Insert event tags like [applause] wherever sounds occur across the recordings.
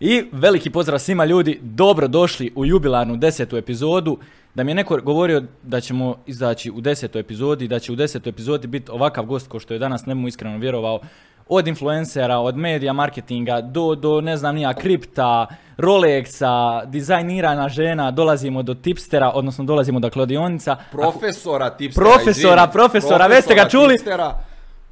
I veliki pozdrav svima ljudi, dobro došli u jubilarnu desetu epizodu. Da mi je neko govorio da ćemo izaći u desetoj epizodi, da će u desetoj epizodi biti ovakav gost ko što je danas, ne mu iskreno vjerovao, od influencera, od medija, marketinga, do, do ne znam nija, kripta, Rolexa, dizajniranja žena, dolazimo do tipstera, odnosno dolazimo do kladionica. Profesora tipstera, Profesora, izvini. profesora, već ste ga čuli? tipstera.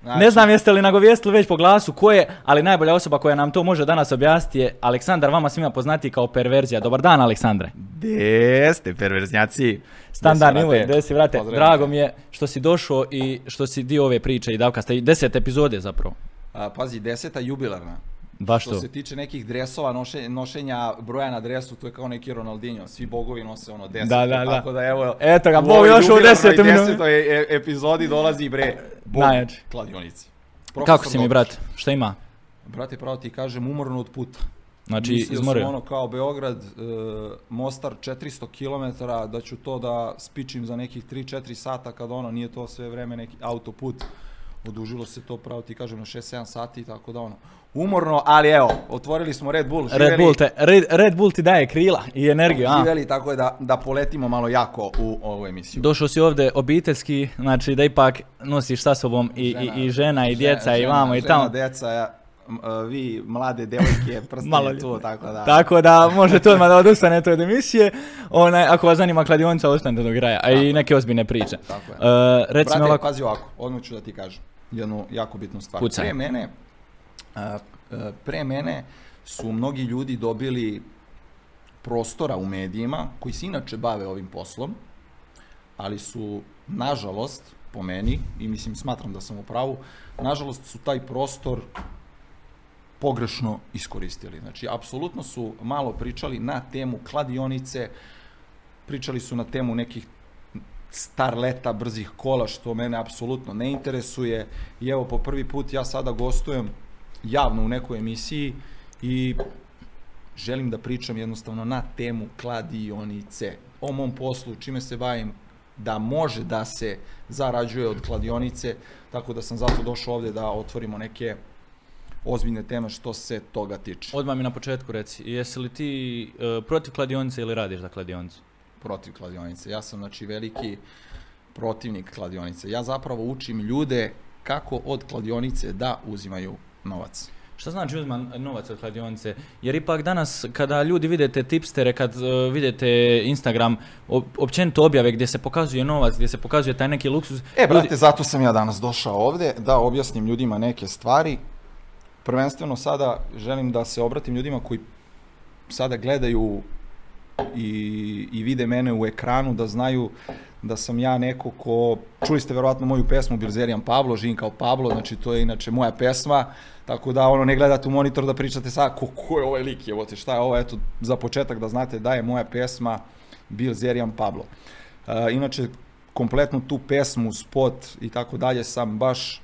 Znači, Ne znam jeste li nagovijestili već po glasu ko je, ali najbolja osoba koja nam to može danas objasniti je Aleksandar, vama svima poznati kao perverzija. Dobar dan, Aleksandre. Gdje ste perverznjaci? Standardni uvijek, gdje si, vrate. Pozdravljam Drago te. mi je što si došao i što si dio ove priče i davkaste. I deset epizode zapravo. A, pazi, deseta jubilarna. Baš Što to. se tiče nekih dresova, noše, nošenja broja na dresu, to je kao neki Ronaldinho. Svi bogovi nose ono deset. Da, da, da. Tako da evo... Eto ga, Bog još u jubilarnoj desetoj minuti. desetoj e- epizodi dolazi bre Bog Najjači. kladionici. Kako Profesor si mi, brat? Šta ima? Brate, pravo ti kažem, umorno od puta. Znači, Mislio izmorio. sam ono kao Beograd, e, Mostar 400 km, da ću to da spičim za nekih 3-4 sata, kad ono nije to sve vreme neki autoput. Odužilo se to, pravo ti kažem, na 6-7 sati, tako da ono, umorno, ali evo, otvorili smo Red Bull, živeli, Red Bull, te, Red, Red Bull ti daje krila i energiju, a? živeli tako je da, da poletimo malo jako u ovu emisiju. Došao si ovdje obiteljski, znači da ipak nosiš sa sobom i, i, i žena i žena- djeca i žena- vamo i žena, tamo. ja, m, e, vi mlade devojke, [laughs] prste Malo tu, tako da. Tako da možete odmah da odustanete od emisije. Onaj, ako vas zanima kladionica, ostanite do kraja. A i neke ozbiljne priče. Tako je. Uh, recimo Brate, ovako, pazi ovako, odmah ću da ti kažem jednu jako bitnu stvar. Pucaj. Pre mene, a, pre mene su mnogi ljudi dobili prostora u medijima koji se inače bave ovim poslom, ali su, nažalost, po meni, i mislim smatram da sam u pravu, nažalost su taj prostor pogrešno iskoristili. Znači, apsolutno su malo pričali na temu kladionice, pričali su na temu nekih starleta, brzih kola, što mene apsolutno ne interesuje. I evo, po prvi put ja sada gostujem javno u nekoj emisiji i želim da pričam jednostavno na temu kladionice. O mom poslu, čime se bavim, da može da se zarađuje od kladionice, tako da sam zato došao ovde da otvorimo neke ozbiljne teme što se toga tiče. odmah mi na početku reci, jesi li ti uh, protiv kladionice ili radiš za kladionicu? protiv kladionice. Ja sam znači veliki protivnik kladionice. Ja zapravo učim ljude kako od kladionice da uzimaju novac. Šta znači uzman novac od kladionice? Jer ipak danas kada ljudi vidite tipstere, kad uh, vidite Instagram, op- općenito objave gdje se pokazuje novac, gdje se pokazuje taj neki luksuz. E, brate, ljudi- zato sam ja danas došao ovde da objasnim ljudima neke stvari. Prvenstveno sada želim da se obratim ljudima koji sada gledaju i, i vide mene u ekranu, da znaju da sam ja neko ko, čuli ste verovatno moju pesmu Bilzerijan Pablo, živim kao Pablo, znači to je inače moja pesma, tako da ono ne gledate u monitor da pričate sad ko, ko je ovaj lik, evo te šta je ovo, eto za početak da znate da je moja pesma Bilzerijan Pablo. E, inače, kompletnu tu pesmu, spot i tako dalje sam baš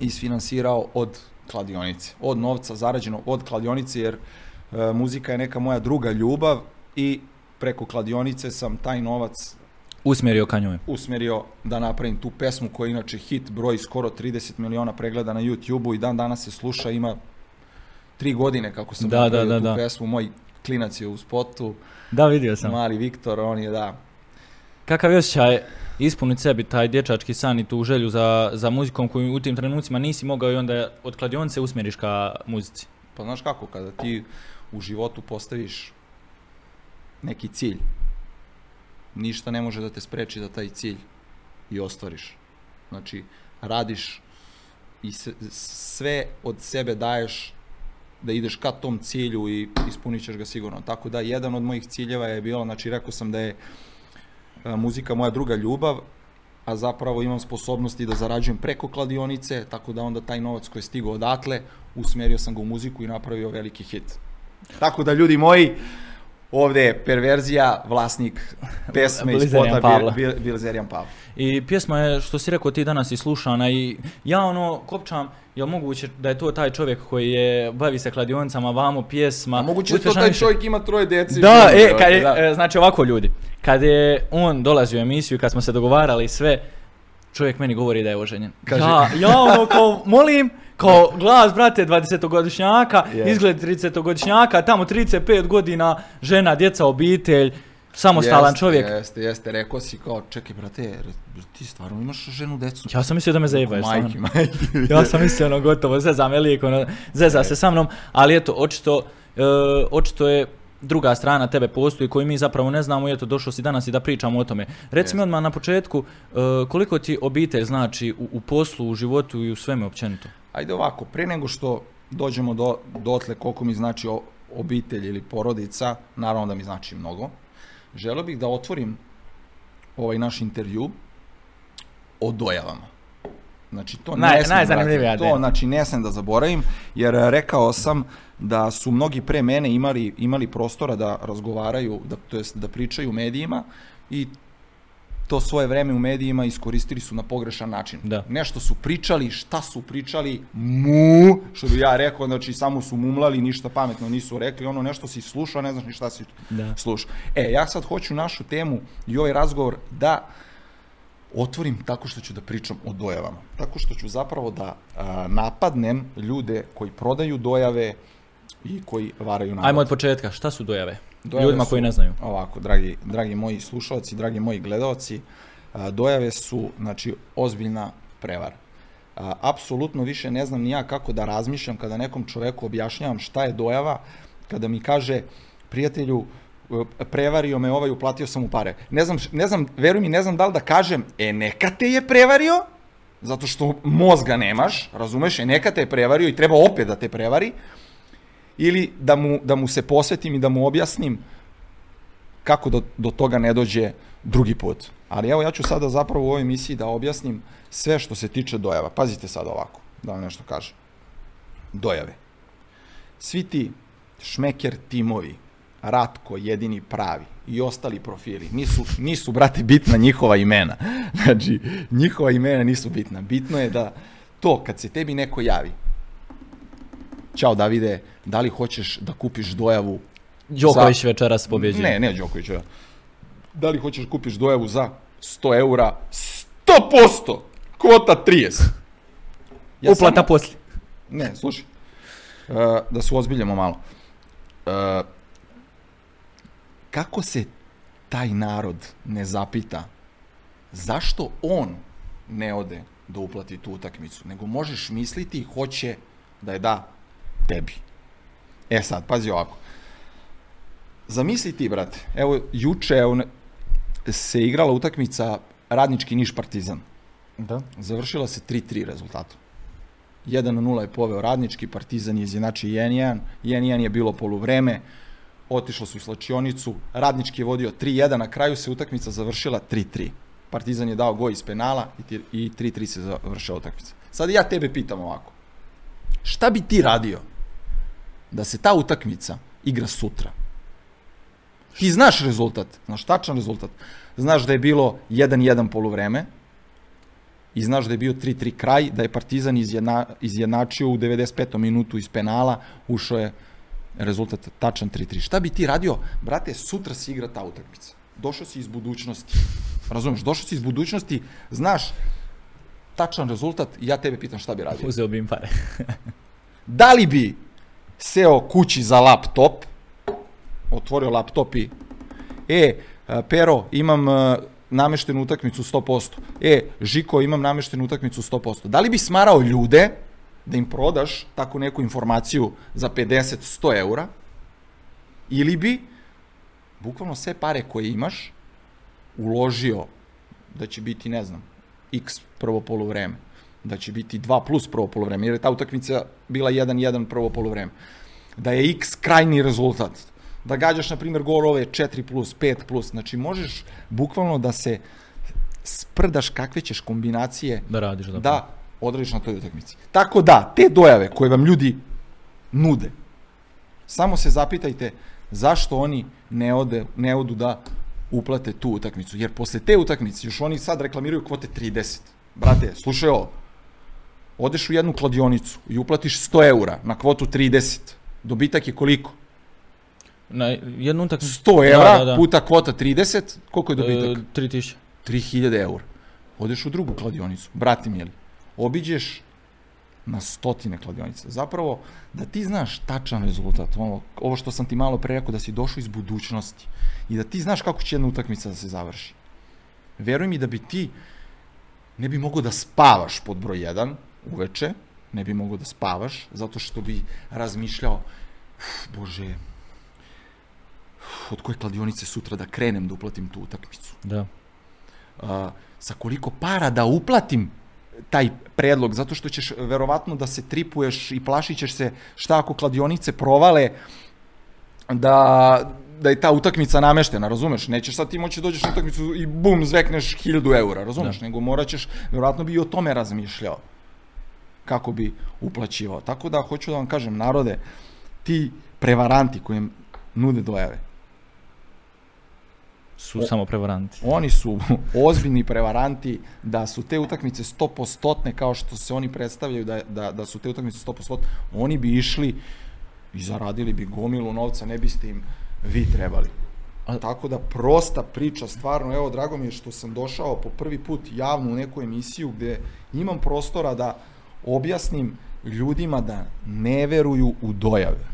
isfinansirao od kladionice, od novca zarađeno od kladionice, jer e, muzika je neka moja druga ljubav i preko kladionice sam taj novac Usmjerio ka njoj. usmjerio da napravim tu pesmu koja je inače hit, broj skoro 30 miliona pregleda na YouTube-u i dan danas se sluša, ima tri godine kako sam Da, napravio da, da, tu da. pesmu, moj klinac je u spotu, Da, vidio sam. mali Viktor, on je da, Kakav je osjećaj ispuniti sebi taj dječački san i tu želju za, za muzikom koju u tim trenucima nisi mogao i onda od kladionice usmjeriš ka muzici? Pa znaš kako, kada ti u životu postaviš neki cilj, ništa ne može da te spreči da taj cilj i ostvariš. Znači, radiš i sve od sebe daješ da ideš ka tom cilju i ispunit ćeš ga sigurno. Tako da, jedan od mojih ciljeva je bilo, znači, rekao sam da je a, muzika moja druga ljubav, a zapravo imam sposobnosti da zarađujem preko kladionice, tako da onda taj novac koji je stigao odatle, usmjerio sam ga u muziku i napravio veliki hit. Tako da ljudi moji, ovde je perverzija, vlasnik pesme iz spota Pavla. Bil, Bil, Bilzerijan Pavla. I pjesma je, što si rekao ti danas i slušana i ja ono kopčam, jel moguće da je to taj čovjek koji je, bavi se kladionicama, vamo pjesma. A moguće da to taj više. čovjek ima troje dece. i Da, e, kad je, da. e, znači ovako ljudi, kad je on dolazio u emisiju, kad smo se dogovarali i sve, čovjek meni govori da je oženjen. Kaže- Ja, ja ono kao, molim, Kao glas, brate, 20-godišnjaka, Jest. izgled 30-godišnjaka, tamo 35 godina, žena, djeca, obitelj, samostalan Jeste, čovjek. Jeste, jeste, rekao si kao, čekaj brate, ti stvarno imaš ženu, decu? Ja sam mislio da me stvarno. Majki, majki. Ja sam mislio ono gotovo, zeza me lijek, ono, zeza se sa mnom, ali eto, očito, e, očito je druga strana tebe postoji koju mi zapravo ne znamo i eto, došao si danas i da pričamo o tome. Reci mi odmah na početku, e, koliko ti obitelj znači u, u poslu, u životu i u svemu općenito? Ajde ovako, pre nego što dođemo do, dotle koliko mi znači obitelj ili porodica, naravno da mi znači mnogo, želeo bih da otvorim ovaj naš intervju o dojavama. Znači, to Naj- ne smem, to znači ne smem da zaboravim, jer rekao sam da su mnogi pre mene imali, imali prostora da razgovaraju, da, to jest da pričaju u medijima i to svoje vreme u medijima iskoristili su na pogrešan način. Da. Nešto su pričali, šta su pričali, mu, što bi ja rekao, znači samo su mumlali, ništa pametno nisu rekli, ono nešto si slušao, ne znaš ni šta si Da. slušao. E, ja sad hoću našu temu i ovaj razgovor da otvorim tako što ću da pričam o dojavama. Tako što ću zapravo da a, napadnem ljude koji prodaju dojave i koji varaju narod. Ajmo od početka, šta su dojave? Dojave Ljudima su- koji ne znaju. Ovako, dragi, dragi moji slušalci, dragi moji gledalci, dojave su, znači, ozbiljna prevara. Apsolutno više ne znam ni ja kako da razmišljam kada nekom čoveku objašnjavam šta je dojava, kada mi kaže, prijatelju, e, prevario me ovaj, uplatio sam mu pare. Ne znam, ne znam, veruj mi, ne znam da li da kažem, e, neka te je prevario, zato što mozga nemaš, razumeš, e, neka te je prevario i treba opet da te prevari, ili da mu, da mu se posvetim i da mu objasnim kako do, do toga ne dođe drugi put. Ali evo ja ću sada zapravo u ovoj emisiji da objasnim sve što se tiče dojava. Pazite sad ovako, da vam nešto kažem. Dojave. Svi ti šmeker timovi, Ratko, jedini pravi i ostali profili, nisu, nisu brate, bitna njihova imena. [laughs] Znači, njihova imena nisu bitna. Bitno je da to, kad se tebi neko javi, Ćao Davide, da li hoćeš da kupiš dojavu Đoković večeras pobjeđuje. ne, ne Đoković. Da li hoćeš da kupiš dojavu za 100 eura? 100%! Kvota 30. Ja Uplata samo- poslije. Ne, slušaj. Uh, da se ozbiljamo malo. Uh, kako se taj narod ne zapita zašto on ne ode da uplati tu utakmicu, nego možeš misliti hoće da je da tebi. E sad, pazi ovako. Zamisli ti, brate, evo, juče evo, se igrala utakmica Radnički Niš Partizan. Da. Završila se 3-3 rezultatom. 1-0 je poveo Radnički, Partizan je izjednačio 1-1, 1-1 je bilo poluvreme, otišlo su u slačionicu, Radnički je vodio 3-1, na kraju se utakmica završila 3-3. Partizan je dao gol iz penala i 3-3 se završila utakmica. Sad ja tebe pitam ovako. Šta bi ti radio da se ta utakmica igra sutra? Ti znaš rezultat, znaš tačan rezultat. Znaš da je bilo 1-1 poluvreme, i znaš da je bio 3-3 kraj, da je Partizan izjedna, izjednačio u 95. minutu iz penala, ušao je rezultat tačan 3-3. Šta bi ti radio? Brate, sutra se igra ta utakmica. Došao si iz budućnosti. Razumeš, došao si iz budućnosti, znaš tačan rezultat i ja tebe pitam šta bi radio. Uzeo bi im pare. Da li bi seo kući za laptop, otvorio laptop i, e, a, Pero, imam a, nameštenu utakmicu 100%. E, Žiko, imam nameštenu utakmicu 100%. Da li bi smarao ljude da im prodaš tako neku informaciju za 50-100 eura ili bi bukvalno sve pare koje imaš uložio da će biti, ne znam, x prvo poluvreme, da će biti 2 plus prvo poluvreme, jer je ta utakmica bila 1-1 prvo poluvreme, da je x krajni rezultat, da gađaš, na primjer, golove 4 plus, 5 plus, znači možeš bukvalno da se sprdaš kakve ćeš kombinacije Da radiš. Da. da odradiš na toj utakmici. Tako da, te dojave koje vam ljudi nude, samo se zapitajte zašto oni ne, ode, ne odu da uplate tu utakmicu. Jer posle te utakmice, još oni sad reklamiraju kvote 30. Brate, slušaj ovo. Odeš u jednu kladionicu i uplatiš 100 eura na kvotu 30. Dobitak je koliko? Na jednu utakmicu. 100 eura Da, da, da. puta kvota 30. Koliko je dobitak? E, 3000. 3000 eura. Odeš u drugu kladionicu, brati mili. Obiđeš na stotine kladionica. Zapravo, da ti znaš tačan rezultat, ovo, ovo što sam ti malo pre rekao, da si došao iz budućnosti i da ti znaš kako će jedna utakmica da se završi. Veruj mi da bi ti ne bi mogao da spavaš pod broj 1 uveče, ne bi mogao da spavaš, zato što bi razmišljao, "Uf, bože, od koje kladionice sutra da krenem da uplatim tu utakmicu Da. a, sa koliko para da uplatim taj predlog, zato što ćeš verovatno da se tripuješ i plašit ćeš se šta ako kladionice provale da, da je ta utakmica nameštena, razumeš? Nećeš sad ti moći dođeš na utakmicu i bum, zvekneš 1000 eura, razumeš? Da. Nego morat ćeš, verovatno bi i o tome razmišljao kako bi uplaćivao. Tako da, hoću da vam kažem, narode, ti prevaranti koji im nude dojave, Su samo prevaranti. Oni su [laughs] ozbiljni prevaranti, da su te utakmice 100% kao što se oni predstavljaju da, da, da su te utakmice 100%, oni bi išli i zaradili bi gomilu novca, ne biste im vi trebali. A, tako da prosta priča, stvarno, evo, drago mi je što sam došao po prvi put javno u neku emisiju gde imam prostora da objasnim ljudima da ne veruju u dojave.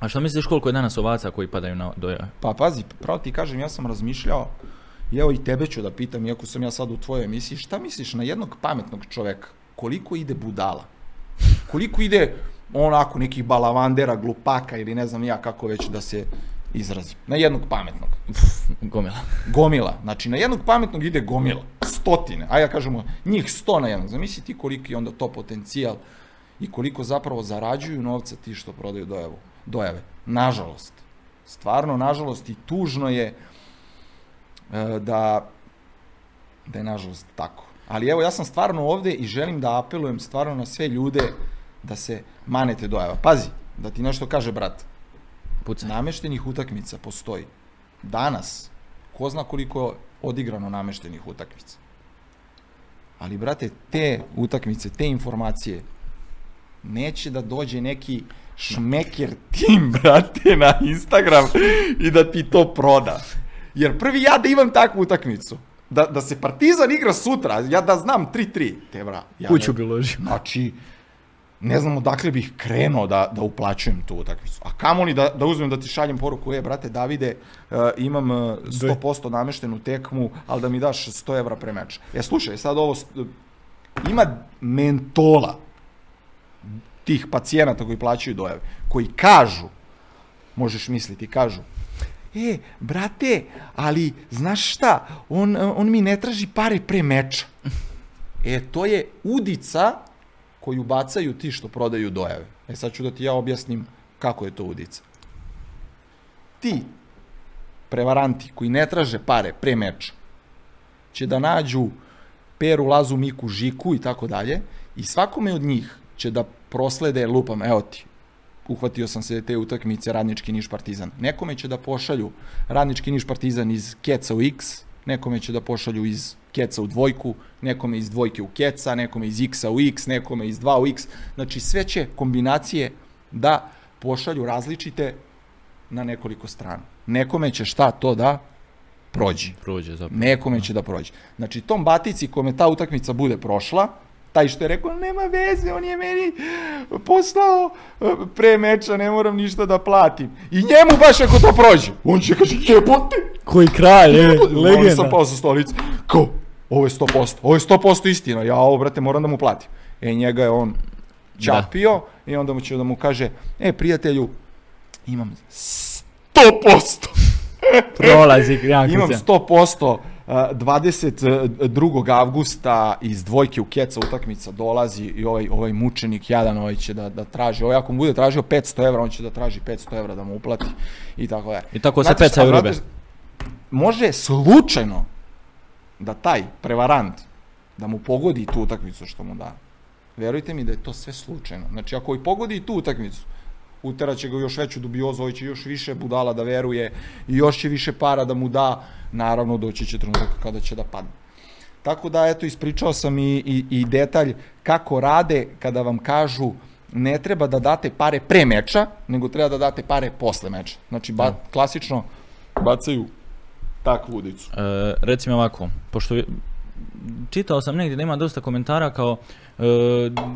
A šta misliš koliko je danas ovaca koji padaju na dojave? Pa pazi, pravo ti kažem, ja sam razmišljao, i evo i tebe ću da pitam, iako sam ja sad u tvojoj emisiji, šta misliš na jednog pametnog čoveka? Koliko ide budala? Koliko ide onako nekih balavandera, glupaka ili ne znam ja kako već da se izrazim? Na jednog pametnog. Gomila. [laughs] Gomila. Znači, na jednog pametnog ide gomila. Stotine. A ja kažemo, njih sto na jednog. Zamisli ti koliki je onda to potencijal i koliko zapravo zarađuju novca ti što prodaju dojavu, dojave. Nažalost. Stvarno, nažalost, i tužno je e, da, da je nažalost tako. Ali evo, ja sam stvarno ovde i želim da apelujem stvarno na sve ljude da se manete dojava. Pazi, da ti nešto kaže brat. Pucaj. Nameštenih utakmica postoji. Danas, ko zna koliko je odigrano nameštenih utakmica. Ali, brate, te utakmice, te informacije, neće da dođe neki šmeker tim, [laughs] brate, na Instagram i da ti to proda. Jer prvi ja da imam takvu utakmicu, da, da se Partizan igra sutra, ja da znam 3-3, te bra. Ja Kuću bi ložio. Znači, ne znam odakle bih krenuo da, da uplaćujem tu utakmicu. A kamoli da, da uzmem da ti šaljem poruku, e, brate, Davide, uh, imam uh, 100% nameštenu tekmu, ali da mi daš 100 evra pre meča. E, slušaj, sad ovo, ima mentola tih pacijenata koji plaćaju dojave, koji kažu, možeš misliti, kažu, e, brate, ali znaš šta, on, on mi ne traži pare pre meča. E, to je udica koju bacaju ti što prodaju dojave. E sad ću da ti ja objasnim kako je to udica. Ti, prevaranti koji ne traže pare pre meča, će da nađu Peru, Lazu, Miku, Žiku i tako dalje i svakome od njih će da proslede lupam, evo ti, uhvatio sam se te utakmice Radnički Niš Partizan. Nekome će da pošalju Radnički Niš Partizan iz Keca u X, nekome će da pošalju iz Keca u dvojku, nekome iz dvojke u Keca, nekome iz X-a u X, nekome iz 2 u X. Znači sve će kombinacije da pošalju različite na nekoliko strana. Nekome će šta to da prođi. Prođe zapravo. Nekome će da prođe. Znači, tom batici kome ta utakmica bude prošla, taj što je rekao, nema veze, on je meni poslao e, pre meča, ne moram ništa da platim. I njemu baš ako to prođe, on će kaže, jebote, Koji kralj, je, Legenda. sam pao sa stolice. Ko? Ovo je 100%. Ovo je 100% istina. Ja ovo, brate, moram da mu platim. E, njega je on čapio i onda mu će da mu kaže, e, prijatelju, imam 100%. [laughs] Prolazi, jako Imam se. 100%. Uh, 22. avgusta iz dvojke u Keca utakmica dolazi i ovaj, ovaj mučenik jadan ovaj će da, da traži, ovaj ako mu bude tražio 500 evra, on će da traži 500 evra da mu uplati i tako dalje. I tako se znate, ribe. Može slučajno da taj prevarant da mu pogodi tu utakmicu što mu da. Verujte mi da je to sve slučajno. Znači, ako i pogodi tu utakmicu, uteraće ga u još veću dubiozu, ovaj će još više budala da veruje i još će više para da mu da, naravno doći će trenutak kada će da padne. Tako da, eto, ispričao sam i, i, i detalj kako rade kada vam kažu ne treba da date pare pre meča, nego treba da date pare posle meča. Znači, ba, klasično bacaju takvu udicu. E, reci mi ovako, pošto čitao sam negdje da ima dosta komentara kao e,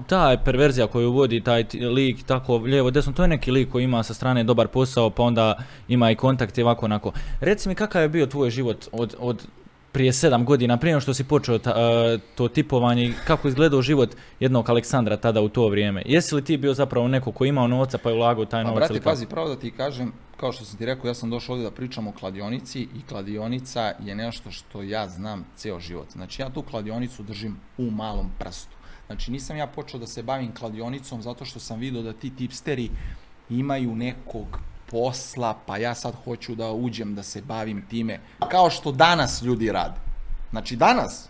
ta perverzija koju vodi taj lik tako lijevo desno, to je neki lik koji ima sa strane dobar posao pa onda ima i kontakt i ovako onako. Reci mi kakav je bio tvoj život od, od prije sedam godina, prije što si počeo ta, e, to tipovanje kako izgledao život jednog Aleksandra tada u to vrijeme. Jesi li ti bio zapravo neko ko imao novca pa je ulagao taj Pa novac? brate, ili kako? pazi, pravo da ti kažem, kao što sam ti rekao, ja sam došao ovdje da pričam o kladionici i kladionica je nešto što ja znam ceo život. Znači ja tu kladionicu držim u malom prstu. Znači nisam ja počeo da se bavim kladionicom zato što sam vidio da ti tipsteri imaju nekog posla, pa ja sad hoću da uđem da se bavim time, kao što danas ljudi rade. Znači danas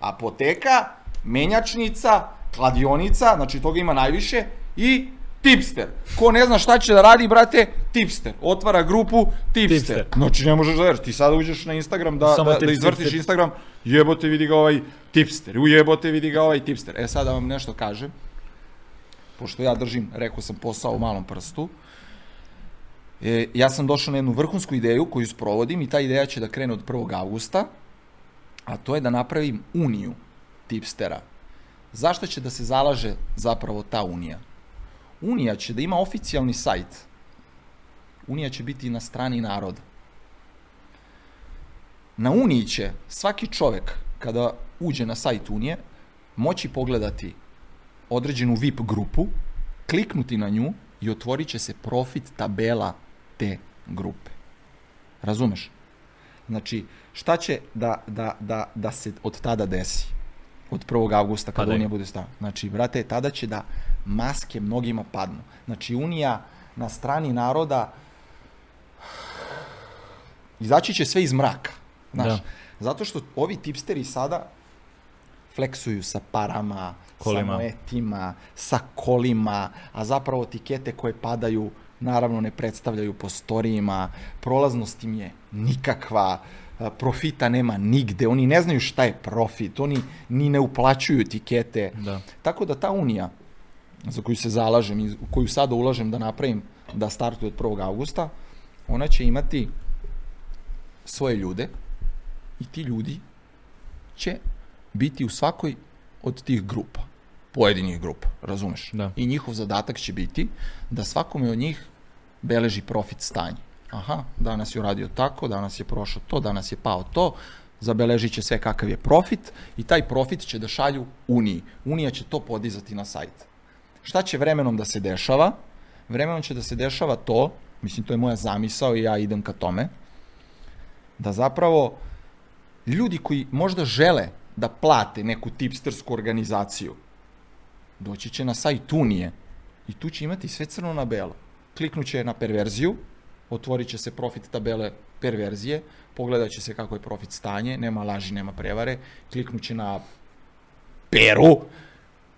apoteka, menjačnica, kladionica, znači toga ima najviše, i tipster. Ko ne zna šta će da radi, brate, tipster. Otvara grupu, tipster. Tipster. Znači ne možeš da veriš, ti sada uđeš na Instagram da, Samo da, da izvrtiš. Instagram, jebote vidi ga ovaj tipster, ujebote vidi ga ovaj tipster. E sad da vam nešto kažem, pošto ja držim, rekao sam, posao u malom prstu, e, ja sam došao na jednu vrhunsku ideju koju sprovodim i ta ideja će da krene od 1. augusta, a to je da napravim uniju tipstera. Zašto će da se zalaže zapravo ta unija? Unija će da ima oficijalni sajt. Unija će biti na strani naroda. Na Uniji će svaki čovek kada uđe na sajt Unije moći pogledati određenu VIP grupu, kliknuti na nju i otvorit će se profit tabela te grupe. Razumeš? Znači, šta će da, da, da, da se od tada desi? Od 1. augusta kada Padaju. Unija bude stavljena. Znači, brate, tada će da maske mnogima padnu. Znači, Unija na strani naroda izaći će sve iz mraka. Znaš, Da. zato što ovi tipsteri sada fleksuju sa parama, Kolima. sa moetima, sa kolima, a zapravo tikete koje padaju naravno ne predstavljaju po storijima, prolaznost im je nikakva, profita nema nigde, oni ne znaju šta je profit, oni ni ne uplaćuju tikete. Da. Tako da ta unija za koju se zalažem i koju sada ulažem da napravim da startuje od 1. augusta, ona će imati svoje ljude i ti ljudi će biti u svakoj od tih grupa, pojedinih grupa, razumeš? Da. I njihov zadatak će biti da svakome od njih beleži profit stanje. Aha, danas je uradio tako, danas je prošao to, danas je pao to, zabeležit će sve kakav je profit i taj profit će da šalju Uniji. Unija će to podizati na sajt. Šta će vremenom da se dešava? Vremenom će da se dešava to, mislim to je moja zamisao i ja idem ka tome, da zapravo ljudi koji možda žele da plate neku tipstersku organizaciju, doći će na sajt Unije i tu će imati sve crno na belo. Kliknuće na perverziju, otvorit će se profit tabele perverzije, pogledat će se kako je profit stanje, nema laži, nema prevare, kliknuće na peru,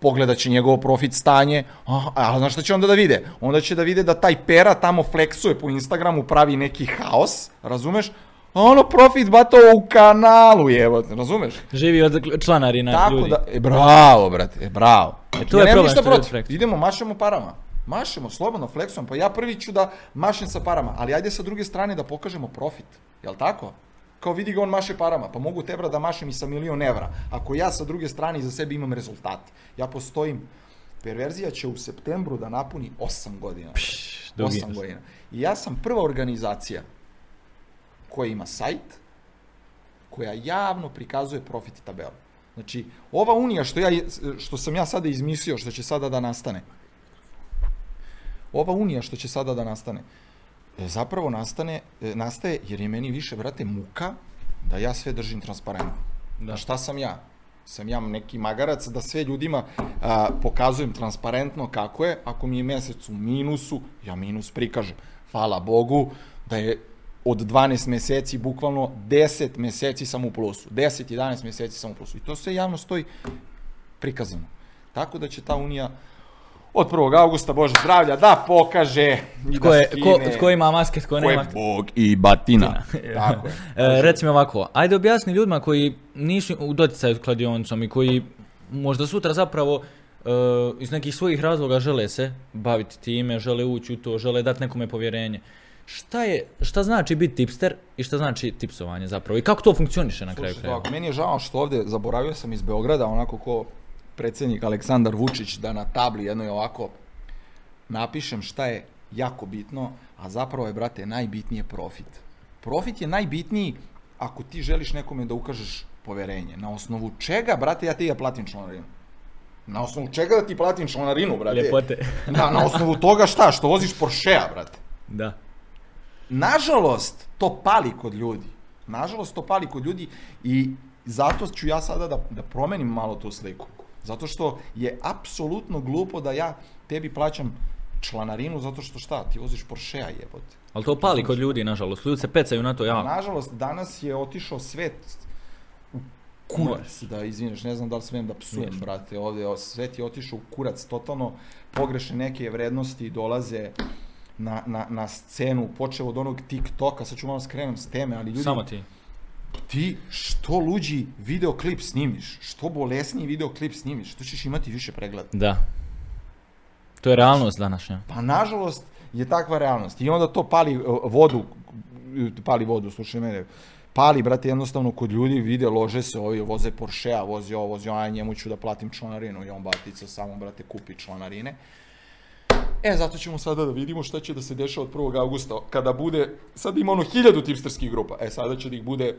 pogledat će njegovo profit stanje, a, a znaš šta će onda da vide? Onda će da vide da taj pera tamo fleksuje po Instagramu, pravi neki haos, razumeš? A ono profit bato u kanalu, evo, razumeš? Živi od članarina Tako ljudi. da, e, bravo, brate, e, bravo. E, to je nemam problem ništa protiv. Idemo, mašemo parama. Mašemo, slobodno, fleksujem. Pa ja prvi ću da mašem sa parama, ali ajde sa druge strane da pokažemo profit. Jel tako? Kao vidi ga on maše parama, pa mogu tebra da mašem i sa milion evra. Ako ja sa druge strane iza sebe imam rezultate. Ja postojim, perverzija će u septembru da napuni 8 godina. dugi. 8 godina. I ja sam prva organizacija koja ima sajt, koja javno prikazuje profit i tabelu. Znači, ova unija što, ja, što sam ja sada izmislio, što će sada da nastane, ova unija što će sada da nastane, e, zapravo nastane, e, nastaje jer je meni više, brate, muka da ja sve držim transparentno. Da. Šta sam ja? Sam ja neki magarac da sve ljudima a, pokazujem transparentno kako je, ako mi je mesec u minusu, ja minus prikažem. Hvala Bogu da je od 12 meseci, bukvalno 10 meseci sam u plusu. 10-11 meseci sam u plusu. I to sve javno stoji prikazano. Tako da će ta unija od 1. augusta, Bože zdravlja, da pokaže i Tko, da je, skine ko, tko ima maske, tko ko nema. je Bog i batina. [laughs] Tako je. E, reci mi ovako, ajde objasni ljudima koji nisu u doticaju s kladionicom i koji možda sutra zapravo e, iz nekih svojih razloga žele se baviti time, žele ući u to, žele dati nekome povjerenje. Šta je, šta znači biti tipster i šta znači tipsovanje zapravo i kako to funkcioniše na kraju ovako, meni je žao što ovde, zaboravio sam iz Beograda, onako ko predsjednik Aleksandar Vučić, da na tabli jednoj ovako napišem šta je jako bitno, a zapravo je, brate, najbitnije profit. Profit je najbitniji ako ti želiš nekome da ukažeš poverenje. Na osnovu čega, brate, ja ti ja platim članarinu? Na osnovu čega da ti platim članarinu, brate? Ljepote. Na, na osnovu toga šta? Što voziš Porschea, brate? Da. Nažalost, to pali kod ljudi. Nažalost, to pali kod ljudi i zato ću ja sada da, da promenim malo tu sliku. Zato što je apsolutno glupo da ja tebi plaćam članarinu zato što šta, ti voziš Porschea jebote. Ali to pali kod ljudi, nažalost. Ljudi se pecaju na to jako. Nažalost, danas je otišao svet u kurac, da izvineš, ne znam da li smijem da psujem, brate, ovde, svet je otišao u kurac, totalno pogrešne neke vrednosti dolaze na, na, na scenu, počeo od onog TikToka, sad ću malo skrenem s teme, ali ljudi, Samo ti. ti što luđi videoklip snimiš, što bolesniji videoklip snimiš, što ćeš imati više pregleda. Da. To je realnost današnja. Pa nažalost je takva realnost. I onda to pali uh, vodu, pali vodu, slušaj mene, pali, brate, jednostavno kod ljudi vide, lože se ovi, voze Porschea, vozi ovo, vozi ovo, a njemu ću da platim članarinu i on batica samo, brate, kupi članarine. E, zato ćemo sada da vidimo šta će da se dešava od 1. augusta, kada bude, sad ima ono hiljadu tipsterskih grupa, e, sada će da ih bude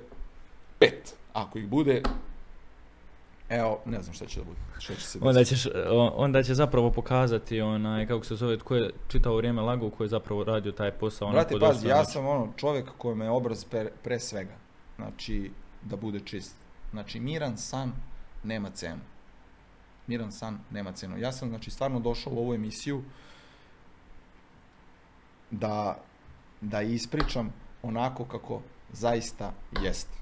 pet. Ako ih bude, evo, ne znam šta će da bude, šta će se. Onda, ćeš, o- onda će zapravo pokazati onaj, kako se zove, tko je čitao vrijeme lagu, ko je zapravo radio taj posao. onako Brate, pazi, ja sam ono čovjek kojem je obraz pre, pre svega. Znači, da bude čist. Znači, miran san nema cenu. Miran san nema cenu. Ja sam, znači, stvarno došao u ovu emisiju da, da ispričam onako kako zaista jeste.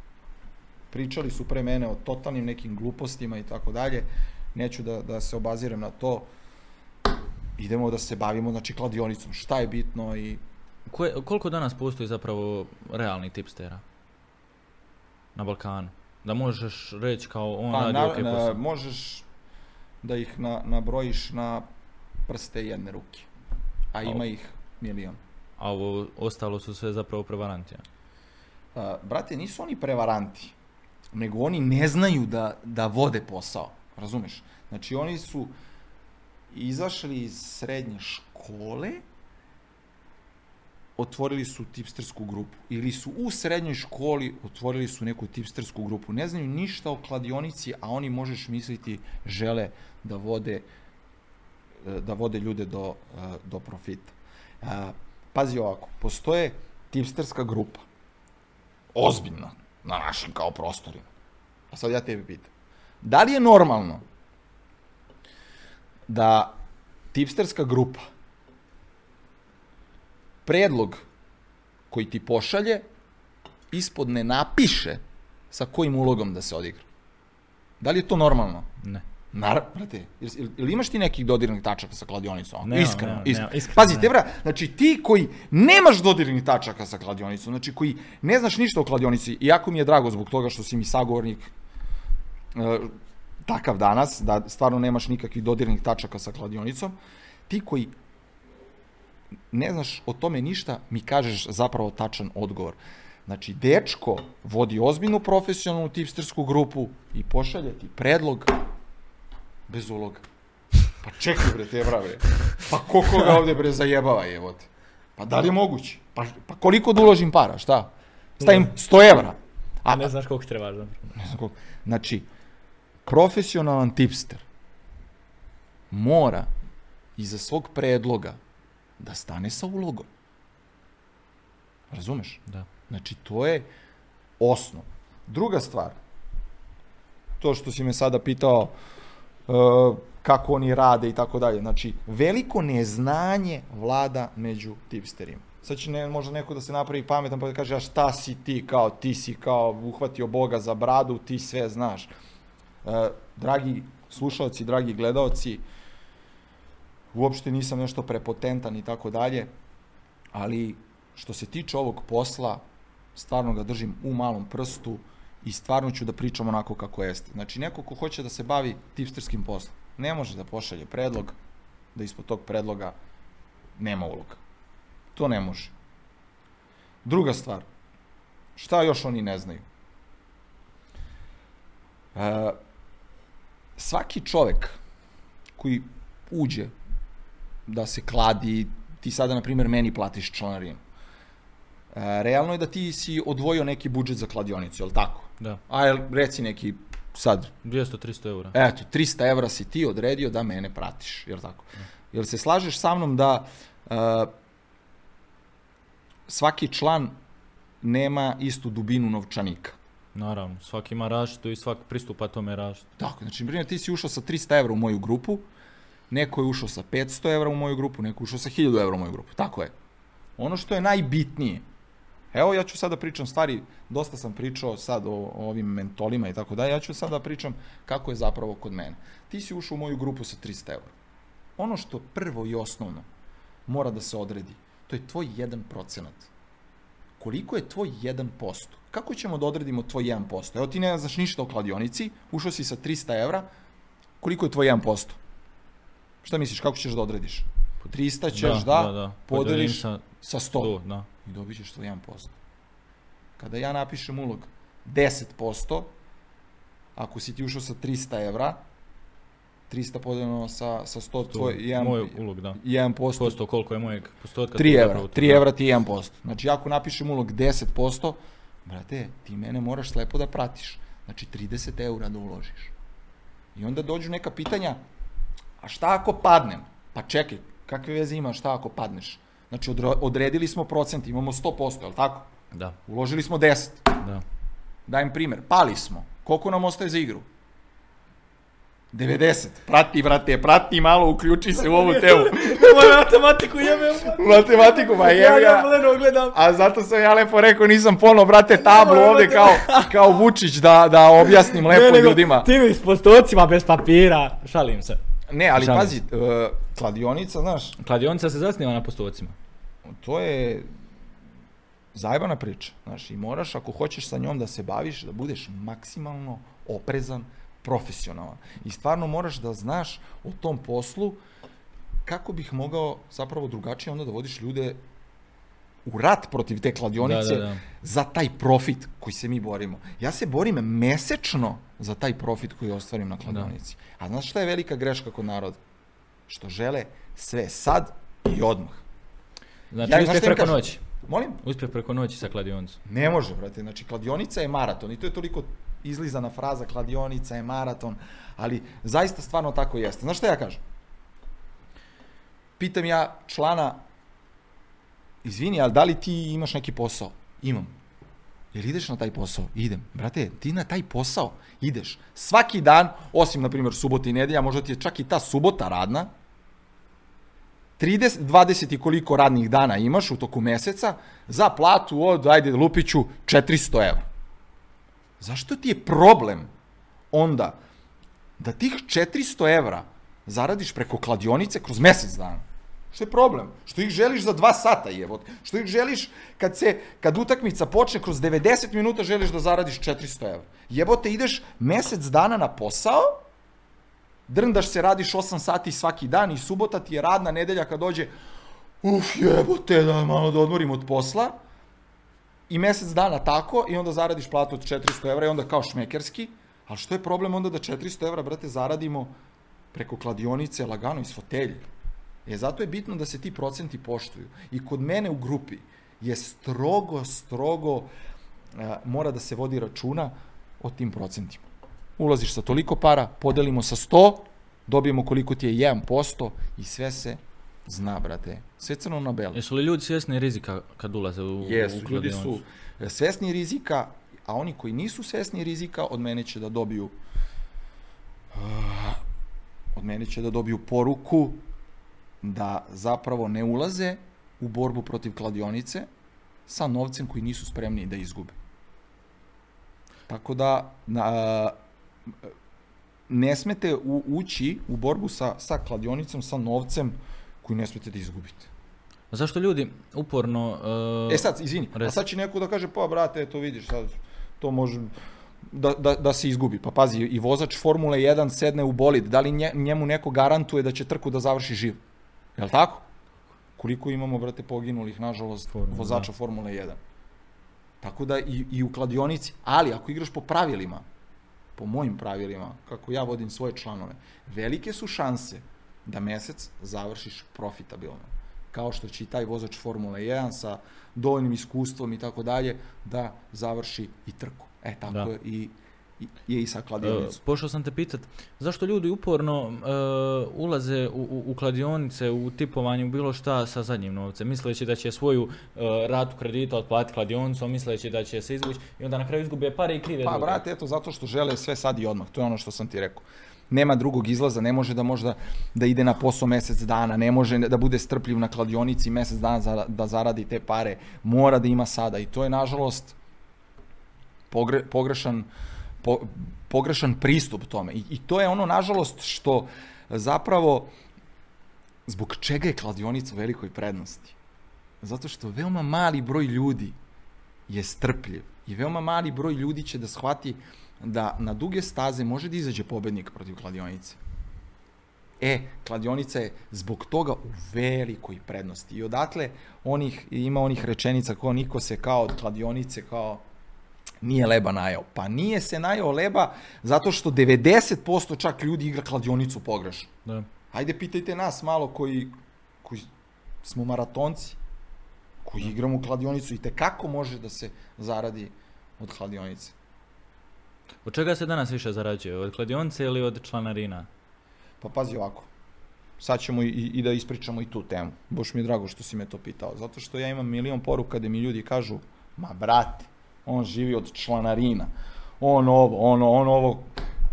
Pričali su pre mene o totalnim nekim glupostima i tako dalje. Neću da, da se obazirem na to. Idemo da se bavimo, znači, kladionicom. Šta je bitno i Ko je- koliko danas postoji zapravo realnih tipstera? Na Balkanu. Da možeš reći kao on Pa, radi na, ok na, posao. možeš da ih na, nabrojiš na prste jedne ruke. A ima ih milion. A ovo ostalo su sve zapravo prevaranti. ja. A, brate, nisu oni prevaranti, nego oni ne znaju da, da vode posao. Razumeš? Znači, oni su izašli iz srednje škole, otvorili su tipstersku grupu. Ili su u srednjoj školi otvorili su neku tipstersku grupu. Ne znaju ništa o kladionici, a oni možeš misliti žele da vode e, da vode ljude do, e, do profita. A, Pazi ovako, postoje tipsterska grupa. Ozbiljna. Na našim kao prostorima. A sad ja tebi pitam. Da li je normalno da tipsterska grupa predlog koji ti pošalje ispod ne napiše sa kojim ulogom da se odigra? Da li je to normalno? Ne. Nar, brate, ili, ili imaš ti nekih dodirnih tačaka sa kladionicom? Nemam, iskreno, nemam, iskreno. nemam, iskreno, Pazite, nemam. bra, znači ti koji nemaš dodirnih tačaka sa kladionicom, znači koji ne znaš ništa o kladionici, iako mi je drago zbog toga što si mi sagovornik e, takav danas, da stvarno nemaš nikakvih dodirnih tačaka sa kladionicom, ti koji ne znaš o tome ništa, mi kažeš zapravo tačan odgovor. Znači, dečko vodi ozbiljnu profesionalnu tipstersku grupu i pošalje ti predlog bez uloga. Pa čekaj bre, te brave. Pa ko koga ovde bre zajebava jevote. Pa da li je moguće? Pa, pa koliko da uložim para, šta? Stavim 100 evra. A ne znaš koliko trebaš zapravo. Ne znam koliko. Znači, profesionalan tipster mora iza svog predloga da stane sa ulogom. Razumeš? Da. Znači, to je osnov. Druga stvar, to što si me sada pitao uh, kako oni rade i tako dalje. Znači, veliko neznanje vlada među tipsterima. Sad će ne, možda neko da se napravi pametan pa da kaže, a šta si ti kao, ti si kao uhvatio Boga za bradu, ti sve znaš. Uh, dragi slušalci, dragi gledaoci, uopšte nisam nešto prepotentan i tako dalje, ali što se tiče ovog posla, stvarno ga držim u malom prstu i stvarno ću da pričam onako kako jeste. Znači, neko ko hoće da se bavi tipsterskim poslom, ne može da pošalje predlog, da ispod tog predloga nema uloga. To ne može. Druga stvar, šta još oni ne znaju? E, svaki čovek koji uđe da se kladi, ti sada, na primjer, meni platiš članarinu. E, realno je da ti si odvojio neki budžet za kladionicu, je li tako? Da, A jel, reci neki sad, 200-300 eura. eto, 300 evra si ti odredio da mene pratiš, je li tako? Jel se slažeš sa mnom da uh, svaki član nema istu dubinu novčanika? Naravno, svaki ima različito i svaki pristupa tome različito. Tako, znači, na primjer, ti si ušao sa 300 evra u moju grupu, neko je ušao sa 500 evra u moju grupu, neko je ušao sa 1000 evra u moju grupu. Tako je. Ono što je najbitnije, evo ja ću sada da pričam stvari, dosta sam pričao sad o, o ovim mentolima i tako dalje, ja ću sada da pričam kako je zapravo kod mene. Ti si ušao u moju grupu sa 300 evra. Ono što prvo i osnovno mora da se odredi, to je tvoj 1%. Koliko je tvoj 1%? Kako ćemo da odredimo tvoj 1%? Evo ti ne znaš ništa o kladionici, ušao si sa 300 evra, koliko je tvoj 1%? Šta misliš, kako ćeš da odrediš? Po 300 ćeš da, podeliš sa sa 100 100, da. i dobit ćeš tvoj 1%. Kada ja napišem ulog 10%, ako si ti ušao sa 300 evra, 300 podeljeno sa, sa 100, tvoj To, 1%, moj ulog, da. 1%, Posto koliko je mojeg postotka. 3 to evra, zapravo to, 3 da. evra ti je 1%. Znači, ako napišem ulog 10%, brate, ti mene moraš slepo da pratiš. Znači, 30 eura da uložiš. I onda dođu neka pitanja, a šta ako padnem? Pa čekaj, kakve veze ima šta ako padneš? Znači, odredili smo procent, imamo 100%, je li tako? Da, Uložili smo 10. da. Dajem primer, pali smo. Koliko nam ostaje za igru? 90. Prati, brate, prati malo, uključi se u ovu temu. [laughs] Moju matematiku jebem. Matematiku, ma jebi ga. Leno gledam. A zato sam ja lepo rekao, nisam pono, brate, tablu Nemoj, ovde kao, kao Vučić da, da objasnim lepo ljudima. Ti mi s postocima bez papira. Šalim se. Ne, ali Šalim pazi, uh, kladionica, znaš, Kladionica se zasniva na postocima. to je zajebana priča. Znaš, i moraš, ako hoćeš sa njom da se baviš, da budeš maksimalno oprezan, profesionalan. I stvarno moraš da znaš o tom poslu kako bih mogao zapravo drugačije onda da vodiš ljude u rat protiv te kladionice Da, da, da. za taj profit koji se mi borimo. Ja se borim mesečno za taj profit koji ostvarim na kladionici. A znaš šta je velika greška kod naroda? Što žele sve sad i odmah. Znači, Ja, uspjeh preko noći. Molim? Uspjeh preko noći sa kladionicom. Ne može, brate. Znači, kladionica je maraton i to je toliko izlizana fraza, kladionica je maraton, ali zaista stvarno tako jeste. Znaš šta ja kažem? Pitam ja člana, izvini, ali da li ti imaš neki posao? Imam. Jel ideš na taj posao? Idem. Brate, ti na taj posao ideš svaki dan, osim, na primjer, subota i nedelja, možda ti je čak i ta subota radna, 30, 20 i koliko radnih dana imaš u toku meseca za platu od, ajde, Lupiću, 400 evra. Zašto ti je problem onda da tih 400 evra zaradiš preko kladionice kroz mesec dana? Što je problem? Što ih želiš za dva sata, jebot? Što ih želiš kad se, kad utakmica počne kroz 90 minuta želiš da zaradiš 400 evra? Jebote, ideš mesec dana na posao, drndaš se, radiš 8 sati svaki dan i subota ti je radna nedelja kad dođe uf jebote da malo da odmorim od posla i mesec dana tako i onda zaradiš platu od 400 evra i onda kao šmekerski, ali što je problem onda da 400 evra, brate, zaradimo preko kladionice, lagano iz fotelje. E, zato je bitno da se ti procenti poštuju. I kod mene u grupi je strogo, strogo a, mora da se vodi računa o tim procentima. Ulaziš sa toliko para, podelimo sa 100, dobijemo koliko ti je 1% i sve se zna, brate. Sve crno na belo. Jesu li ljudi svjesni rizika kad ulaze u, Jesu, u ljudi su e, svesni rizika, a oni koji nisu svesni rizika, od mene će da dobiju ah, od mene će da dobiju poruku da zapravo ne ulaze u borbu protiv kladionice sa novcem koji nisu spremni da izgube. Tako da na, ne smete u, ući u borbu sa, sa kladionicom, sa novcem koji ne smete da izgubite. A zašto ljudi uporno... Uh, E sad, izvini, a Reci. sad će neko da kaže, pa brate, to vidiš, sad to može da, da, da se izgubi. Pa pazi, i vozač Formule 1 sedne u bolid, da li nje, njemu neko garantuje da će trku da završi živ? Je li tako? Koliko imamo, brate, poginulih, nažalost, Formula, vozača Formule 1? Tako da i, i u kladionici, ali ako igraš po pravilima, po mojim pravilima, kako ja vodim svoje članove, velike su šanse da mesec završiš profitabilno. Kao što će i taj vozač Formule 1 sa dovoljnim iskustvom i tako dalje da završi i trku. E, tako Da. i, je i sa E, kladionicom. pošao sam te pitat, zašto ljudi uporno e, ulaze u, u, u kladionice, u tipovanje, u bilo šta sa zadnjim novcem, misleći da će svoju e, ratu kredita otplatiti kladionicom, misleći da će se izvući i onda na kraju izgube pare i krive Pa, druge. brate, eto, zato što žele sve sad i odmah. To je ono što sam ti rekao. Nema drugog izlaza, ne može da možda da ide na posao mesec dana, ne može da bude strpljiv na kladionici mesec dana za, da zaradi te pare, mora da ima sada i to je nažalost pogre, pogrešan, po, pogrešan pristup tome. I, I to je ono nažalost što zapravo zbog čega je kladionica u velikoj prednosti. Zato što veoma mali broj ljudi je strpljiv i veoma mali broj ljudi će da shvati da na duge staze može da izađe pobednik protiv kladionice. E, kladionica je zbog toga u velikoj prednosti. I odatle onih, ima onih rečenica kao niko se kao od kladionice kao nije leba najao. Pa nije se najao leba zato što 90% čak ljudi igra kladionicu pogrešno. Da. Ajde pitajte nas malo koji, koji smo maratonci, koji igramo kladionicu i te kako može da se zaradi od kladionice. Od čega se danas više zarađuje? Od kladionice ili od članarina? Pa pazi ovako, sad ćemo i, i da ispričamo i tu temu. Boš mi je drago što si me to pitao, zato što ja imam milion poruka gde mi ljudi kažu, ma brate, on živi od članarina, on ovo, ono, on ovo,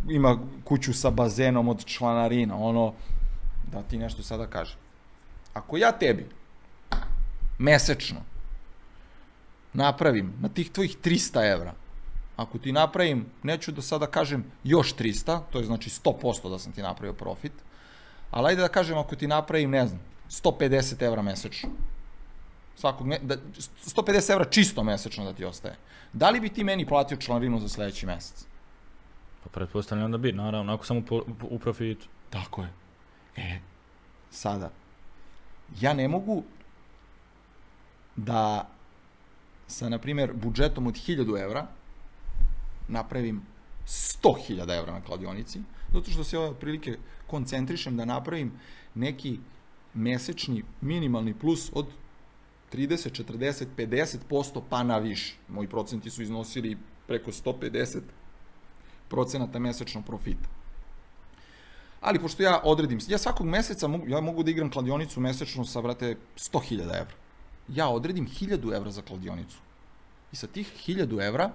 ima kuću sa bazenom od članarina, ono, da ti nešto sada kažem. Ako ja tebi mesečno napravim na tih tvojih 300 evra, ako ti napravim, neću da sada kažem još 300, to je znači 100% da sam ti napravio profit, ali ajde da kažem ako ti napravim, ne znam, 150 evra mesečno, svakog me, da, 150 evra čisto mesečno da ti ostaje, da li bi ti meni platio članarinu za sledeći mesec? Pa pretpostavljam da bi, naravno, ako sam u, u profitu. Tako je. E, sada, ja ne mogu da sa, na primjer, budžetom od 1000 evra napravim 100.000 evra na kladionici, zato što se ove prilike koncentrišem da napravim neki mesečni minimalni plus od 30, 40, 50% pa na više. Moji procenti su iznosili preko 150 procenata mesečnog profita. Ali pošto ja odredim, ja svakog meseca mogu, ja mogu da igram kladionicu mesečno sa, brate, 100.000 evra. Ja odredim 1000 evra za kladionicu. I sa tih 1000 evra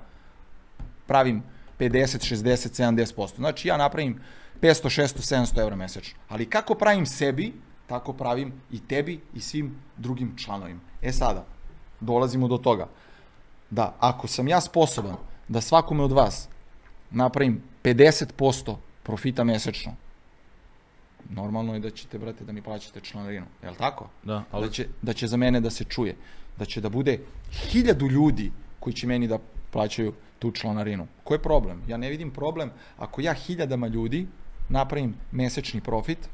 pravim 50, 60, 70%. Znači ja napravim 500, 600, 700 evra mesečno. Ali kako pravim sebi, tako pravim i tebi i svim drugim članovima. E sada, dolazimo do toga da ako sam ja sposoban da svakome od vas napravim 50% profita mesečno, normalno je da ćete, brate, da mi plaćate članarinu. Je li tako? Da, ali Da će, da će za mene da se čuje. Da će da bude hiljadu ljudi koji će meni da plaćaju tu članarinu. Ko je problem? Ja ne vidim problem ako ja hiljadama ljudi napravim mesečni profit,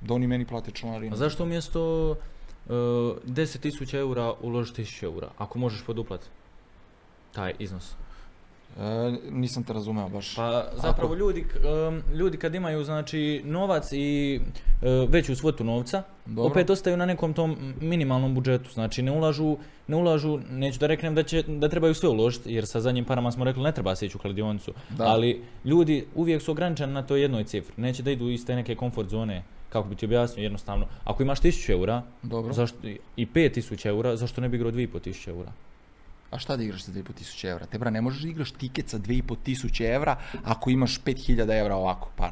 da oni meni plate članarinu. A zašto umjesto uh, 10.000 eura uložiti 1000 eura, ako možeš poduplat taj iznos? E, nisam te razumeo baš. Pa zapravo ljudi, k- um, ljudi kad imaju znači novac i uh, veću svotu novca, Dobro. opet ostaju na nekom tom minimalnom budžetu. Znači ne ulažu, ne ulažu, neću da reknem da će da trebaju sve uložiti, jer sa zadnjim parama smo rekli ne treba se ići u kladionicu. Da. Ali ljudi uvijek su ograničeni na toj jednoj cifri. Neće da idu iz te neke komfort zone. Kako bi ti objasnio jednostavno, ako imaš 1000 eura, Dobro. zašto, i 5000 eura, zašto ne bi igrao 2500 eura? A šta da igraš za 2500 evra? Te bra, ne možeš da igraš tiket sa 2500 evra ako imaš 5000 evra ovako par.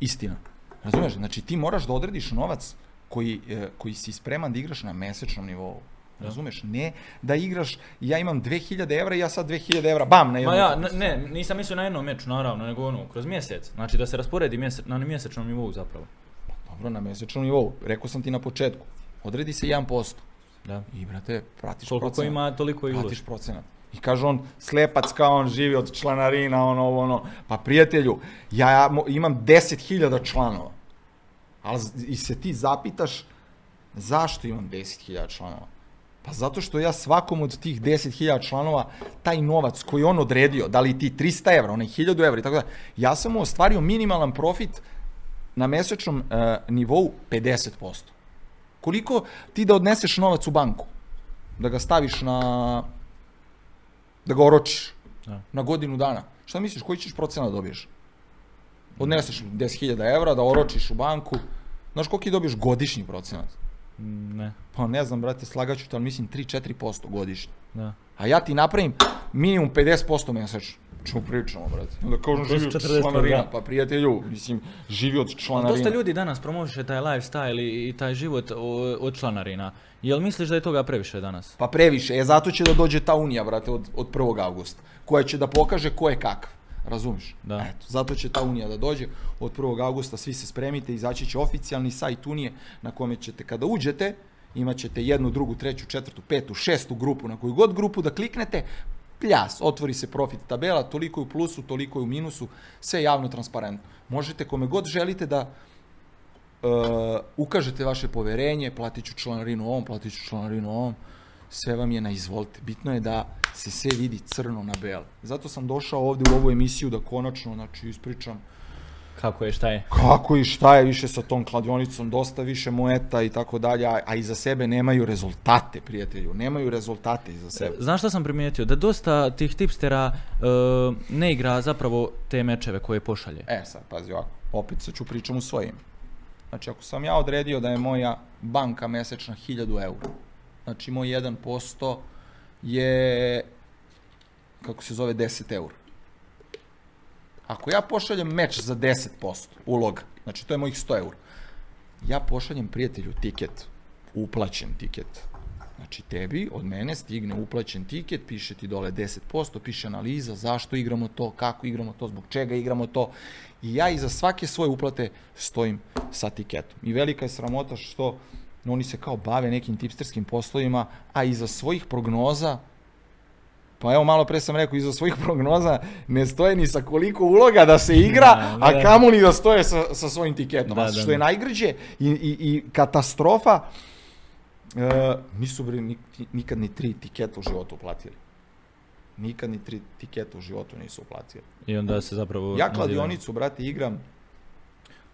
Istina. Razumeš? Znači ti moraš da odrediš novac koji, e, koji si spreman da igraš na mesečnom nivou. Razumeš? Ne da igraš, ja imam 2000 evra i ja sad 2000 evra, bam, na Ma jednu ja, ne, ne, nisam mislio na jednom meču, naravno, nego ono, kroz mjesec. Znači da se rasporedi mjese, na mjesečnom nivou zapravo. Dobro, na mesečnom nivou. Rekao sam ti na početku. Odredi se 1%. Da. I, brate, pratiš Koliko ko procenat. ima, toliko i uloži. Pratiš procenat. I kaže on, slepac kao on živi od članarina, ono, ovo, ono. Pa prijatelju, ja mo- imam 10.000 članova. Ali i se ti zapitaš, zašto imam 10.000 članova? Pa zato što ja svakom od tih 10.000 članova, taj novac koji on odredio, da li ti 300 evra, onaj 1000 evra i tako da, ja sam mu ostvario minimalan profit na mesečnom uh, nivou 50%. Koliko ti da odneseš novac u banku? Da ga staviš na... da ga oročiš Da. na godinu dana. Šta misliš, koji ćeš procenat da dobiješ? Odneseš 10.000 evra, da oročiš u banku. Znaš koliki dobiješ godišnji procenat? Mm, Ne, Pa ne znam, brate, slagaću te, ali mislim 3-4% godišnje. da. A ja ti napravim minimum 50% mesečno. Čemu pričamo, brate? Onda To su živi od 40%, članarina. da. Pa prijatelju, mislim, živi od članarina. Dosta ljudi danas promoviše taj lifestyle i, i taj život od članarina. Jel misliš da je toga previše danas? Pa previše, e zato će da dođe ta unija, brate, od, od 1. augusta, koja će da pokaže ko je kakav. Razumiš? Da. Eto, zato će ta unija da dođe od 1. augusta, svi se spremite, izaći će oficijalni sajt unije na kome ćete kada uđete, imat ćete jednu, drugu, treću, četvrtu, petu, šestu grupu, na koju god grupu da kliknete, pljas, otvori se profit tabela, toliko je u plusu, toliko je u minusu, sve je javno transparentno. Možete kome god želite da uh, ukažete vaše poverenje, platit ću članarinu ovom, platit ću članarinu ovom, sve vam je na izvolite. Bitno je da se sve vidi crno na belo. Zato sam došao ovde u ovu emisiju da konačno, znači, ispričam Kako je, šta je? kako i šta je više sa tom kladionicom, dosta više moeta i tako dalje, a, iza sebe nemaju rezultate, prijatelju, nemaju rezultate iza sebe. Znaš šta sam primijetio? Da dosta tih tipstera e, ne igra zapravo te mečeve koje pošalje. E sad, pazi ovako, opet sad ću pričam u svoje ime. Znači, ako sam ja odredio da je moja banka mesečna 1000 eura, znači moj 1% je, kako se zove, 10 eura. Ako ja pošaljem meč za 10% uloga, znači to je mojih 100 eura, ja pošaljem prijatelju tiket, uplaćen tiket. Znači tebi od mene stigne uplaćen tiket, piše ti dole 10%, piše analiza, zašto igramo to, kako igramo to, zbog čega igramo to. I ja iza svake svoje uplate stojim sa tiketom. I velika je sramota što oni se kao bave nekim tipsterskim poslovima, a iza svojih prognoza Pa evo malo pre sam rekao, iza svojih [laughs] prognoza ne stoje ni sa koliko uloga da se igra, [laughs] Da, a da. kamoli da stoje sa, sa svojim tiketom. Da, a da, što je da. najgrđe i, i, i katastrofa, e, nisu bre ni- nikad ni tri tiketa u životu uplatili. Nikad ni tri tiketa u životu nisu uplatili. I onda se zapravo... Ja kladionicu, brate, igram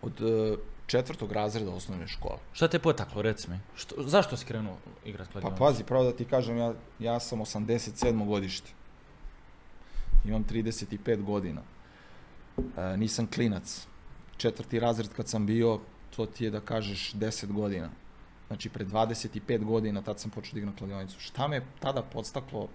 od e, četvrtog razreda osnovne škole. Šta te potaklo, reci mi? Što, zašto si krenuo igrat Pa kladionicu? pazi, pravo da ti kažem, ja, ja sam 87. godište. Imam 35 godina. E, nisam klinac. Četvrti razred kad sam bio, to ti je da kažeš 10 godina. Znači, pre 25 godina tad sam počeo da igram kladionicu. Šta me tada podstaklo?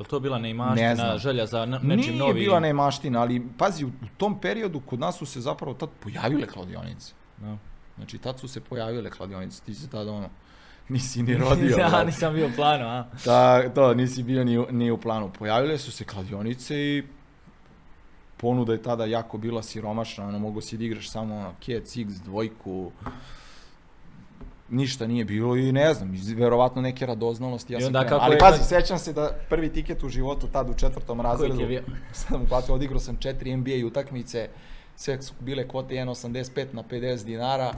Je to bila Ne neimaština, znam. želja za ne, nečim Nije novim? bila nemaština, ali pazi, u, tom periodu kod nas su se zapravo tad pojavile kladionice. Da. Znači, tad su se pojavile kladionice. Ti se tada ono, [laughs] nisi ni rodio. ja nisam bio u planu, a? Ta, to, nisi bio ni, ni u planu. Pojavile su se kladionice i ponuda je tada jako bila siromašna, ono, mogo si da igraš samo ono, Kec, X, dvojku, ništa nije bilo i ne znam, verovatno neke radoznalosti. Ja sam onda kako Ali je- pazi, sećam se da prvi tiket u životu tad u četvrtom razredu, [laughs] sam uplatio, odigrao sam četiri NBA utakmice, sve su bile kvote 1,85 na 50 dinara,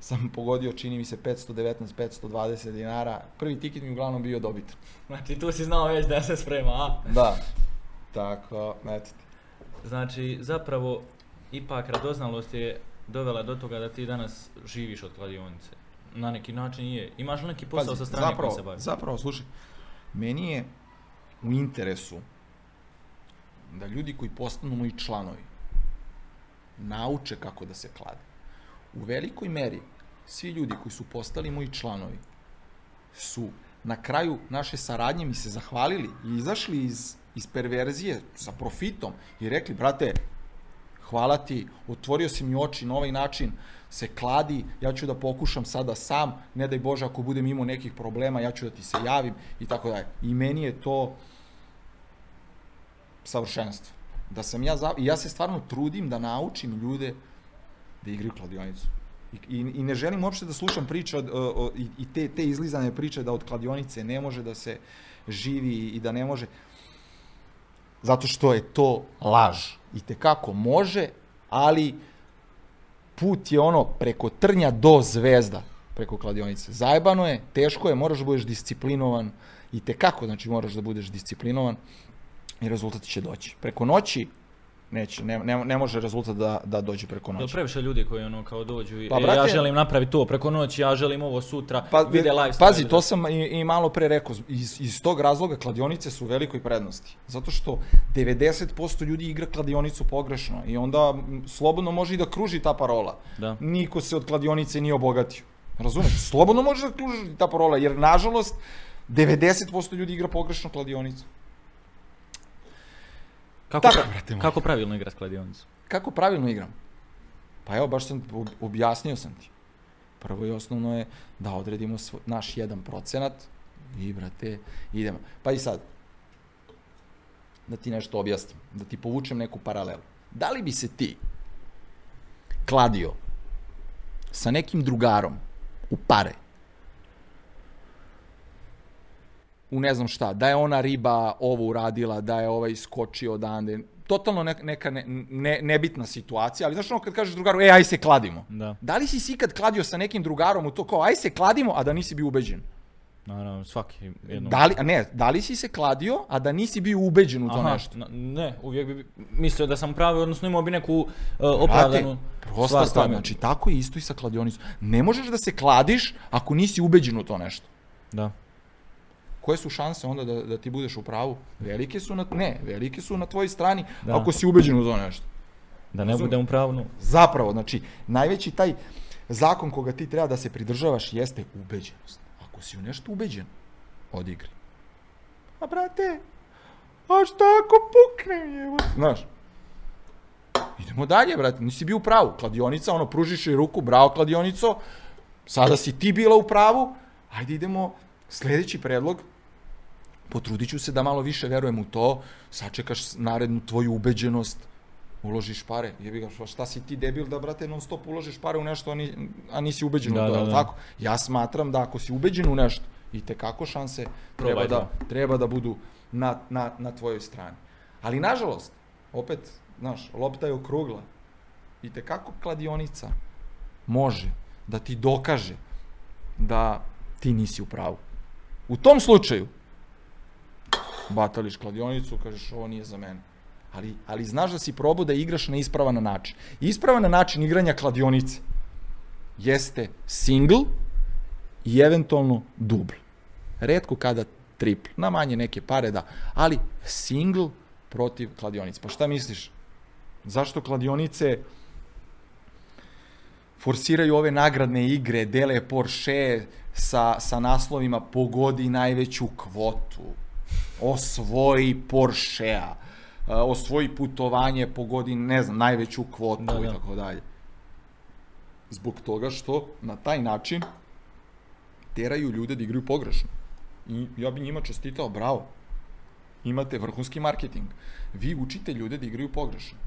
sam pogodio, čini mi se, 519, 520 dinara. Prvi tiket mi uglavnom bio dobit. Znači, tu si znao već da se sprema, a? Da. Tako, eto ti. Znači, zapravo, ipak radoznalost je dovela do toga da ti danas živiš od kladionice. Na neki način je. Imaš li neki posao Pazi, sa strane zapravo, koji se bavi? Zapravo, slušaj, meni je u interesu da ljudi koji postanu moji članovi nauče kako da se klade. U velikoj meri, svi ljudi koji su postali moji članovi su na kraju naše saradnje mi se zahvalili i izašli iz, iz perverzije sa profitom i rekli, brate, hvala ti, otvorio si mi oči na ovaj način, se kladi, ja ću da pokušam sada sam, ne daj Bože ako budem imao nekih problema, ja ću da ti se javim i tako dalje. I meni je to savršenstvo. Da sam ja, za... ja se stvarno trudim da naučim ljude da igraju kladionicu. I, i, I ne želim uopšte da slušam priče od, o, o, i te, te izlizane priče da od kladionice ne može da se živi i da ne može. Zato što je to laž. I te kako može, ali put je ono preko trnja do zvezda. preko kladionice. Zajebano je, teško je, moraš da budeš disciplinovan i te kako, znači moraš da budeš disciplinovan i rezultat će doći. Preko noći neće, ne, ne, ne može rezultat da, da dođe preko Da noći. previše ljudi koji ono kao dođu i Pa, e, ja brate- želim napraviti to preko noći, ja želim ovo sutra, Pa, vide live pazi, to sam i, i malo pre rekao, iz, iz tog razloga kladionice su u velikoj prednosti. Zato što 90% ljudi igra kladionicu pogrešno i onda slobodno može i da kruži ta parola. Da. Niko se od kladionice nije obogatio. Razumeš? Slobodno može da kruži ta parola, jer nažalost 90% ljudi igra pogrešno kladionicu. Kako, Tako, pra- kako pravilno igra kladionicu? Kako pravilno igram? Pa evo, baš sam, ob- objasnio sam ti. Prvo i osnovno je da odredimo svo, naš jedan procenat i, brate, idemo. Pa i sad, da ti nešto objasnim, da ti povučem neku paralelu. Da li bi se ti kladio sa nekim drugarom u pare, u ne znam šta, da je ona riba ovo uradila, da je ovaj skočio odande, totalno neka, neka ne, ne, nebitna situacija, ali znaš ono kad kažeš drugaru, e, aj se kladimo. Da, Da li si si ikad kladio sa nekim drugarom u to kao, aj se kladimo, a da nisi bio ubeđen? naravno, svaki jednom. Da li, a ne, da li si se kladio, a da nisi bio ubeđen u to Aha, nešto? na- ne, uvijek bi mislio da sam pravi, odnosno imao bi neku uh, opravdanu prosta stvar stvar, znači tako je isto i sa kladionicom. Ne možeš da se kladiš ako nisi ubeđen u to nešto. Da. Koje su šanse onda da, da ti budeš u pravu? Velike su na, ne, velike su na tvojoj strani Da. ako si ubeđen u to nešto. Da ne budem u pravu. Zapravo, znači, najveći taj zakon koga ti treba da se pridržavaš jeste ubeđenost. Ako si u nešto ubeđen, odigri. A brate, a šta ako pukne, evo? Znaš, idemo dalje, brate, nisi bio u pravu. Kladionica, ono, pružiš joj ruku, bravo kladionico, sada si ti bila u pravu, ajde idemo, sledeći predlog, potrudit ću se da malo više verujem u to, sačekaš narednu tvoju ubeđenost, uložiš pare, jebi ga, šta- šta si ti debil da, brate, non stop uložiš pare u nešto, a, ni, a nisi ubeđen Da, u to, da, da. tako? Ja smatram da ako si ubeđen u nešto, i te kako šanse treba da, treba da budu na, na, na tvojoj strani. Ali, nažalost, opet, znaš, lopta je okrugla. I te kako kladionica može da ti dokaže da ti nisi u pravu. U tom slučaju, batališ kladionicu, kažeš ovo nije za mene. Ali, ali znaš da si probao da igraš na ispravan način. Ispravan način igranja kladionice jeste single i eventualno dubl. Redko kada tripl. Na manje neke pare da. Ali single protiv kladionice. Pa šta misliš? Zašto kladionice forsiraju ove nagradne igre, dele Porsche sa, sa naslovima pogodi najveću kvotu, osvoji Porschea, osvoji putovanje, pogodi, ne znam, najveću kvotu Da, i da. tako dalje. Zbog toga što na taj način teraju ljude da igraju pogrešno. I ja bi njima čestitao, bravo. Imate vrhunski marketing. Vi učite ljude da igraju pogrešno.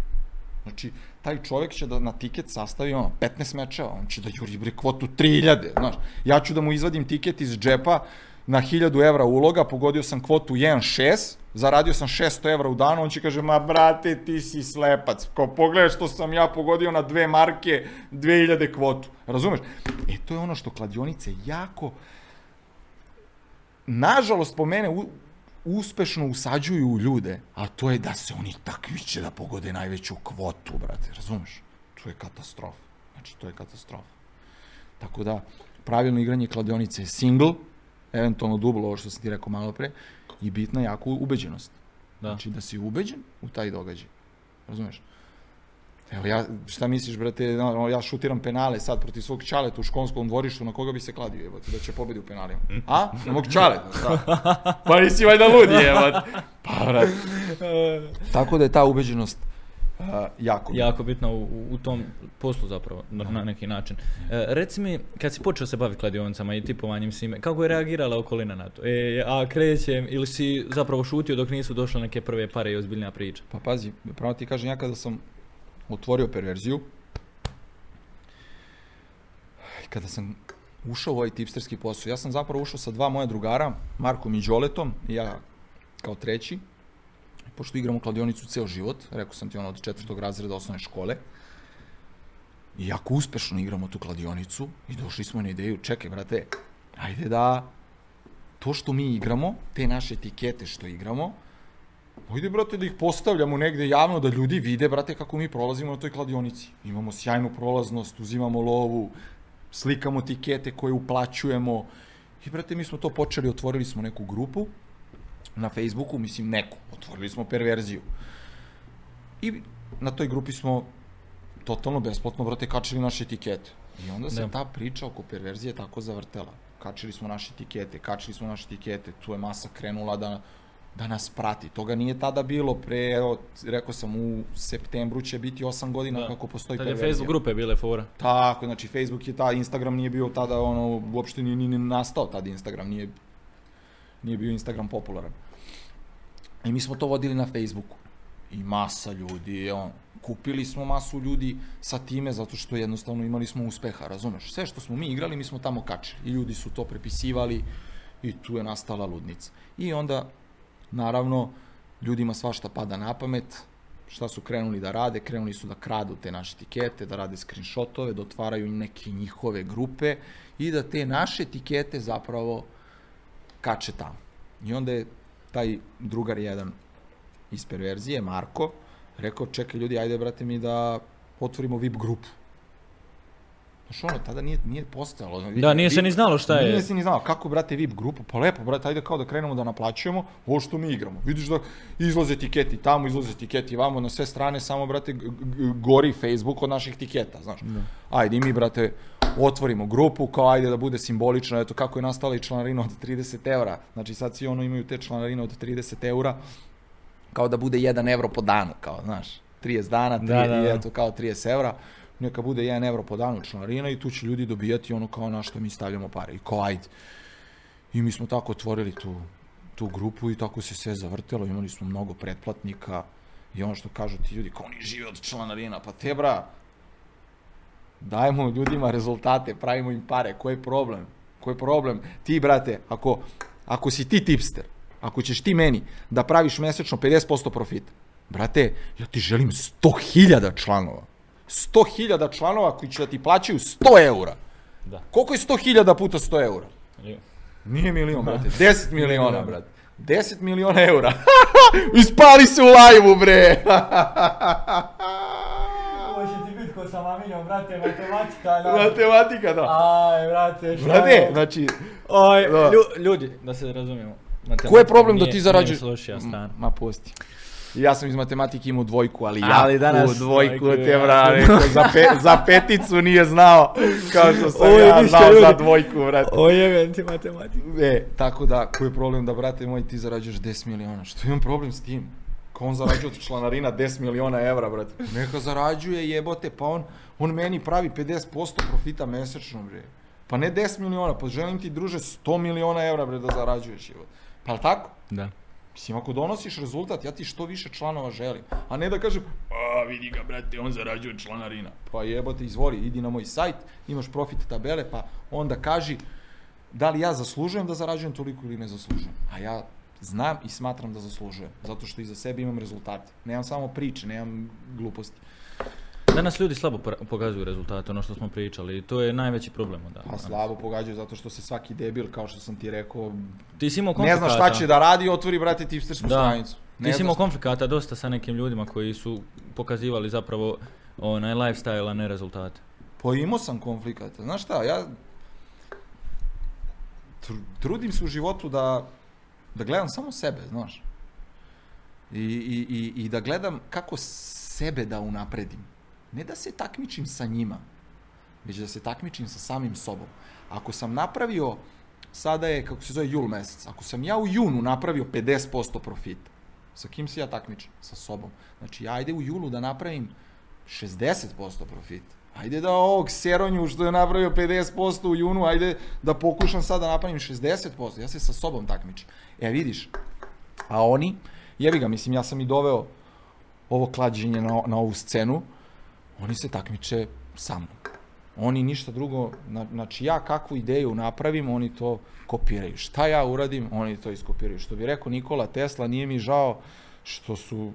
Znači, taj čovjek će da na tiket sastavi ono, 15 mečeva, on će da juri bre kvotu 3000, znaš. Ja ću da mu izvadim tiket iz džepa na 1000 evra uloga, pogodio sam kvotu 1.6, zaradio sam 600 evra u danu, on će kaže, ma brate, ti si slepac, ko pogledaš što sam ja pogodio na dve marke, 2000 kvotu, razumeš? E, to je ono što kladionice jako, nažalost po mene, u, uspešno usađuju ljude, a to je da se oni takmiče da pogode najveću kvotu, brate, razumeš? To je katastrofa. Znači, to je katastrofa. Tako da, pravilno igranje kladionice je single, eventualno dublo, ovo što sam ti rekao malo pre, i bitna jako ubeđenost. Da. Znači, da si ubeđen u taj događaj. Razumeš? Evo ja, šta misliš, brate, ja šutiram penale sad protiv svog čaleta u školskom dvorištu, na koga bi se kladio, evo da će pobedi u penalima. A? Na mog čaleta, šta? [laughs] Pa nisi valjda ludi, evo. Pa, brate. [laughs] Tako da je ta ubeđenost jako bitna. jako bitno u, u- tom poslu zapravo, na, na neki način. E, reci mi, kad si počeo se baviti kladionicama i tipovanjem svime, kako je reagirala okolina na to? E, a krećem, ili si zapravo šutio dok nisu došle neke prve pare i ozbiljnija priča? Pa pazi, pravo ti kažem, ja kada sam otvorio perverziju, kada sam ušao u ovaj tipsterski posao, ja sam zapravo ušao sa dva moja drugara, Markom i Đoletom, i ja kao treći, pošto igramo kladionicu ceo život, rekao sam ti ono od četvrtog razreda osnovne škole, I jako uspešno igramo tu kladionicu i došli smo na ideju, čekaj brate, ajde da to što mi igramo, te naše etikete što igramo, Ajde, brate, da ih postavljamo negde javno, da ljudi vide, brate, kako mi prolazimo na toj kladionici. Imamo sjajnu prolaznost, uzimamo lovu, slikamo tikete koje uplaćujemo. I, brate, mi smo to počeli, otvorili smo neku grupu na Facebooku, mislim neku, otvorili smo perverziju. I na toj grupi smo totalno besplatno, brate, kačili naše etikete. I onda se Da. ta priča oko perverzije tako zavrtela. Kačili smo naše etikete, kačili smo naše etikete, tu je masa krenula da, da nas prati. Toga nije tada bilo, pre, evo, rekao sam, u septembru će biti 8 godina Da. kako postoji Tad je perverzija. Facebook grupe bile fora. Tako, znači Facebook je ta, Instagram nije bio tada, ono, uopšte nije ni, ni nastao tad Instagram, nije, nije bio Instagram popularan. I mi smo to vodili na Facebooku. I masa ljudi, on, kupili smo masu ljudi sa time zato što jednostavno imali smo uspeha, razumeš? Sve što smo mi igrali, mi smo tamo kačili. I ljudi su to prepisivali i tu je nastala ludnica. I onda, naravno, ljudima svašta pada na pamet, šta su krenuli da rade, krenuli su da kradu te naše etikete, da rade screenshotove, da otvaraju neke njihove grupe i da te naše etikete zapravo kače tamo. I onda je taj drugar jedan iz perverzije, Marko, rekao, čekaj ljudi, ajde brate mi da otvorimo VIP grupu. Znaš ono, tada nije, nije postojalo. Da, nije se VIP- ni znalo šta je. Nije se ni znao, kako brate VIP grupu, pa lepo brate, ajde kao da krenemo da naplaćujemo ovo što mi igramo. Vidiš da izlaze etiketi tamo, izlaze etiketi vamo, na sve strane samo brate gori Facebook od naših etiketa, znaš. Da. Ajde i mi brate otvorimo grupu, kao ajde da bude simbolično, eto kako je nastala i članarina od 30 eura. Znači sad svi ono imaju te članarine od 30 eura, kao da bude 1 evro po danu, kao, znaš, 30 dana, 3, Da, da, da. eto, kao 30 evra, neka bude 1 evro po danu članarina i tu će ljudi dobijati ono kao na što mi stavljamo pare. I kao, ajde. I mi smo tako otvorili tu, tu grupu i tako se sve zavrtelo, imali smo mnogo pretplatnika i ono što kažu ti ljudi, kao oni žive od članarina, pa te bra, dajemo ljudima rezultate, pravimo im pare, koji je problem? Koji je problem? Ti, brate, ako, ako si ti tipster, ako ćeš ti meni da praviš mesečno 50% profita, brate, ja ti želim 100.000 članova. 100.000 članova koji će da ti plaćaju 100 eura. Da. Koliko je 100.000 puta 100 eura? Nije milion, brate. 10 [laughs] miliona, brate. 10 miliona eura. [laughs] Ispali se u lajvu, bre. [laughs] Ovo sa maminjom, brate, matematika, Matematika, da. Aj, brate, šta Brate, znači, Oj, Da. lju- ljudi, da se razumijemo. matematika ko je problem da nije- ti zarađuješ? Nije stvar. Ma pusti. Ja sam iz matematike imao dvojku, ali ja Ali danas- u dvojku te brate, za, pe, za peticu nije znao, kao što sam Ovo je ja znao za ljudi. dvojku, brate. O jebem ti matematika. E, tako da, koji je problem da, brate moj, ti zarađuješ 10 miliona? Što imam problem s tim? Kao on zarađuje od članarina 10 miliona evra, brate. Neka zarađuje, jebote, pa on, on meni pravi 50% profita mesečno, bre. Pa ne 10 miliona, pa želim ti, druže, 100 miliona evra, bre, da zarađuješ, jebote. Pa jel tako? Da. Mislim, ako donosiš rezultat, ja ti što više članova želim. A ne da kažem, a vidi ga, brate, on zarađuje članarina. Pa jebote, izvori, idi na moj sajt, imaš profit tabele, pa onda kaži da li ja zaslužujem da zarađujem toliko ili ne zaslužujem. A ja znam i smatram da zaslužujem, zato što iza sebe imam rezultate. Nemam samo priče, nemam gluposti. Danas ljudi slabo pokazuju rezultate, ono što smo pričali, i to je najveći problem. Da. Pa slabo pogađaju zato što se svaki debil, kao što sam ti rekao, Ti si imao ne zna šta će da radi, otvori, brate, tipstersku Da. stranicu. Ne Ti si imao šta- konflikata dosta sa nekim ljudima koji su pokazivali zapravo onaj lifestyle, a ne rezultate. Pa imao sam konflikata. Znaš šta, ja tr- trudim se u životu da, da gledam samo sebe, znaš. I, i, i, I da gledam kako sebe da unapredim. Ne da se takmičim sa njima, već da se takmičim sa samim sobom. Ako sam napravio, sada je, kako se zove, jul mesec, ako sam ja u junu napravio 50% profita, sa kim se ja takmičim? Sa sobom. Znači, ja ajde u julu da napravim 60% profita. Ajde da ovog Seronju što je napravio 50% u junu, ajde da pokušam sad da napravim 60%. Ja se sa sobom takmičim. E, vidiš, a oni, jebi ga, mislim, ja sam i doveo ovo klađenje na, na ovu scenu, oni se takmiče sa mnom. Oni ništa drugo, na, znači ja kakvu ideju napravim, oni to kopiraju. Šta ja uradim, oni to iskopiraju. Što bi rekao Nikola Tesla, nije mi žao što su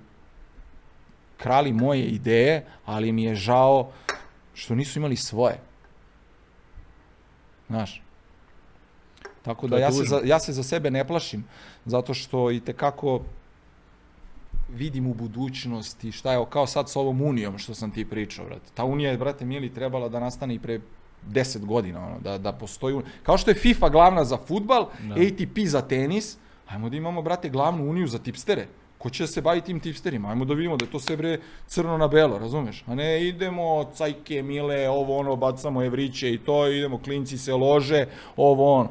krali moje ideje, ali mi je žao što nisu imali svoje. Znaš. Tako da ja se, za, ja se za sebe ne plašim, zato što i tekako vidim u budućnosti šta je, kao sad s ovom unijom što sam ti pričao, brate. Ta unija je, brate, mili, trebala da nastane i pre 10 godina, ono, da, da postoji, un- kao što je FIFA glavna za futbal, Da. ATP za tenis, ajmo da imamo, brate, glavnu uniju za tipstere. Ko će da se bavi tim tipsterima? Ajmo da vidimo da je to sve bre crno na belo, razumeš? A ne idemo cajke, mile, ovo ono, bacamo evriće i to, idemo, klinci se lože, ovo ono.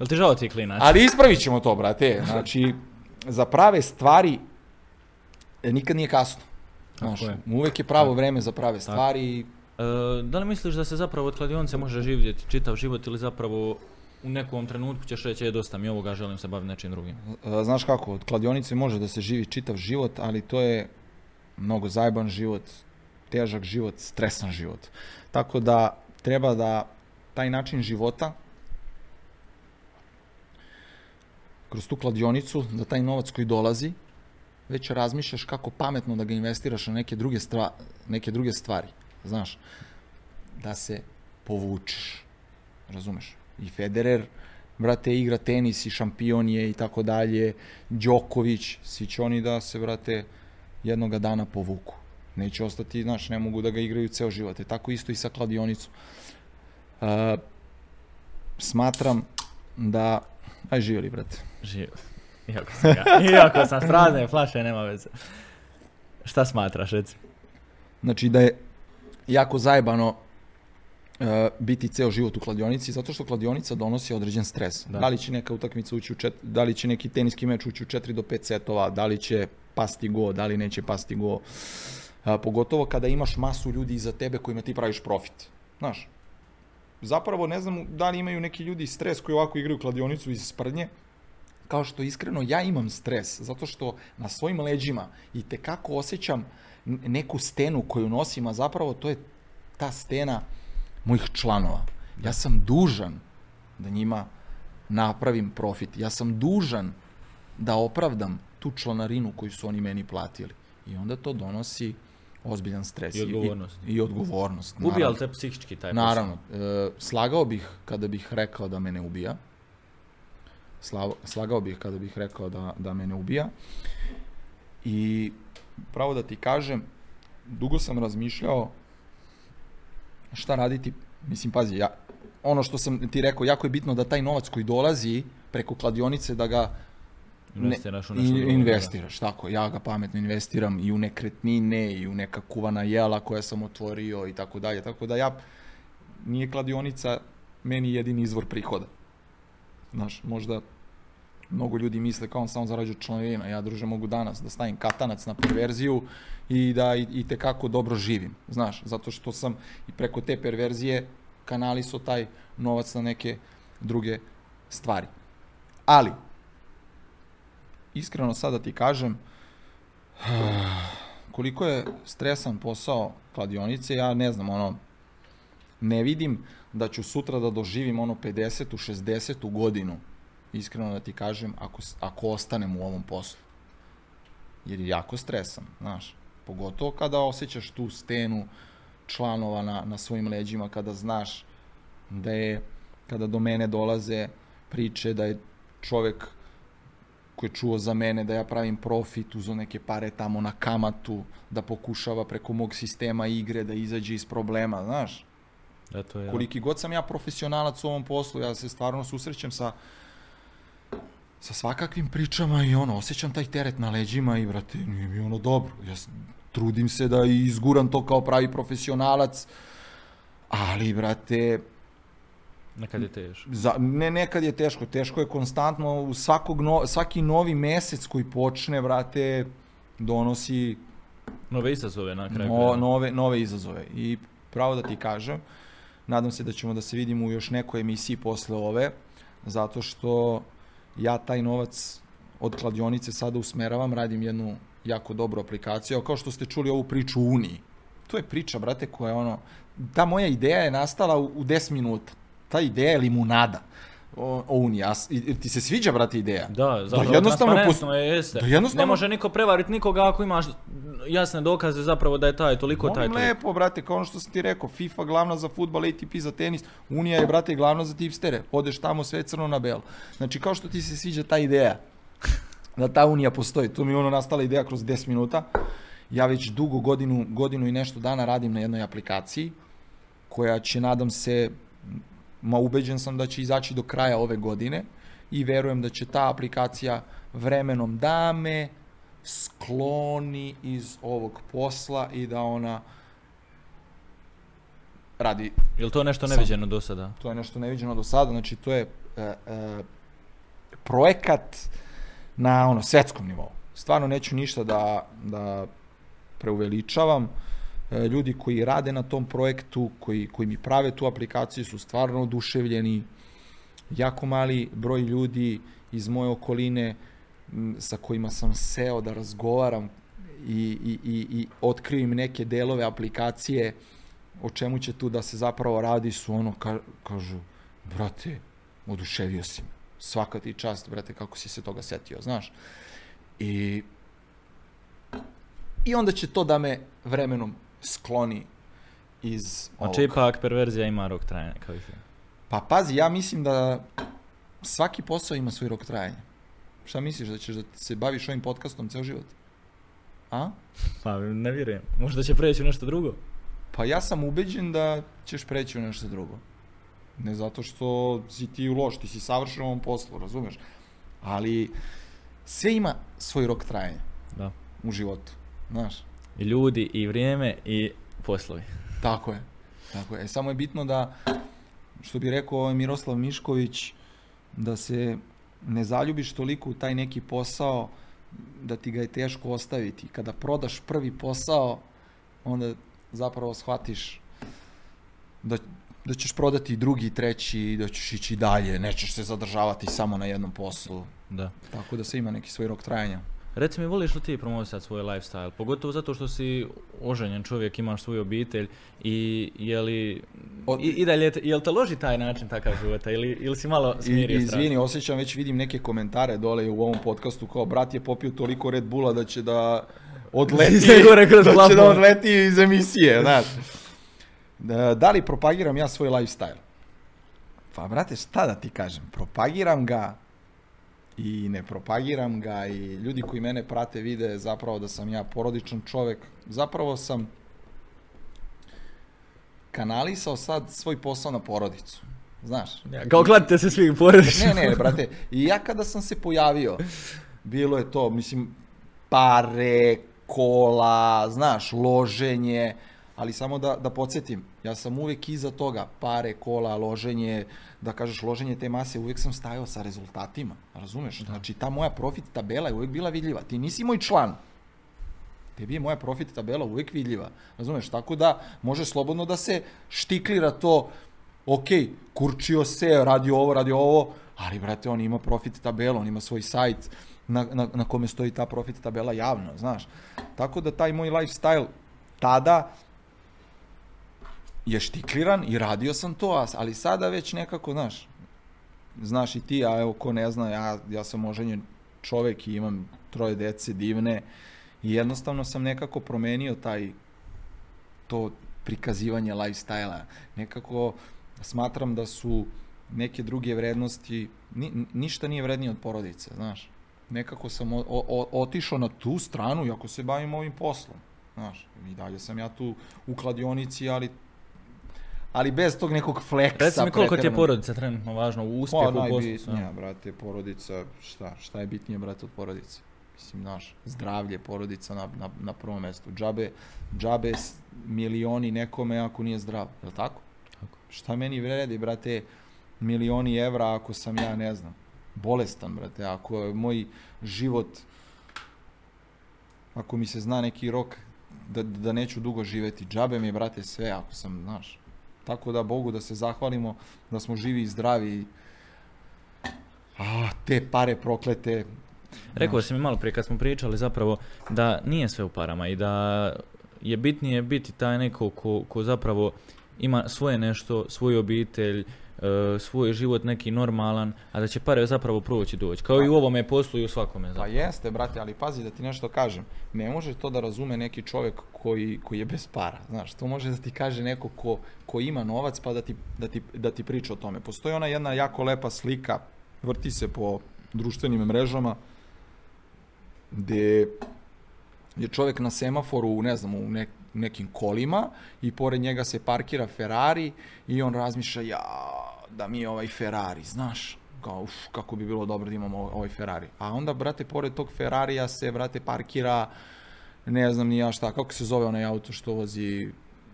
Jel ti žao ti klinac? Ali ispravit ćemo to, brate. Znači, za prave stvari e, nikad nije kasno. Znaš, je. uvek je pravo vreme za prave stvari. E, da li misliš da se zapravo od kladionice može živjeti čitav život ili zapravo u nekom trenutku ćeš reći, je dosta mi ovoga, želim se baviti nečim drugim? E, Znaš kako, od kladionice može da se živi čitav život, ali to je mnogo zajeban život, težak život, stresan život. Tako da treba da taj način života kroz tu kladionicu, da taj novac koji dolazi, već razmišljaš kako pametno da ga investiraš na neke druge, stva, neke druge stvari. Znaš, da se povučeš. Razumeš? I Federer, brate, igra tenis i šampion je i tako dalje. Đoković, svi će oni da se, brate, jednoga dana povuku. Neće ostati, znaš, ne mogu da ga igraju ceo život. E tako isto i sa kladionicom. Uh, smatram da... Aj, živjeli, brate. Živo. Iako sam, ga, [laughs] iako sam s prazne flaše, nema veze. Šta smatraš, reci? Znači da je jako zajebano e, biti ceo život u kladionici, zato što kladionica donosi određen stres. Da. Da. li će neka utakmica ući u čet, da li će neki teniski meč ući u 4 do 5 setova, da li će pasti go, da li neće pasti go. A, pogotovo kada imaš masu ljudi iza tebe kojima ti praviš profit. Znaš, zapravo ne znam da li imaju neki ljudi stres koji ovako igraju kladionicu iz sprdnje, kao što iskreno ja imam stres, zato što na svojim leđima i te kako osjećam neku stenu koju nosim, a zapravo to je ta stena mojih članova. Ja sam dužan da njima napravim profit. Ja sam dužan da opravdam tu članarinu koju su oni meni platili. I onda to donosi ozbiljan stres. I odgovornost. I, i odgovornost. Ubija naravno. li te psihički taj posao? Naravno, e, slagao bih kada bih rekao da me ne ubija. Slavo, slagao bih kada bih rekao da, da me ne ubija. I pravo da ti kažem, dugo sam razmišljao šta raditi. Mislim, pazi, ja, ono što sam ti rekao, jako je bitno da taj novac koji dolazi preko kladionice, da ga Investiraš u ne, nešto i- drugo, investiraš, tako. Ja ga pametno investiram i u nekretnine i u neka kuvana jela koja sam otvorio i tako dalje. Tako da ja, nije kladionica meni jedini izvor prihoda. Znaš, možda mnogo ljudi misle kao on samo zarađuje članarina. Ja, druže, mogu danas da stavim katanac na perverziju i da i, i tekako dobro živim. Znaš, zato što sam i preko te perverzije kanalisao taj novac na neke druge stvari. Ali, iskreno sada ti kažem, [sighs] koliko je stresan posao kladionice, ja ne znam, ono, ne vidim da ću sutra da doživim ono 50. 60. godinu, iskreno da ti kažem, ako, ako ostanem u ovom poslu. Jer je jako stresan, znaš. Pogotovo kada osjećaš tu stenu članova na, na svojim leđima, kada znaš da je, kada do mene dolaze priče da je čovek koji je čuo za mene da ja pravim profit, uzo neke pare tamo na kamatu, da pokušava preko mog sistema igre da izađe iz problema, znaš. Da, to je... Koliki god sam ja profesionalac u ovom poslu, ja se stvarno susrećem sa sa svakakvim pričama i ono, osjećam taj teret na leđima i, brate, nije mi ono dobro. Ja trudim se da izguram to kao pravi profesionalac, ali, brate, Nekad je teško. za, ne nekad je teško, teško je konstantno, u svakog no, svaki novi mesec koji počne, brate, donosi Nove izazove na kraju. no, nove, nove izazove. I pravo da ti kažem, nadam se da ćemo da se vidimo u još nekoj emisiji posle ove, zato što ja taj novac od kladionice sada usmeravam, radim jednu jako dobru aplikaciju, kao što ste čuli ovu priču u Uniji. To je priča, brate, koja je ono, ta moja ideja je nastala u, u 10 minuta. Ta ideja je limunada. o, o Uniji. A s- i- i ti se sviđa, brate, ideja? Da, zapravo jednostavno transparentno je, jeste. da jednostavno- Ne može niko prevariti nikoga ako imaš jasne dokaze zapravo da je taj toliko, taj Molim toliko. lepo, brate, kao ono što sam ti rekao, FIFA glavna za futbal, ATP za tenis, Unija je, brate, glavna za tipstere. Odeš tamo sve crno na belo. Znači, kao što ti se sviđa ta ideja, da ta Unija postoji. Tu mi je ono nastala ideja kroz 10 minuta. Ja već dugo godinu, godinu i nešto dana radim na jednoj aplikaciji koja će, nadam se, ma ubeđen sam da će izaći do kraja ove godine i verujem da će ta aplikacija vremenom da me skloni iz ovog posla i da ona radi, Je li to nešto Sam. neviđeno do sada? to je nešto neviđeno do sada, znači to je e, e, projekat na ono svetskom nivou. Stvarno neću ništa da, da preuveličavam. E, ljudi koji rade na tom projektu, koji, koji mi prave tu aplikaciju su stvarno oduševljeni. Jako mali broj ljudi iz moje okoline sa kojima sam seo da razgovaram i, i, i, i otkrio im neke delove aplikacije o čemu će tu da se zapravo radi su ono ka, kažu brate oduševio si me svaka ti čast brate kako si se toga setio znaš i i onda će to da me vremenom skloni iz ovog. Znači ipak perverzija ima rok trajanja, kao i. Pa pazi, ja mislim da svaki posao ima svoj rok trajanja. Šta misliš, da ćeš da se baviš ovim podcastom ceo život? A? Pa ne vjerujem. Možda će preći u nešto drugo. Pa ja sam ubeđen da ćeš preći u nešto drugo. Ne zato što si ti loš, ti si savršen u ovom poslu, razumeš? Ali sve ima svoj rok trajanja Da. u životu, znaš? Ljudi, i vrijeme, i poslovi. Tako je. Tako je. E, samo je bitno da, što bi rekao ovaj Miroslav Mišković, da se ne zaljubiš toliko u taj neki posao da ti ga je teško ostaviti. Kada prodaš prvi posao, onda zapravo shvatiš da, da ćeš prodati drugi, treći, i da ćeš ići dalje, nećeš se zadržavati samo na jednom poslu. Da. Tako da sve ima neki svoj rok trajanja. Reci mi, voliš li ti promovisati svoj lifestyle? Pogotovo zato što si oženjen čovjek, imaš svoju obitelj i je li... O- I, i dalje, jel te loži taj način takav života ili, ili si malo I, smirio strast? izvini, osjećam, već vidim neke komentare dole u ovom podcastu, kao brat je popio toliko Red Bulla da će da [laughs] odleti, [laughs] da će da odleti iz emisije, znaš. Da, da li propagiram ja svoj lifestyle? Pa, brate, šta da ti kažem? Propagiram ga i ne propagiram ga i ljudi koji mene prate vide zapravo da sam ja porodičan čovek. Zapravo sam kanalisao sad svoj posao na porodicu. Znaš? Ja, kao kladite se svi porodično. Ne, ne, brate. I ja kada sam se pojavio, bilo je to, mislim, pare, kola, znaš, loženje, ali samo da, da podsjetim, ja sam uvek iza toga, pare, kola, loženje, da kažeš loženje te mase, uvek sam stajao sa rezultatima, razumeš? Znači, ta moja profit tabela je uvek bila vidljiva. Ti nisi moj član, tebi je moja profit tabela uvek vidljiva. Razumeš? Tako da može slobodno da se štiklira to, ok, kurčio se, radi ovo, radi ovo, ali brate, on ima profit tabelu, on ima svoj sajt na, na, na kome stoji ta profit tabela javno, znaš. Tako da taj moj lifestyle tada je štikliran i radio sam to, ali sada već nekako, znaš, znaš i ti, a evo ko ne zna, ja, ja sam oženjen čovek i imam troje dece divne i jednostavno sam nekako promenio taj to prikazivanje lifestyle-a. Nekako smatram da su neke druge vrednosti, ni, ništa nije vrednije od porodice, znaš. Nekako sam o, o, otišao na tu stranu, iako se bavim ovim poslom, znaš. I dalje sam ja tu u kladionici, ali ali bez tog nekog fleksa. Reci mi koliko ti je porodica trenutno važno u uspjehu Pa, u poslu? najbitnija, brate, porodica, šta, šta je bitnije, brate, od porodice? Mislim, znaš, zdravlje, porodica na, na, na prvom mestu. Džabe, džabe milioni nekome ako nije zdrav, je li tako? Tako. Šta meni vredi, brate, milioni evra ako sam ja, ne znam, bolestan, brate, ako je moj život, ako mi se zna neki rok da, da neću dugo živeti, džabe mi je, brate, sve ako sam, znaš. Tako da Bogu da se zahvalimo da smo živi i zdravi. A, te pare proklete. Rekao si mi malo prije kad smo pričali zapravo da nije sve u parama i da je bitnije biti taj neko ko, ko zapravo ima svoje nešto, svoju obitelj, svoj život neki normalan, a da će pare zapravo proći doći. Kao i u ovome poslu i u svakome. Pa zapravo. jeste, brate, ali pazi da ti nešto kažem. Ne može to da razume neki čovjek koji, koji je bez para. Znaš, to može da ti kaže neko ko, ko ima novac pa da ti, da, ti, da ti priča o tome. Postoji ona jedna jako lepa slika, vrti se po društvenim mrežama, gde je čovjek na semaforu, ne znam, u nek, nekim kolima i pored njega se parkira Ferrari i on razmišlja, ja, da mi je ovaj Ferrari, znaš, kao, uf, kako bi bilo dobro da imamo ovaj Ferrari. A onda, brate, pored tog Ferrarija se, brate, parkira, ne znam ni ja šta, kako se zove onaj auto što vozi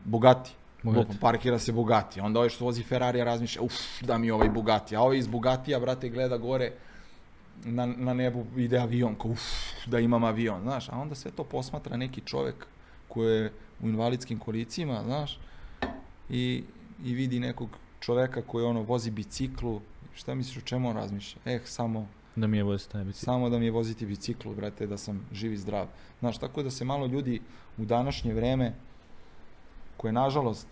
Bugatti. Bugatti. Parkira se Bugatti. Onda ovaj što vozi Ferrarija razmišlja, uf, da mi ovaj Bugatti. A ovaj iz Bugatija, brate, gleda gore, na, na nebu ide avion, kao uf, da imam avion, znaš, a onda sve to posmatra neki čovek koji je u invalidskim kolicima, znaš, i, i vidi nekog čoveka koji ono vozi biciklu, šta misliš o čemu on razmišlja? Eh, samo, Da mi je vozi taj bicikl. samo da mi je voziti biciklu, brate, da sam živ i zdrav. Znaš, tako da se malo ljudi u današnje vreme, koje nažalost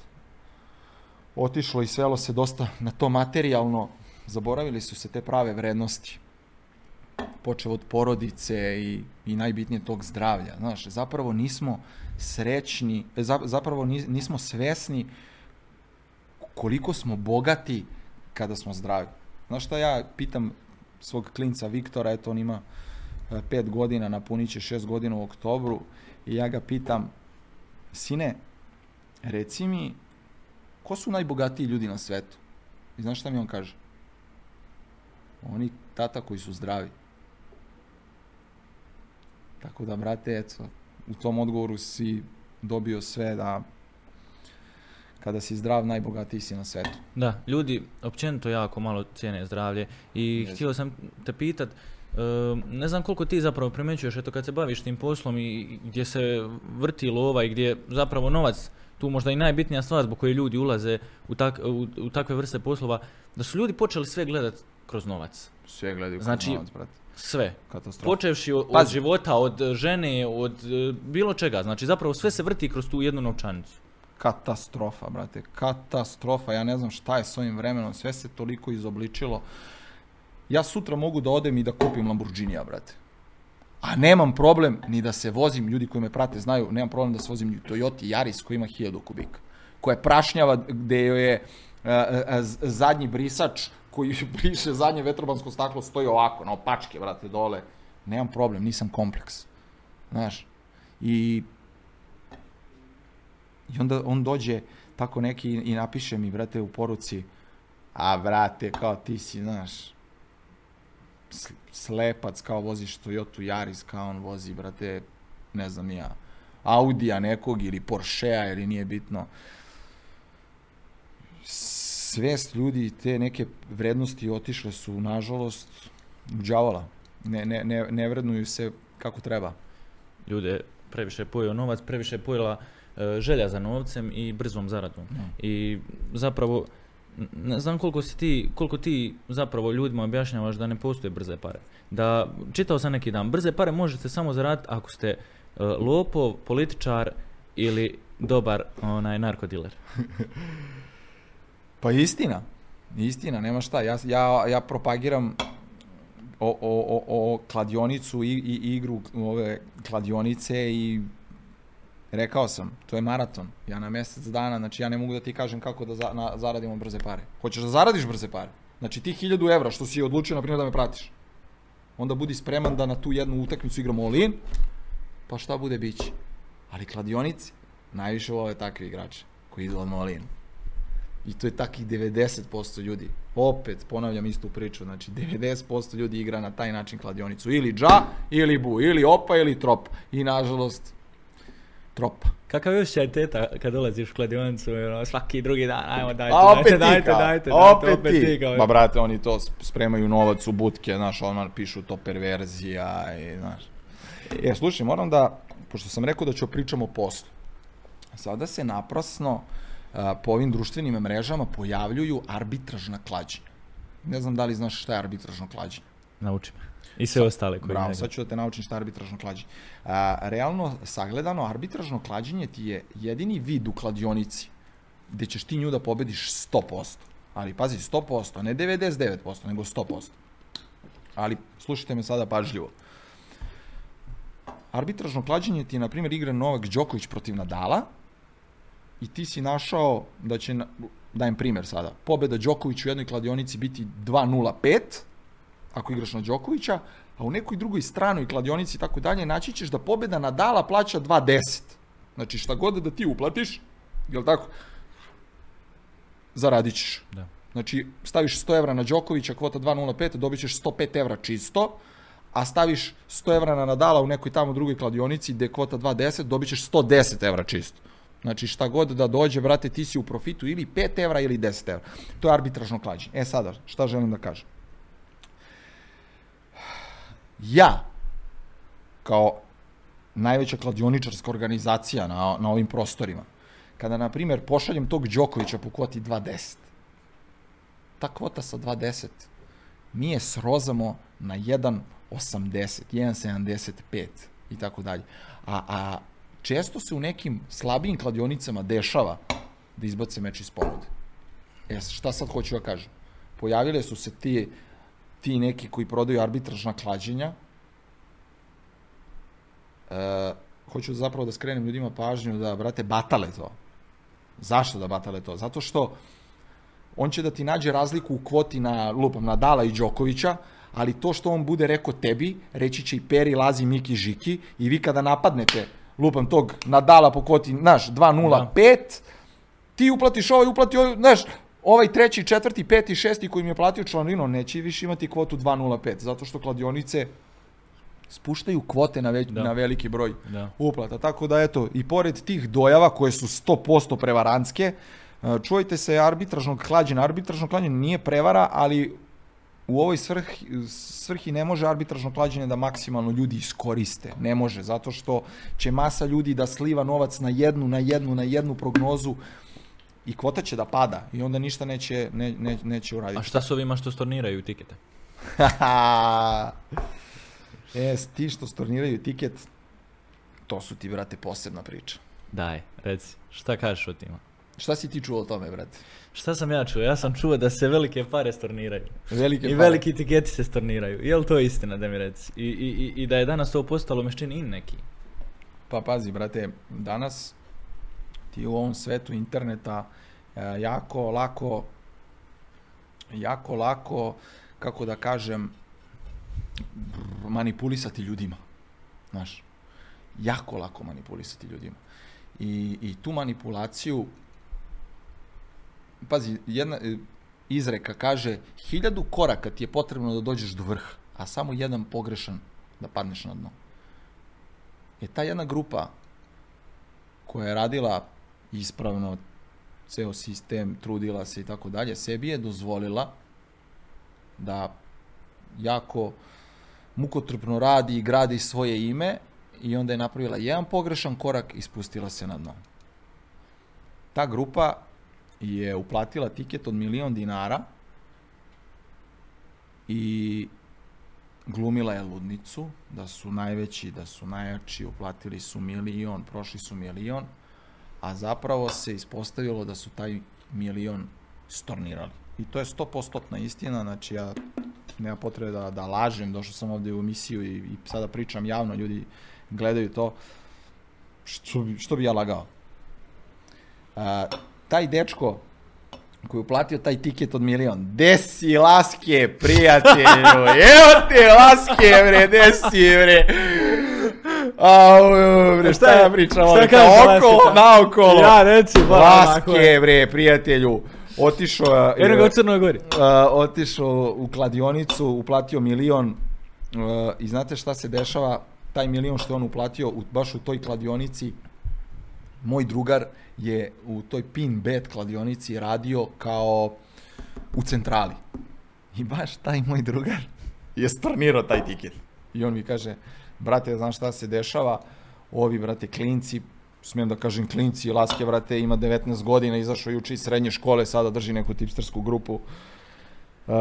otišlo i svelo se dosta na to materijalno, zaboravili su se te prave vrednosti počeo od porodice i, i najbitnije tog zdravlja. Znaš, zapravo nismo srećni, e, za, zapravo nis- nismo svesni koliko smo bogati kada smo zdravi. Znaš šta ja pitam svog klinca Viktora, eto on ima e, pet godina, napunit će šest godina u oktobru i ja ga pitam, sine, reci mi, ko su najbogatiji ljudi na svetu? I znaš šta mi on kaže? Oni tata koji su zdravi. Tako da, brate, eto, u tom odgovoru si dobio sve da kada si zdrav, najbogatiji si na svetu. Da, ljudi općenito jako malo cijene zdravlje i Jeste. htio sam te pitat, e, ne znam koliko ti zapravo primjećuješ, eto kad se baviš tim poslom i gdje se vrti lova i gdje je zapravo novac tu možda i najbitnija stvar zbog koje ljudi ulaze u, tak, u, u takve vrste poslova, da su ljudi počeli sve gledat kroz novac. Sve gledaju Znači, novac, brate. Sve. Katastrofa. Počevši od, Pazi. života, od žene, od e, bilo čega. Znači zapravo sve se vrti kroz tu jednu novčanicu. Katastrofa, brate. Katastrofa. Ja ne znam šta je s ovim vremenom. Sve se toliko izobličilo. Ja sutra mogu da odem i da kupim Lamborghinija, brate. A nemam problem ni da se vozim, ljudi koji me prate znaju, nemam problem da se vozim Toyota Yaris koji ima 1000 kubika. Koja je prašnjava gde joj je a, z- zadnji brisač koji [laughs] briše zadnje vetrobansko staklo stoji ovako, na opačke, brate, dole. Nemam problem, nisam kompleks. Znaš, i I onda on dođe tako neki i napiše mi, brate, u poruci, a brate, kao ti si, znaš, slepac, kao voziš Toyota Yaris, kao on vozi, brate, ne znam ja, Audija nekog ili Porschea ili nije bitno. Svest ljudi, te neke vrednosti otišle su, nažalost, u đavola. Ne, ne, ne, ne vrednuju se kako treba. Ljude previše je pojeo novac, previše je pojela želja za novcem i brzom zaradom. I zapravo, ne znam koliko si ti, koliko ti zapravo ljudima objašnjavaš da ne postoje brze pare. Da, čitao sam neki dan, brze pare možete samo zaraditi ako ste e, lopov, političar ili dobar onaj narkodiler. [laughs] Pa istina, istina, nema šta. Ja, ja, ja propagiram o, o, o, o kladionicu i, i igru ove kladionice i rekao sam, to je maraton. Ja na mjesec dana, znači ja ne mogu da ti kažem kako da za, na, zaradimo brze pare. Hoćeš da zaradiš brze pare? Znači ti 1000 evra što si odlučio, na primjer, da me pratiš. Onda budi spreman da na tu jednu utakmicu igramo all-in, pa šta bude biće. Ali kladionici najviše vole takvi igrače koji idu odmah all-in. I to je takih 90% ljudi. Opet, ponavljam istu priču, znači 90% ljudi igra na taj način kladionicu. Ili dža, ili bu, ili opa, ili trop. I nažalost, tropa. Kakav je osjećaj teta kad dolaziš u kladionicu, ono, svaki drugi dan, ajmo dajte, A opet dajte, ti, dajte, dajte, opet, dajte, ti. kao, Ma brate, oni to sp- spremaju novac u butke, znaš, odmah pišu to perverzija i, znaš. E, slušaj, moram da, pošto sam rekao da ću pričam o poslu, sada se naprasno a, po ovim društvenim mrežama pojavljuju arbitražna klađenja. Ne znam da li znaš šta je arbitražno klađenje. Nauči me. I sve ostale koji Bravo, sad ću da te naučim šta je arbitražno klađenje. A, realno, sagledano, arbitražno klađenje ti je jedini vid u kladionici gde ćeš ti nju da pobediš 100%. Ali pazi, 100%, ne 99%, nego 100%. Ali slušajte me sada pažljivo. Arbitražno klađenje ti je, na primjer, igra Novak Đoković protiv Nadala i ti si našao da će, dajem primjer sada, pobeda Đoković u jednoj kladionici biti 2.05, ako igraš na Đokovića, a u nekoj drugoj stranoj kladionici i tako dalje, naći ćeš da pobeda Nadala plaća 2.10. Znači šta god da ti uplatiš, jel tako, zaradit ćeš. Da. Znači, staviš 100 evra na Đokovića, kvota 2.05, dobit ćeš 105 evra čisto, a staviš 100 evra na Nadala u nekoj tamo drugoj kladionici gde je kvota 2.10, dobit ćeš 110 evra čisto. Znači, šta god da dođe, brate, ti si u profitu ili 5 evra ili 10 evra. To je arbitražno klađenje. E sada, šta želim da kažem? Ja, kao najveća kladioničarska organizacija na, na ovim prostorima, kada, na primjer, pošaljem tog Đokovića po kvoti 2.10, ta kvota sa 2.10 mi je srozamo na 1.80, 1.75 i tako dalje. A, a često se u nekim slabijim kladionicama dešava da izbace meč iz ponude. E, šta sad hoću da kažem? Pojavile su se ti, ti neki koji prodaju arbitražna klađenja. E, hoću zapravo da skrenem ljudima pažnju da, brate, batale to. Zašto da batale to? Zato što on će da ti nađe razliku u kvoti na lupam Nadala i Đokovića, ali to što on bude rekao tebi, reći će i Peri, Lazi, Miki, Žiki i vi kada napadnete lupam tog Nadala po kvoti, znaš, 2.05, ti uplatiš ovaj, uplati ovaj, znaš, ovaj treći, četvrti, peti, šesti koji mi je platio članarinu, on neće više imati kvotu 2.05, zato što kladionice spuštaju kvote na, već, Da. na veliki broj Da. uplata. Tako da eto, i pored tih dojava koje su 100% prevarantske, e, čujte se arbitražnog klađenja. Arbitražno klađenje nije prevara, ali u ovoj svrhi, svrhi ne može arbitražno klađenje da maksimalno ljudi iskoriste. Ne može, zato što će masa ljudi da sliva novac na jednu, na jednu, na jednu prognozu i kvota će da pada i onda ništa neće, ne, ne, neće uraditi. A šta su ovima što storniraju tikete? [laughs] e, ti što storniraju tiket, to su ti, brate, posebna priča. Daj, reci, šta kažeš o tima? Šta si ti čuo o tome, brate? Šta sam ja čuo? Ja sam čuo da se velike pare storniraju. Velike I pare. veliki tiketi se storniraju. Je li to istina da mi reci? I, i, i, da je danas to postalo meščini in neki? Pa pazi, brate, danas ti u ovom svetu interneta e, jako lako jako lako, kako da kažem, manipulisati ljudima. Znaš, jako lako manipulisati ljudima. I, i tu manipulaciju, pazi, jedna e, izreka kaže, hiljadu koraka ti je potrebno da dođeš do vrha, a samo jedan pogrešan da padneš na dno. Je ta jedna grupa koja je radila ispravno ceo sistem, trudila se i tako dalje, sebi je dozvolila da jako mukotrpno radi i gradi svoje ime i onda je napravila jedan pogrešan korak i spustila se na dno. Ta grupa je uplatila tiket od milion dinara i glumila je ludnicu, da su najveći, da su najjači, uplatili su milion, prošli su milion, a zapravo se ispostavilo da su taj milion stornirali. I to je 100% istina, znači ja nema potrebe da, da lažem, došao sam ovde u emisiju i, i sada pričam javno, ljudi gledaju to, što bi, što bi ja lagao? A, taj dečko koji je uplatio taj tiket od milion. Desi laske, prijatelju. [laughs] Evo te laske, bre, desi, bre. Au, bre, šta ja pričam? šta kažeš, šta? naokolo. Ja, reci, ba, onako Laske, bre, prijatelju. Otišao je... Eno ga u Crnoj Gori. Uh, otišao u kladionicu, uplatio milion uh, i znate šta se dešava? Taj milion što je on uplatio u, baš u toj kladionici, moj drugar je u toj pin bet kladionici radio kao u centrali. I baš taj moj drugar je stornirao taj tiket. I on mi kaže, brate, znaš šta se dešava? Ovi, brate, klinci, smijem da kažem klinci, Laske, brate, ima 19 godina, izašao juče iz srednje škole, sada drži neku tipstersku grupu. Uh,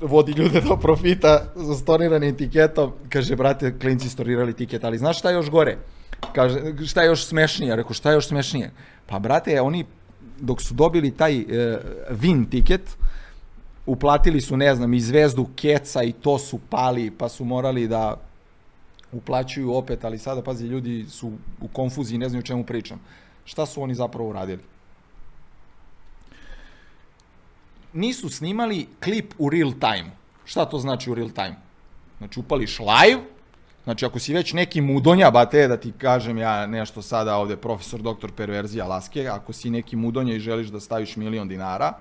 vodi ljude do profita za storniranim tiketom. Kaže, brate, klinci stornirali tiket, ali znaš šta je još gore? Kaže, šta je još smešnije? Rekao, šta je još smešnije? Pa, brate, oni dok su dobili taj e, win tiket, uplatili su, ne znam, i zvezdu keca i to su pali, pa su morali da uplaćuju opet, ali sada, pazi, ljudi su u konfuziji, ne znaju o čemu pričam. Šta su oni zapravo uradili? Nisu snimali klip u real time. Šta to znači u real time? Znači, upališ live, Znači, ako si već neki mudonja, bate, da ti kažem ja nešto sada ovde, profesor doktor perverzija Laske, ako si neki mudonja i želiš da staviš milion dinara,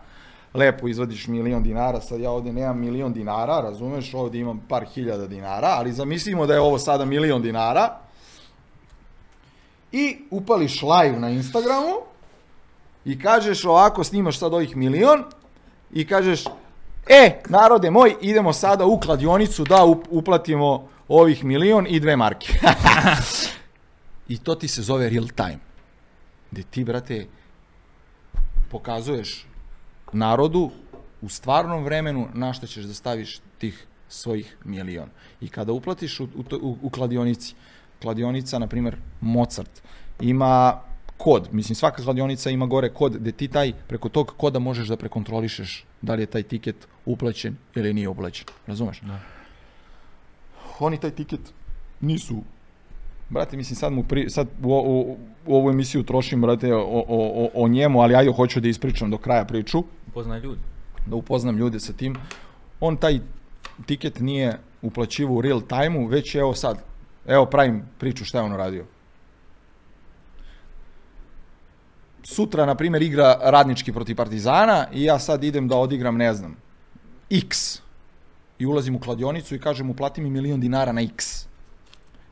lepo izvadiš milion dinara, sad ja ovde nemam milion dinara, razumeš, ovde imam par hiljada dinara, ali zamislimo da je ovo sada milion dinara, i upališ live na Instagramu, i kažeš ovako, snimaš sad ovih milion, i kažeš, e, narode moj, idemo sada u kladionicu da up- uplatimo ovih milion i dve marke. [laughs] I to ti se zove real time. Gde ti, brate, pokazuješ narodu u stvarnom vremenu na šta ćeš da staviš tih svojih milion. I kada uplatiš u, u, u, u kladionici, kladionica, na primer, Mozart, ima kod, mislim svaka kladionica ima gore kod gde ti taj, preko tog koda možeš da prekontrolišeš da li je taj tiket uplaćen ili nije uplaćen. Razumeš? Da. Oni taj tiket nisu Brate, mislim, sad, mu pri, sad u, u, u ovu emisiju trošim, brate, o, o, o, o njemu, ali ajde, hoću da ispričam do kraja priču, Poznaj ljudi. da upoznam ljude sa tim. On taj tiket nije uplaćivo u real time-u, već je evo sad, evo pravim priču šta je on uradio. Sutra, na primjer, igra radnički protiv Partizana i ja sad idem da odigram, ne znam, X. I ulazim u kladionicu i kažem, uplati mi milion dinara na X.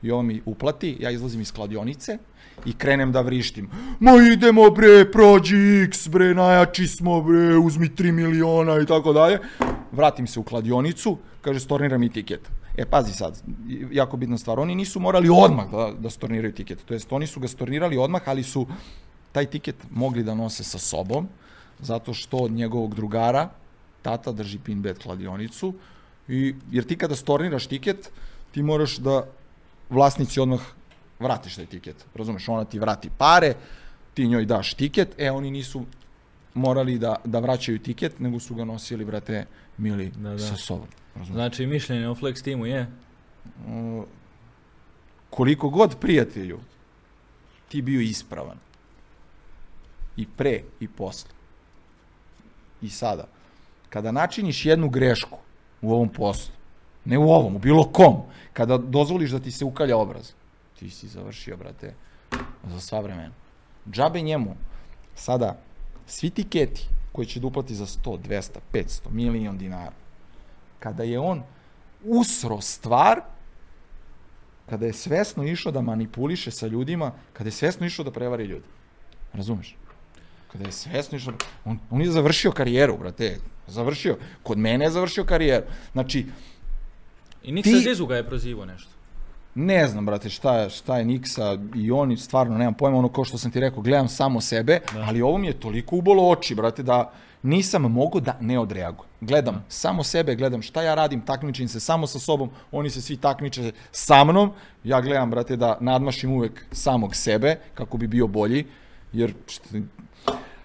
I ovo mi uplati, ja izlazim iz kladionice i krenem da vrištim. Ma idemo bre, prođi X bre, najjači smo bre, uzmi 3 miliona i tako dalje. Vratim se u kladionicu, kaže stornira mi tiket. E, pazi sad, jako bitna stvar, oni nisu morali odmah da, da storniraju tiket. To jest, oni su ga stornirali odmah, ali su taj tiket mogli da nose sa sobom, zato što od njegovog drugara tata drži pinbet kladionicu, i, jer ti kada storniraš tiket, ti moraš da vlasnici odmah vratiš taj tiket. Razumeš, ona ti vrati pare, ti njoj daš tiket, e oni nisu morali da, da vraćaju tiket, nego su ga nosili, brate, mili Da, da. sa sobom. Razumeš? Znači, mišljenje o Flex timu je, Uh, koliko god prijatelju ti bio ispravan i pre i posle i sada kada načiniš jednu grešku u ovom poslu ne u ovom, u bilo kom kada dozvoliš da ti se ukalja obraz ti si završio, brate za sva vremena džabe njemu sada svi tiketi koji će da uplati za 100, 200, 500, milion dinara kada je on usro stvar kada je svesno išao da manipuliše sa ljudima, kada je svesno išao da prevari ljudi. Razumeš? Kada je svesno išao, on, on je završio karijeru, brate, završio, kod mene je završio karijeru. Znači, i Niksa Ti- Zizu ga je prozivao nešto. ne znam, brate, šta šta je Niksa i oni, stvarno, nemam pojma, ono kao što sam ti rekao, gledam samo sebe, Da. ali ovo mi je toliko ubolo oči, brate, da nisam mogao da ne odreagujem. Gledam samo sebe, gledam šta ja radim, takmičim se samo sa sobom, oni se svi takmiče sa mnom, ja gledam, brate, da nadmašim uvek samog sebe, kako bi bio bolji, jer,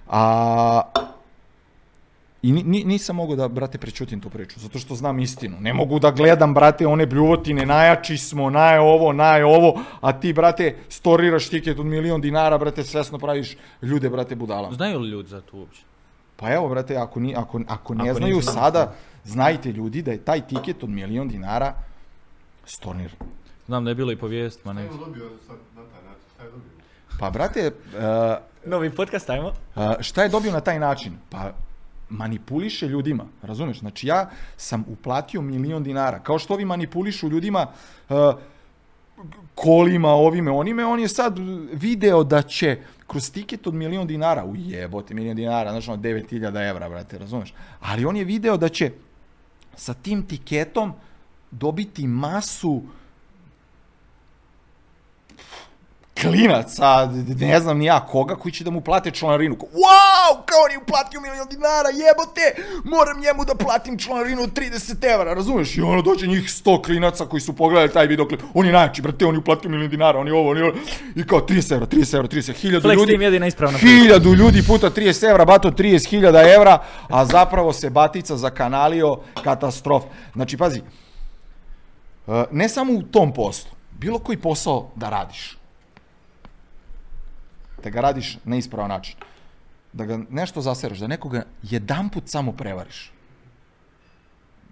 a, I ni, ni, nisam mogao da, brate, prečutim tu priču, zato što znam istinu. Ne mogu da gledam, brate, one bljuvotine, najjači smo, naj ovo, naj ovo, a ti, brate, storiraš tiket od milion dinara, brate, svesno praviš ljude, brate, budalama. Znaju li ljudi za to uopće? Pa evo, brate, ako, ni, ako, ako ne Ako znaju sada, znajte ljudi da je taj tiket od milion dinara storniran. Znam da je bilo i po vijestima. Šta je Ne. on dobio sad na taj način? Šta je dobio? Pa, brate, uh, Novi podcast, ajmo. A, šta je dobio na taj način? Pa manipuliše ljudima, razumeš? Znači ja sam uplatio milion dinara, kao što ovi manipulišu ljudima uh, kolima, ovime, onime, on je sad video da će kroz tiket od milion dinara, ujebote, milion dinara, znači ono 9000 evra, brate, razumeš? Ali on je video da će sa tim tiketom dobiti masu klinaca, ne znam ni ja koga, koji će da mu plate članarinu. Kao, Wow, kao on je uplatio milion dinara, jebote, moram njemu da platim članarinu od 30 evra, razumeš? I ono dođe njih 100 klinaca koji su pogledali taj videoklip, on je najjači, brate, on je uplatio milion dinara, on je ovo, on je ovo, i kao 30 evra, 30 evra, 30 hiljada Flex ljudi. Team jedina ispravna. Hiljadu ljudi puta 30 evra, bato 30.000 evra, a zapravo se Batica zakanalio katastrof. Znači, pazi, e, ne samo u tom poslu, bilo koji posao da radiš, da ga radiš na ispravan način, da ga nešto zasereš, da nekoga jedanput samo prevariš.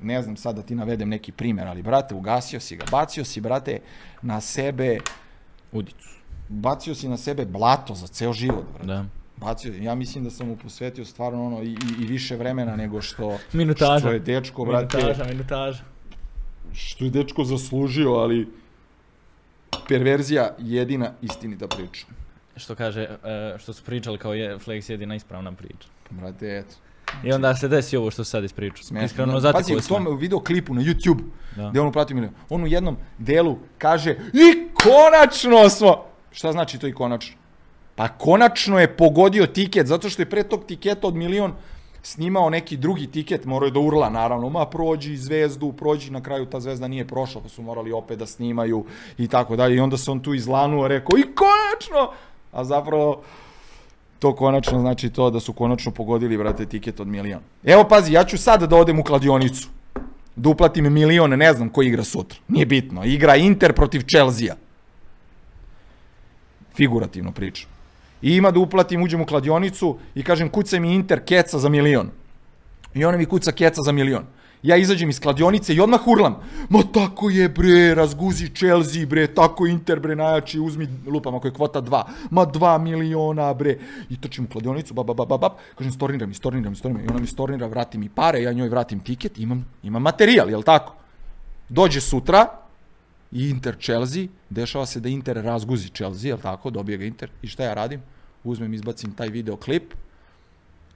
Ne znam sad da ti navedem neki primjer, ali brate, ugasio si ga, bacio si, brate, na sebe, Udicu. bacio si na sebe blato za ceo život, brate. Da. Bacio, ja mislim da sam mu posvetio stvarno ono i, i, i više vremena nego što, [laughs] Minutaža. što je dečko, brate, Minutaža, minutaža. što je dečko zaslužio, ali perverzija jedina istinita priča. Što kaže, e, što su pričali kao je Flex jedina ispravna priča. Brate, eto. I onda se desi ovo što sad ispričao. Smešno. Iskreno Pazi, zatekao u tom videoklipu na YouTube, Da. gde on uplatio milion, on u jednom delu kaže i konačno smo... Šta znači to i konačno? Pa konačno je pogodio tiket, zato što je pre tog tiketa od milion snimao neki drugi tiket, morao je da urla naravno, ma prođi zvezdu, prođi, na kraju ta zvezda nije prošla, pa su morali opet da snimaju i tako dalje. I onda se on tu izlanuo, rekao i konačno! A zapravo to konačno znači to da su konačno pogodili, brate, tiket od milion. Evo, pazi, ja ću sad da odem u kladionicu. Da uplatim milion, ne znam ko igra sutra. Nije bitno. Igra Inter protiv Chelsea. Figurativno pričam. I ima da uplatim, uđem u kladionicu i kažem kucaj mi Inter keca za milion. I ona mi kuca keca za milion. Ja izađem iz kladionice i odmah hurlam. Ma tako je bre, razguzi Chelsea bre, tako Inter bre najjači, uzmi lupam ako je kvota 2. Ma 2 miliona bre. I trčim u kladionicu, bab, bab, bab, bab, kažem storniram, storniram, storniram. I ona mi stornira, vrati mi pare, ja njoj vratim tiket, imam, imam materijal, jel tako? Dođe sutra, i Inter Chelsea, dešava se da Inter razguzi Chelsea, jel tako, dobije ga Inter. I šta ja radim? Uzmem, izbacim taj videoklip,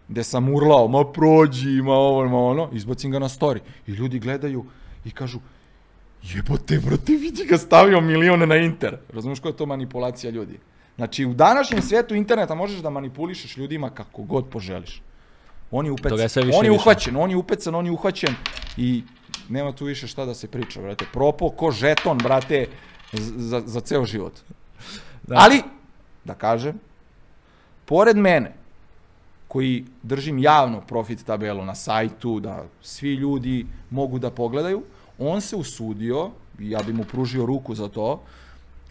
gde sam urlao, ma prođi, ma ovo, ma ono, izbacim ga na story. I ljudi gledaju i kažu, jebote, brate, vidi ga stavio milione na Inter. Razumeš koja je to manipulacija ljudi? Znači, u današnjem svetu interneta možeš da manipulišeš ljudima kako god poželiš. On je upecan, je više on je i više. uhvaćen, on je upecan, on je uhvaćen i nema tu više šta da se priča, brate. Propo ko žeton, brate, za, za ceo život. Da. Ali, da kažem, pored mene, koji držim javno profit tabelu na sajtu, da svi ljudi mogu da pogledaju, on se usudio, ja bi mu pružio ruku za to,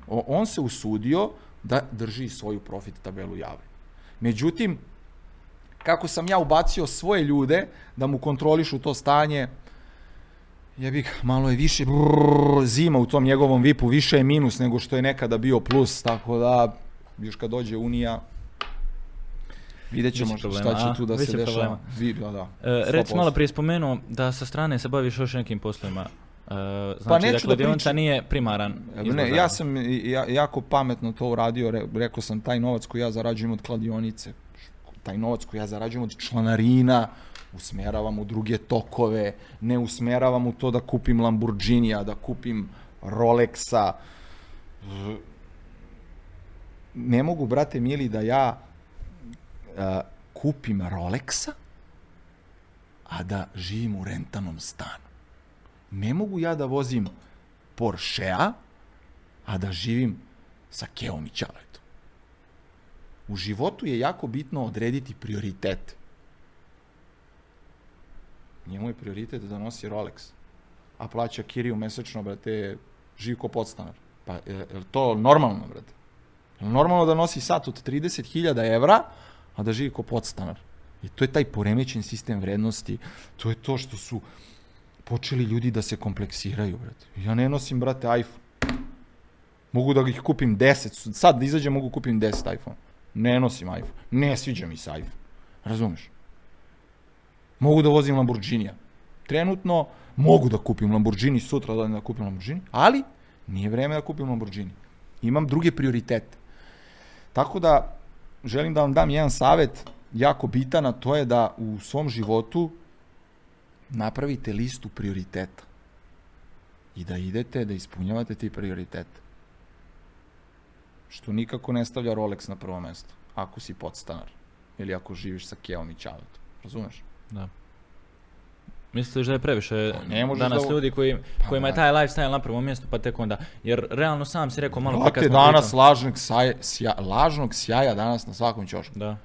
on se usudio da drži svoju profit tabelu javno. Međutim, kako sam ja ubacio svoje ljude da mu kontrolišu to stanje, ja bih malo je više brrr, zima u tom njegovom vipu, više je minus nego što je nekada bio plus, tako da još kad dođe Unija, vidjet ćemo Biće problema, šta će tu da se dešava. Vi, da, da, E, 100%. malo prije spomenuo da sa strane se baviš još nekim poslovima. E, znači Pa neću da da pričam. nije primaran izvor Ne, ja sam ja, jako pametno to uradio, re, rekao sam taj novac koji ja zarađujem od kladionice, taj novac koji ja zarađujem od članarina, usmeravam u druge tokove, ne usmeravam u to da kupim Lamborghinija, da kupim Rolexa. Ne mogu, brate mili, da ja a, kupim Rolexa, a da živim u rentanom stanu. Ne mogu ja da vozim Porschea, a da živim sa Keom i Ćaletom. U životu je jako bitno odrediti prioritete. Njemu je prioritet da nosi Rolex, a plaća kiriju mesečno, brate, živi ko podstanar. Pa je, je li to normalno, brate? Je normalno da nosi sat od 30.000 evra, a da živi ko podstanar? I to je taj poremećen sistem vrednosti, to je to što su počeli ljudi da se kompleksiraju, brate. Ja ne nosim, brate, iPhone. Mogu da ih kupim 10, sad da izađem mogu kupim 10 iPhone. Ne nosim iPhone. Ne sviđa mi se iPhone. Razumeš? Mogu da vozim Lamborghinija. Trenutno mogu da kupim Lamborghini, sutra da kupim Lamborghini, ali nije vreme da kupim Lamborghini. Imam druge prioritete. Tako da, želim da vam dam jedan savet, jako bitan, a to je da u svom životu napravite listu prioriteta i da idete da ispunjavate ti prioritete. što nikako ne stavlja Rolex na prvo mesto, ako si podstanar ili ako živiš sa Keom i Ćaletom. Razumeš? Da. Misliš da je previše Pa ne danas da- ljudi koji, Pa kojima je taj lifestyle na prvom mjestu, pa tek onda, jer realno sam si rekao malo pre kad Brate, smo danas lažnog, sjaja, sja, lažnog sjaja danas na svakom ćošku. Da.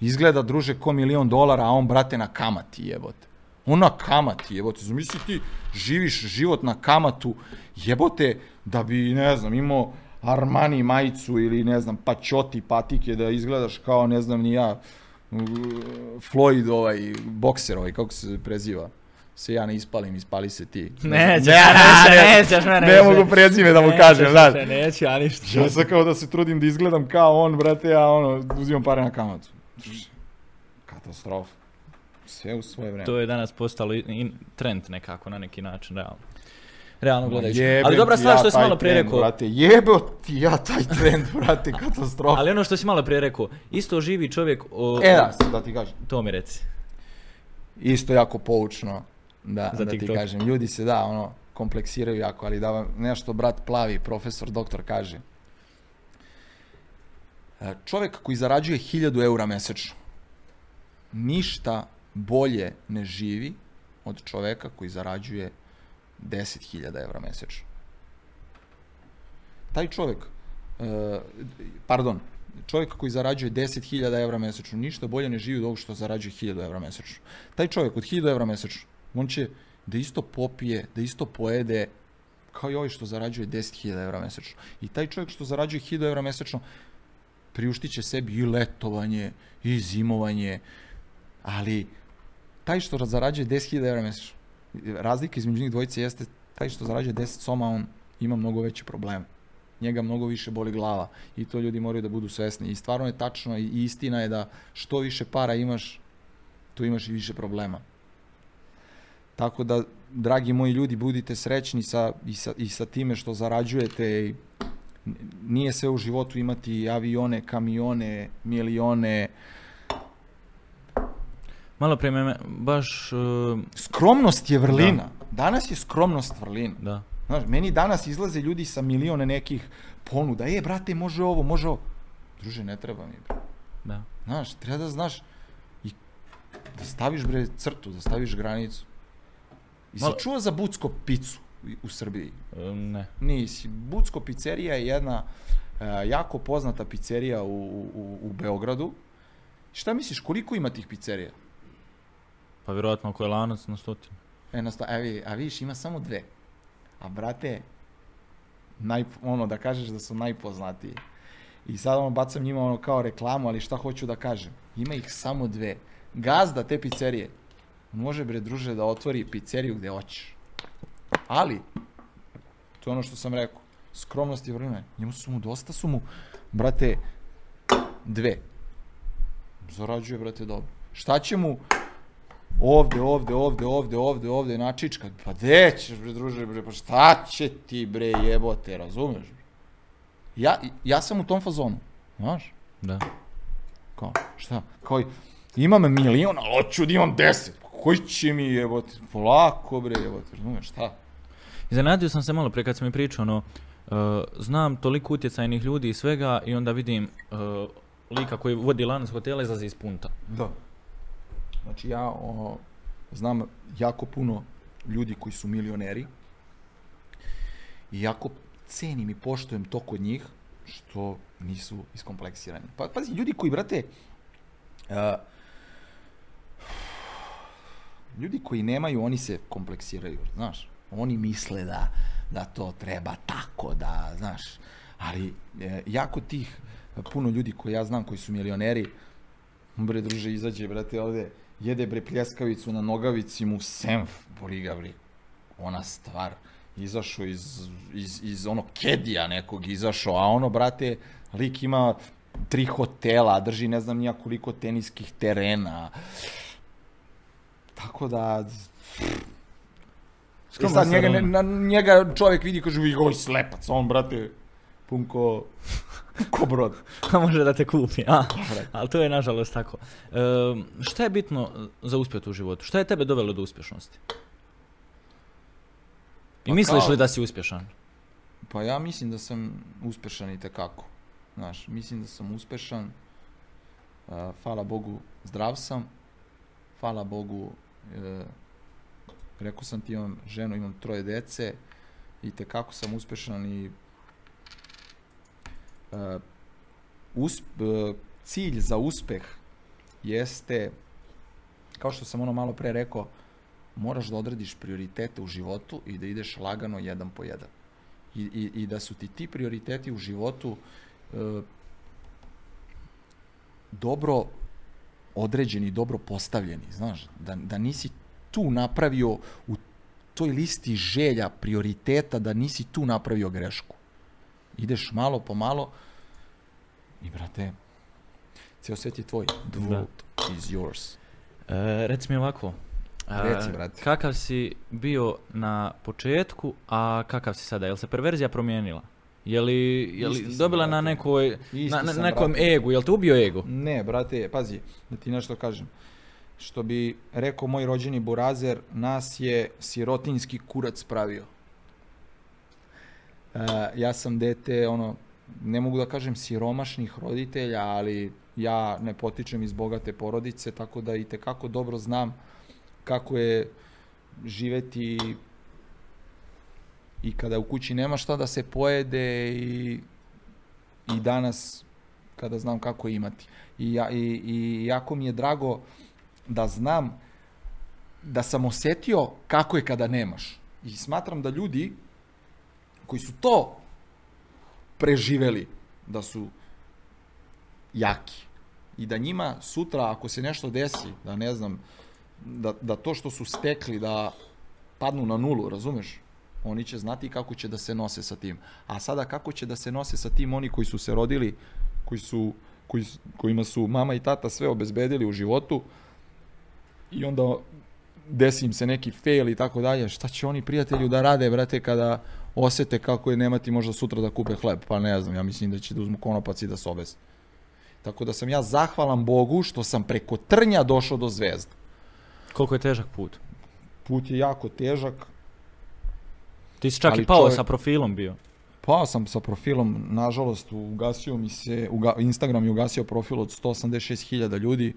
Izgleda, druže, ko milion dolara, a on, brate, na kamati jebote. On na kamati jebote. Zamisli ti živiš život na kamatu jebote da bi, ne znam, imao Armani majicu ili, ne znam, pačoti, patike, da izgledaš kao, ne znam, ni ja, Floyd ovaj, bokser ovaj, kako se preziva. Se ja ne ispalim, ispali se ti. [laughs] [laughs] Nećeš, Ne, nećeš, ne, nećeš, mene ne više. mogu prezime da mu Nećeš kažem, znaš. više, Neću, ja ništa. Ja sam kao da se trudim da izgledam kao on, brate, ja ono, uzimam pare na kamatu. Katastrofa. Sve u svoje vreme. To je danas postalo i- i trend nekako, na neki način, realno. Realno gledajući. Ali dobra stvar ja što si malo prije rekao, Brate, jebo ti ja taj trend, brate, [laughs] katastrofa. ali ono što si malo prije rekao, isto živi čovjek, o, E, da, sad da ti kažem. to mi reci. Isto jako poučno, da, Za da ti TikTok. kažem. Ljudi se, da, ono, kompleksiraju jako, ali da vam nešto brat plavi, profesor, doktor kaže. E, Čovjek koji zarađuje 1000 eura mesečno, ništa bolje ne živi od čovjeka koji zarađuje 10.000 eura mesečno. Taj čovjek, e, pardon, čovjek koji zarađuje 10.000 eura mesečno, ništa bolje ne živi od ovog što zarađuje 1000 eura mesečno. Taj čovjek od 1000 eura mesečno, on će da isto popije, da isto pojede, kao i ovaj što zarađuje 10.000 eura mesečno. I taj čovjek što zarađuje 1000 eura mesečno, priuštit će sebi i letovanje, i zimovanje, ali taj što zarađuje 10.000 eura mesečno, razlika između njih dvojice jeste taj što zarađuje 10 soma, on ima mnogo veće probleme. Njega mnogo više boli glava i to ljudi moraju da budu svesni. I stvarno je tačno i istina je da što više para imaš, tu imaš i više problema. Tako da, dragi moji ljudi, budite srećni sa, i, sa, i sa time što zarađujete. Nije sve u životu imati avione, kamione, milione. Malo prije me baš, uh, Skromnost je vrlina. Danas je skromnost vrlina. da. Znaš, meni danas izlaze ljudi sa milione nekih ponuda. E, brate, može ovo, može ovo. Druže, ne treba mi. bre. Da. Znaš, treba da znaš i da staviš bre crtu, da staviš granicu. I Malo- čuo za Bucko picu u- Srbiji? E, Ne. Nisi. Bucko pizzerija je jedna e, jako poznata pizzerija u, u, u Beogradu. Šta misliš, koliko ima tih pizzerija? Pa vjerojatno ako je lanac na stotinu. E, na sta- a, vi, a vidiš, ima samo dve. A brate, naj, ono da kažeš da su najpoznatiji. I sad ono bacam njima ono kao reklamu, ali šta hoću da kažem? Ima ih samo dve. Gazda te pizzerije može bre druže da otvori pizzeriju gde hoćeš. Ali, to je ono što sam rekao, skromnost je vrline. Njemu su mu, dosta su mu, brate, dve. Zarađuje, brate, dobro. Šta će mu ovde, ovde, ovde, ovde, ovde, ovde, načička. Pa gde ćeš, bre, druže, bre, pa šta će ti, bre, jebote, razumeš? Ja, ja sam u tom fazonu, znaš? Da. Kao, šta? Kao, imam milion, ali hoću da imam deset. Koji će mi jebote? Polako, bre, jebote, razumeš, šta? Iznenadio sam se malo pre kad sam mi pričao, ono, uh, znam toliko utjecajnih ljudi i svega i onda vidim uh, lika koji vodi lanac hotela izlazi iz punta. Da. Znači ja ono, znam jako puno ljudi koji su milioneri i jako cenim i poštujem to kod njih što nisu iskompleksirani. Pa, pazi, ljudi koji, brate, uh, ljudi koji nemaju, oni se kompleksiraju, znaš. Oni misle da, da to treba tako, da, znaš. Ali e, jako tih puno ljudi koji ja znam koji su milioneri, bre druže izađe brate ovde, jede bre pljeskavicu na nogavici mu senf, boli ga bre. Ona stvar izašao iz, iz, iz ono kedija nekog izašao, a ono brate lik ima tri hotela, drži ne znam nija koliko teniskih terena. Tako da I Skromna sad njega, ne, na, njega čovjek vidi kaže vi ovaj slepac, on brate pun ko, ko brod. [laughs] A može da te kupi, a? Ali to je nažalost tako. Um, šta je bitno za uspjet u životu? Šta je tebe dovelo do uspješnosti? I Pa misliš kao- li da si uspješan? Pa ja mislim da sam uspešan i tekako. Znaš, mislim da sam uspešan. A, hvala Bogu, zdrav sam. Hvala Bogu, e, rekao sam ti imam ženu, imam troje dece i te kako sam uspešan i e, usp, e, cilj za uspeh jeste, kao što sam ono malo pre rekao, moraš da odrediš prioritete u životu i da ideš lagano jedan po jedan. I, i, i da su ti ti prioriteti u životu e, dobro određeni, dobro postavljeni, znaš, da, da nisi tu napravio u toj listi želja, prioriteta, da nisi tu napravio grešku. Ideš malo po malo i, brate, ceo svet je tvoj. The Da. world is yours. E, reci mi ovako. e, Reci, brate. Kakav si bio na početku, a kakav si sada? Jel se perverzija promijenila? Je li, je li sam, dobila na nekoj, na, na nekom brate. egu? Jel te ubio ego? Ne, brate, pazi, da ti nešto kažem. Što bi rekao moj rođeni burazer, nas je sirotinski kurac pravio. E, ja sam dete, ono, ne mogu da kažem siromašnih roditelja, ali ja ne potičem iz bogate porodice, tako da i tekako dobro znam kako je živeti i kada u kući nema šta da se pojede i, i danas kada znam kako imati. I, ja, i, I jako mi je drago da znam da sam osetio kako je kada nemaš. I smatram da ljudi koji su to preživeli, da su jaki. I da njima sutra, ako se nešto desi, da ne znam, da, da to što su stekli, da padnu na nulu, razumeš? Oni će znati kako će da se nose sa tim. A sada kako će da se nose sa tim oni koji su se rodili, koji su, koji, kojima su mama i tata sve obezbedili u životu i onda desi im se neki fail i tako dalje, šta će oni prijatelju da rade, brate, kada osete kako je nemati možda sutra da kupe hleb, pa ne znam, ja mislim da će da uzmu konopac i da se obese. Tako da sam ja zahvalan Bogu što sam preko trnja došao do zvezda. Koliko je težak put? Put je jako težak, Ti si čak Ali i pao čovjek- sa profilom bio. Pao sam sa profilom, nažalost, ugasio mi se, uga, Instagram je ugasio profil od 186.000 ljudi.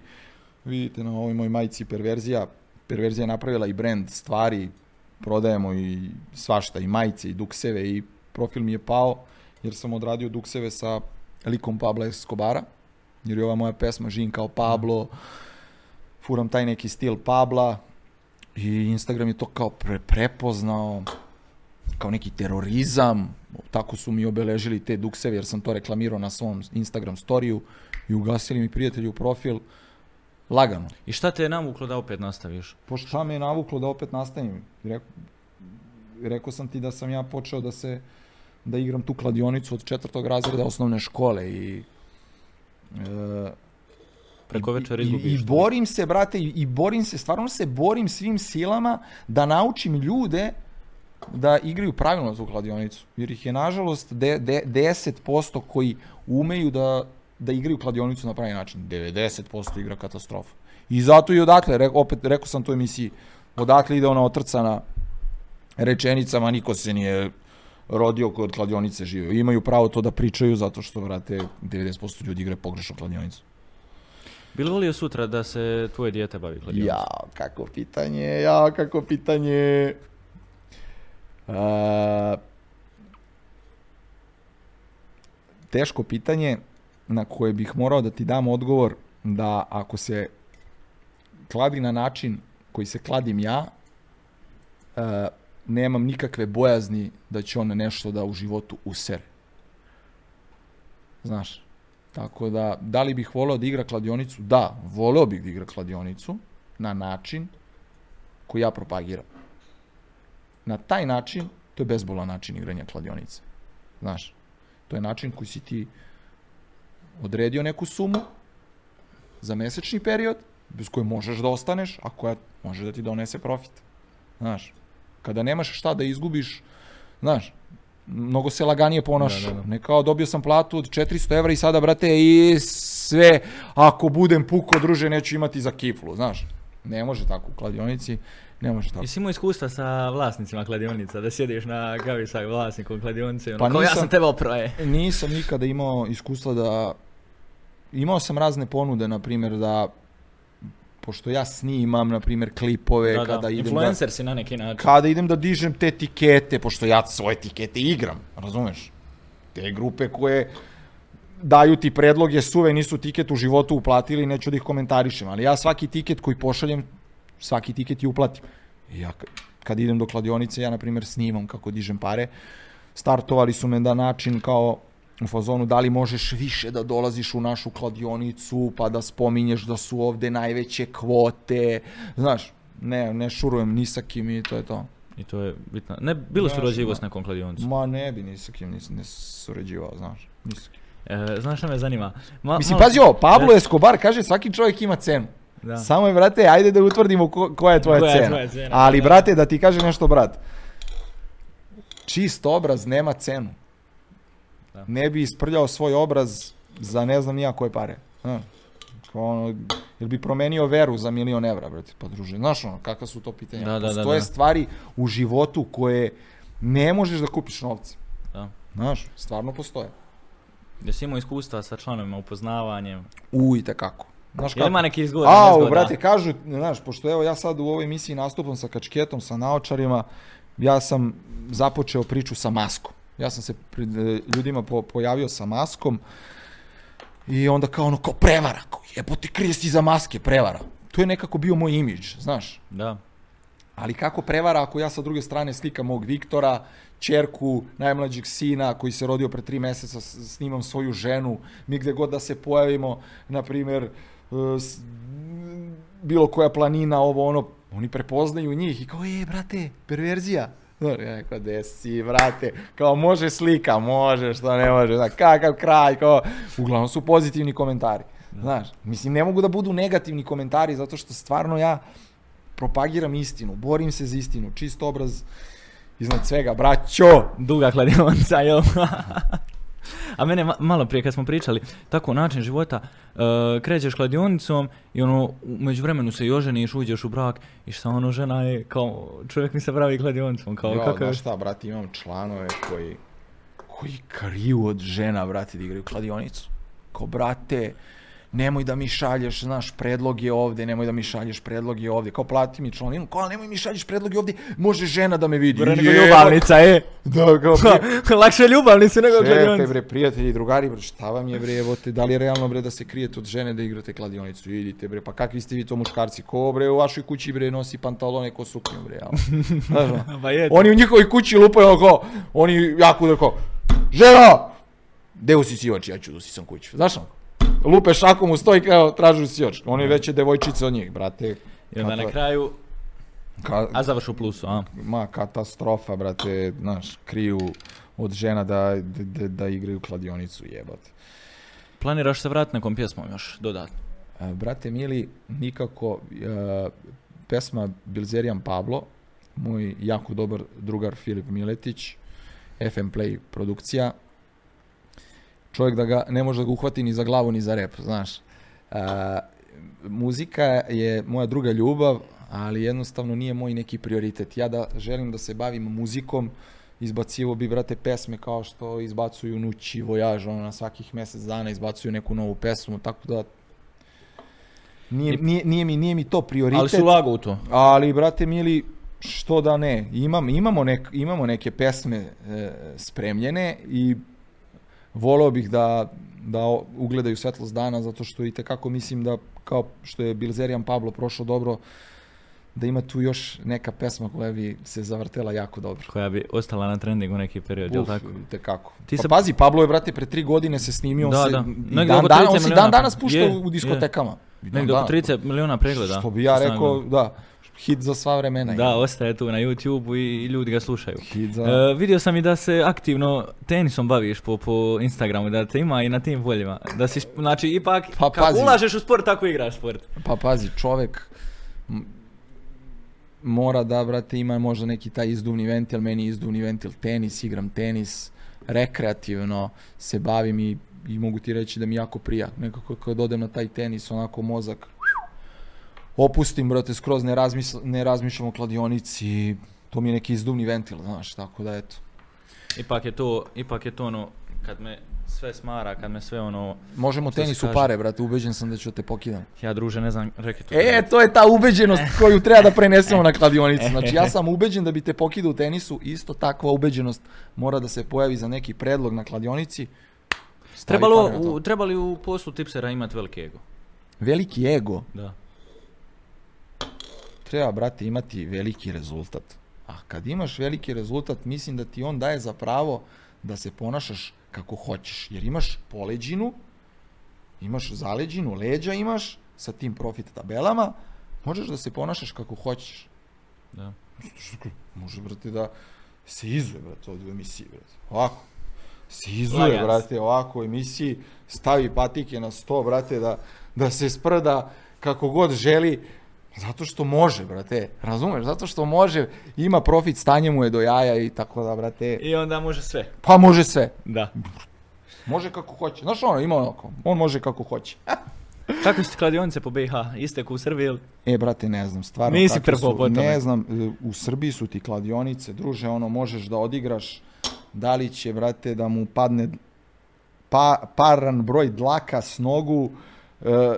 Vidite na ovoj moj majici perverzija. Perverzija je napravila i brand stvari, prodajemo i svašta, i majice, i dukseve, i profil mi je pao, jer sam odradio dukseve sa likom Pabla Escobara, jer je ova moja pesma Živim kao Pablo, furam taj neki stil Pabla, i Instagram je to kao pre, prepoznao, kao neki terorizam, tako su mi obeležili te dukseve jer sam to reklamirao na svom Instagram storiju i ugasili mi prijatelju profil lagano. I šta te je navuklo da opet nastaviš? Pošto šta me je navuklo da opet nastavim? Rekao, rekao sam ti da sam ja počeo da se da igram tu kladionicu od četvrtog razreda osnovne škole i e, Preko večera i, i, izgubiš. I borim se, brate, i, i borim se, stvarno se borim svim silama da naučim ljude da igraju pravilno tu kladionicu. Jer ih je, nažalost, de, de, 10% koji umeju da, da igraju kladionicu na pravi način. 90% igra katastrofa. I zato i odatle, re, opet rekao sam to emisiji, odatle ide ona otrcana rečenicama, niko se nije rodio koji od kladionice žive. Imaju pravo to da pričaju zato što, vrate, 90% ljudi igre pogrešno kladionicu. Bi li volio sutra da se tvoje dijete bavi kladionicom? Ja, kako pitanje, ja, kako pitanje. Teško pitanje na koje bih morao da ti dam odgovor da ako se kladi na način koji se kladim ja, a, nemam nikakve bojazni da će on nešto da u životu usere. Znaš, tako da, da li bih voleo da igra kladionicu? Da, voleo bih da igra kladionicu na način koji ja propagiram. Na taj način, to je bezbolan način igranja kladionice. Znaš, to je način koji si ti odredio neku sumu za mesečni period, bez koje možeš da ostaneš, a koja može da ti donese profit. Znaš, kada nemaš šta da izgubiš, znaš, mnogo se laganije ponašaš. Da, da, da. Ne kao dobio sam platu od 400 evra i sada, brate, i sve, ako budem puko, druže, neću imati za kiflu, znaš. Ne može tako u kladionici, ne može tako. Jesi imao iskustva sa vlasnicima kladionica, da sjediš na kavi sa vlasnikom kladionice, ono, Pa kao ja nisam- sam tebe oproje. Nisam nikada imao iskustva da... Imao sam razne ponude, na primjer, da pošto ja snimam, na primjer, klipove, Da, da, kada idem da, influencer si na neki način. kada idem da dižem te tikete, pošto ja svoje tikete igram, razumeš? Te grupe koje daju ti predloge suve, nisu tiket u životu uplatili, neću da ih komentarišem, ali ja svaki tiket koji pošaljem, svaki tiket i uplatim. I ja kad idem do kladionice, ja na primjer snimam kako dižem pare, startovali su me da način kao u fazonu da li možeš više da dolaziš u našu kladionicu pa da spominješ da su ovde najveće kvote, znaš, ne, ne šurujem ni sa kim i to je to. I to je bitno. Ne, bilo Znaš, surađivo s nekom kladionicom. Ma ne bi ni sa kim nis, ne surađivao, znaš. Ni sa kim. E, znaš šta me zanima? Ma, Mislim, malo- pazi ovo, Pablo Escobar kaže svaki čovjek ima cenu. Da. Samo je, brate, ajde da utvrdimo ko, koja je tvoja Koja je cena. tvoja cena, Ali, da, brate, da ti kaže nešto, brat. Čist obraz nema cenu. Da. Ne bi isprljao svoj obraz za ne znam nija koje pare. Znaš, kao ono, jel bi promenio veru za milion evra, brate, pa druže. Znaš ono, kakva su to pitanja? Da, da, da, Postoje da. stvari u životu koje ne možeš da kupiš novce. Da. Znaš, stvarno postoje. Jesi imao iskustva sa članovima, upoznavanjem? U, i tekako. Znaš Jel ima neki izgoda, A, nezgoda? brate, kažu, znaš, pošto evo ja sad u ovoj emisiji nastupam sa kačketom, sa naočarima, ja sam započeo priču sa maskom. Ja sam se pred ljudima po, pojavio sa maskom i onda kao ono, kao prevara, kao jebote krije si za maske, prevara. To je nekako bio moj imidž, znaš. Da. Ali kako prevara ako ja sa druge strane slikam mog Viktora, čerku, najmlađeg sina koji se rodio pre tri meseca, snimam svoju ženu, mi gde god da se pojavimo, na primjer, bilo koja planina, ovo ono, oni prepoznaju njih i kao, e, brate, perverzija. Znaš, ja rekao, gde si, brate, kao može slika, može, što ne može, znaš, kakav kraj, kao, uglavnom su pozitivni komentari. Znaš, mislim, ne mogu da budu negativni komentari, zato što stvarno ja propagiram istinu, borim se za istinu, čist obraz iznad svega, braćo! Duga kladionica, jel? [laughs] A mene ma- malo prije kad smo pričali, tako način života, uh, krećeš kladionicom i ono, među vremenu se i oženiš, uđeš u brak i šta ono, žena je kao, čovjek mi se pravi kladionicom, kao ja, kakav je... šta, brate, imam članove koji, koji kriju od žena, brate, da igraju kladionicu. Ko, brate, nemoj da mi šalješ, znaš, predloge ovde, nemoj da mi šalješ predloge ovde, kao plati mi članinu, kao nemoj mi šalješ predloge ovde, može žena da me vidi. Bre, nego ljubavnica, je. Da, kao, pri- [laughs] Lakše ljubavnice nego Čekaj kladionica. bre, prijatelji i drugari, bre, šta vam je bre, evo te, da li je realno bre da se krijete od žene da igrate kladionicu? Idite bre, pa kakvi ste vi to muškarci? Ko bre u vašoj kući bre nosi pantalone ko suknju bre, jel? [laughs] Znaš, ono? Pa je. Oni u njihovoj kući lupaju oko, oni jako da kao, žena! Gde usisivač, ja ću da usisam kuću. Znaš ono? Lupe šakom u stoj kao tražu usisivač. Oni veće devojčice od njih, brate. I onda na kraju, ka- a završu u plusu, a? ma katastrofa, brate, znaš, kriju od žena da, da, da, da igraju kladionicu, jebate. Planiraš se vratiti nekom pjesmom još dodatno? E, brate mili, nikako e, pesma Bilzerijan Pablo, moj jako dobar drugar Filip Miletić, FM Play produkcija, čovjek da ga ne može da ga uhvati ni za glavu ni za rep, znaš. E, muzika je moja druga ljubav, ali jednostavno nije moj neki prioritet. Ja da želim da se bavim muzikom, izbacivo bi, brate, pesme kao što izbacuju Nući, Vojaž, ono, na svakih mjesec dana izbacuju neku novu pesmu, tako da nije, nije, nije, mi, nije mi to prioritet. Ali su ulago u to. Ali, brate mili, što da ne, Imam, imamo, nek, imamo neke pesme e, spremljene i voleo bih da, da ugledaju svetlost dana, zato što i tekako mislim da, kao što je Bilzerijan Pablo prošao dobro, da ima tu još neka pesma koja bi se zavrtela jako dobro. Koja bi ostala na trendingu neki period, jel tako? tekako. Ti pa se- pazi, Pablo je, brate, pre tri godine se snimio, on Da, se, da. dan, dan, 30 on se dan danas pušta Je, u diskotekama. I dan Negdje oko danas. 30 miliona pregleda. Što bi ja rekao, da, hit za sva vremena. Da, ostaje tu na YouTube-u i, i ljudi ga slušaju. Hit za... E, vidio sam i da se aktivno tenisom baviš po, po Instagramu, da te ima i na tim poljima. Da si, znači, ipak, Pa, kako pazi. ulažeš u sport, tako igraš sport. Pa pazi, čovek m- mora da, brate, ima možda neki taj izduvni ventil, meni izduvni ventil tenis, igram tenis, rekreativno se bavim i, i mogu ti reći da mi jako prija. Nekako kad odem na taj tenis, onako mozak opustim, brate, skroz ne, razmisl, ne razmišljam o kladionici, to mi je neki izduvni ventil, znaš, tako da eto. Ipak je to, ipak je to ono, kad me sve smara, kad me sve ono, Možemo tenisu kaže? pare, brate, ubeđen sam da ću te pokidam. ja druže ne znam, reki to. E, to je ta ubeđenost [laughs] koju treba da prenesemo na kladionicu. Znači, ja sam ubeđen da bi te pokidao u tenisu, isto takva ubeđenost mora da se pojavi za neki predlog na kladionici. Stavi Trebalo, u, trebali u poslu tipsera imati veliki ego. Veliki ego Da. Treba, brate, imati veliki rezultat. A kad imaš veliki rezultat, mislim da ti on daje za pravo da se ponašaš kako hoćeš. Jer imaš poleđinu, imaš zaleđinu, leđa imaš sa tim profit tabelama, možeš da se ponašaš kako hoćeš. Da. Može, brate, da se izuje, brate, ovdje u emisiji, brate. Ovako. Se izuje, Lagano. brate, ovako u emisiji, stavi patike na sto, brate, da, da se sprda kako god želi, zato što može, brate, razumeš, zato što može, ima profit, stanje mu je do jaja i tako da, brate, I onda može sve. pa može sve, Da. može kako hoće, znaš ono, ima onako, on može kako hoće. [laughs] Kakve su kladionice po BiH? Iste kao u Srbiji ili? E, brate, ne znam, stvarno. Nisi prvo su- po tome. Ne znam, e, u Srbiji su ti kladionice, druže, ono, možeš da odigraš, da li će, brate, da mu padne pa, paran broj dlaka s nogu, e,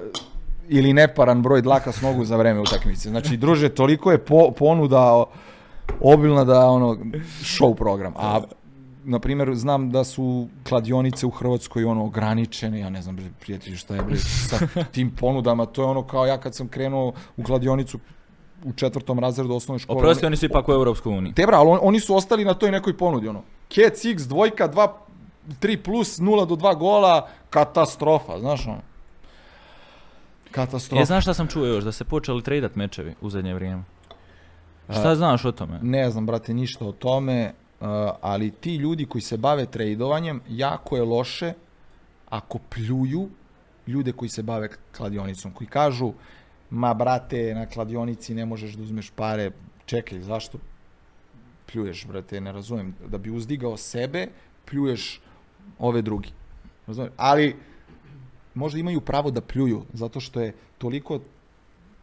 ili neparan broj dlaka s nogu za vreme utakmice. Znači, druže, toliko je po, ponuda obilna da, ono, show program. A, na primjer, znam da su kladionice u Hrvatskoj ono ograničene, ja ne znam, prijatelji, šta je bre, sa tim ponudama, to je ono kao ja kad sam krenuo u kladionicu u četvrtom razredu osnovne škole. Oprosti, oni su ipak u Europskoj uniji. Te bra, ali on- oni su ostali na toj nekoj ponudi, ono. Kec, X, dvojka, 2, 3 plus, 0 do 2 gola, katastrofa, znaš ono. Katastrofa. Je, znaš šta sam čuo još? Da se počeli tradat mečevi u zadnje vrijeme. Šta znaš o tome? Ne znam, brate, ništa o tome, uh, ali ti ljudi koji se bave tradovanjem, jako je loše ako pljuju ljude koji se bave kladionicom, koji kažu, ma brate, na kladionici ne možeš da uzmeš pare, čekaj, zašto pljuješ, brate, ne razumem, da bi uzdigao sebe, pljuješ ove drugi. Razumem? Ali možda imaju pravo da pljuju, zato što je toliko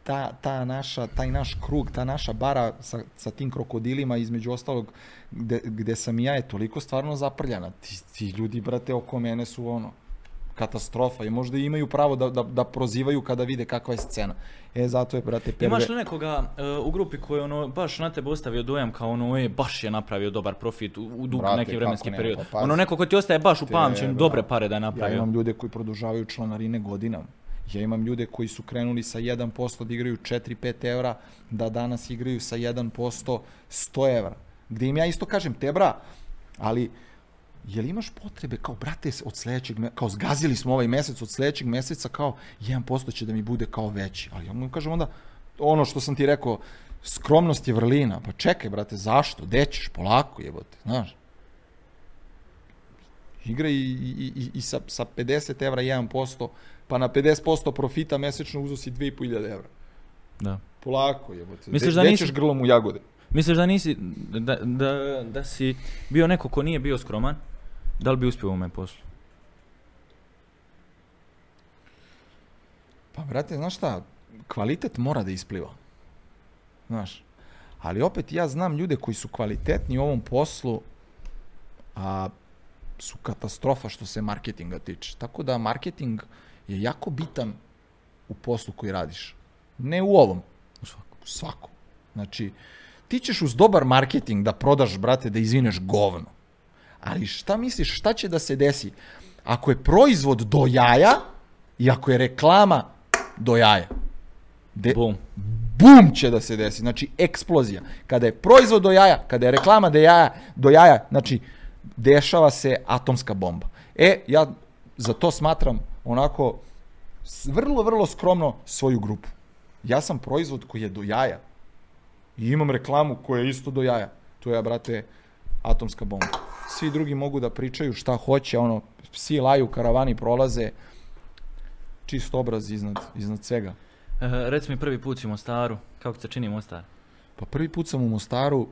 ta, ta naša, taj naš krug, ta naša bara sa, sa tim krokodilima, između ostalog, gde, gde sam i ja, je toliko stvarno zaprljana. Ti, ti ljudi, brate, oko mene su ono, katastrofa i možda imaju pravo da, da, da prozivaju kada vide kakva je scena. E, zato je, brate, perve... Imaš li nekoga e, u grupi koji ono baš na tebe ostavio dojam kao ono je baš je napravio dobar profit u, u dug Brate, neki vremenski period. pa ono neko ko ti ostaje baš u pamćenju, dobre pare da je Ja napravio. imam ljude koji produžavaju članarine godinama. Ja imam ljude koji su krenuli sa 1% da igraju 4-5 evra, da danas igraju sa 1% 100 evra. Gde im ja isto kažem, te bra, ali jel imaš potrebe kao, brate, od sledećeg, kao zgazili smo ovaj mesec, od sledećeg meseca kao 1% će da mi bude kao veći. Ali ja mu kažem onda, ono što sam ti rekao, skromnost je vrlina. Pa čekaj, brate, zašto? Gde ćeš? Polako jebote, znaš. Igra i, i, i, i sa, sa 50 evra 1%, pa na 50% profita mesečno uzo si 2500 evra. Da. Polako jebote. Misliš da nisi- grlom u jagode? Misliš da nisi, da, da, da si bio neko ko nije bio skroman? Da li bi uspio u ovome poslu? Pa, brate, znaš šta, kvalitet mora da ispliva. Znaš, ali opet ja znam ljude koji su kvalitetni u ovom poslu, a su katastrofa što se marketinga tiče. Tako da marketing je jako bitan u poslu koji radiš. Ne u ovom, U svakom. u svakom. Znači, ti ćeš uz dobar marketing da prodaš, brate, da izvineš govno. Ali šta misliš, šta će da se desi? Ako je proizvod do jaja i ako je reklama do jaja. De, Bum. bum će da se desi, znači eksplozija. Kada je proizvod do jaja, kada je reklama do jaja, do jaja znači dešava se atomska bomba. E, ja za to smatram onako vrlo, vrlo skromno svoju grupu. Ja sam proizvod koji je do jaja i imam reklamu koja je isto do jaja. To je, brate, atomska bomba. Svi drugi mogu da pričaju šta hoće, ono, psi laju, karavani prolaze, čist obraz iznad, iznad svega. E, reci mi prvi put si u Mostaru, kako se čini Mostar? Pa prvi put sam u Mostaru,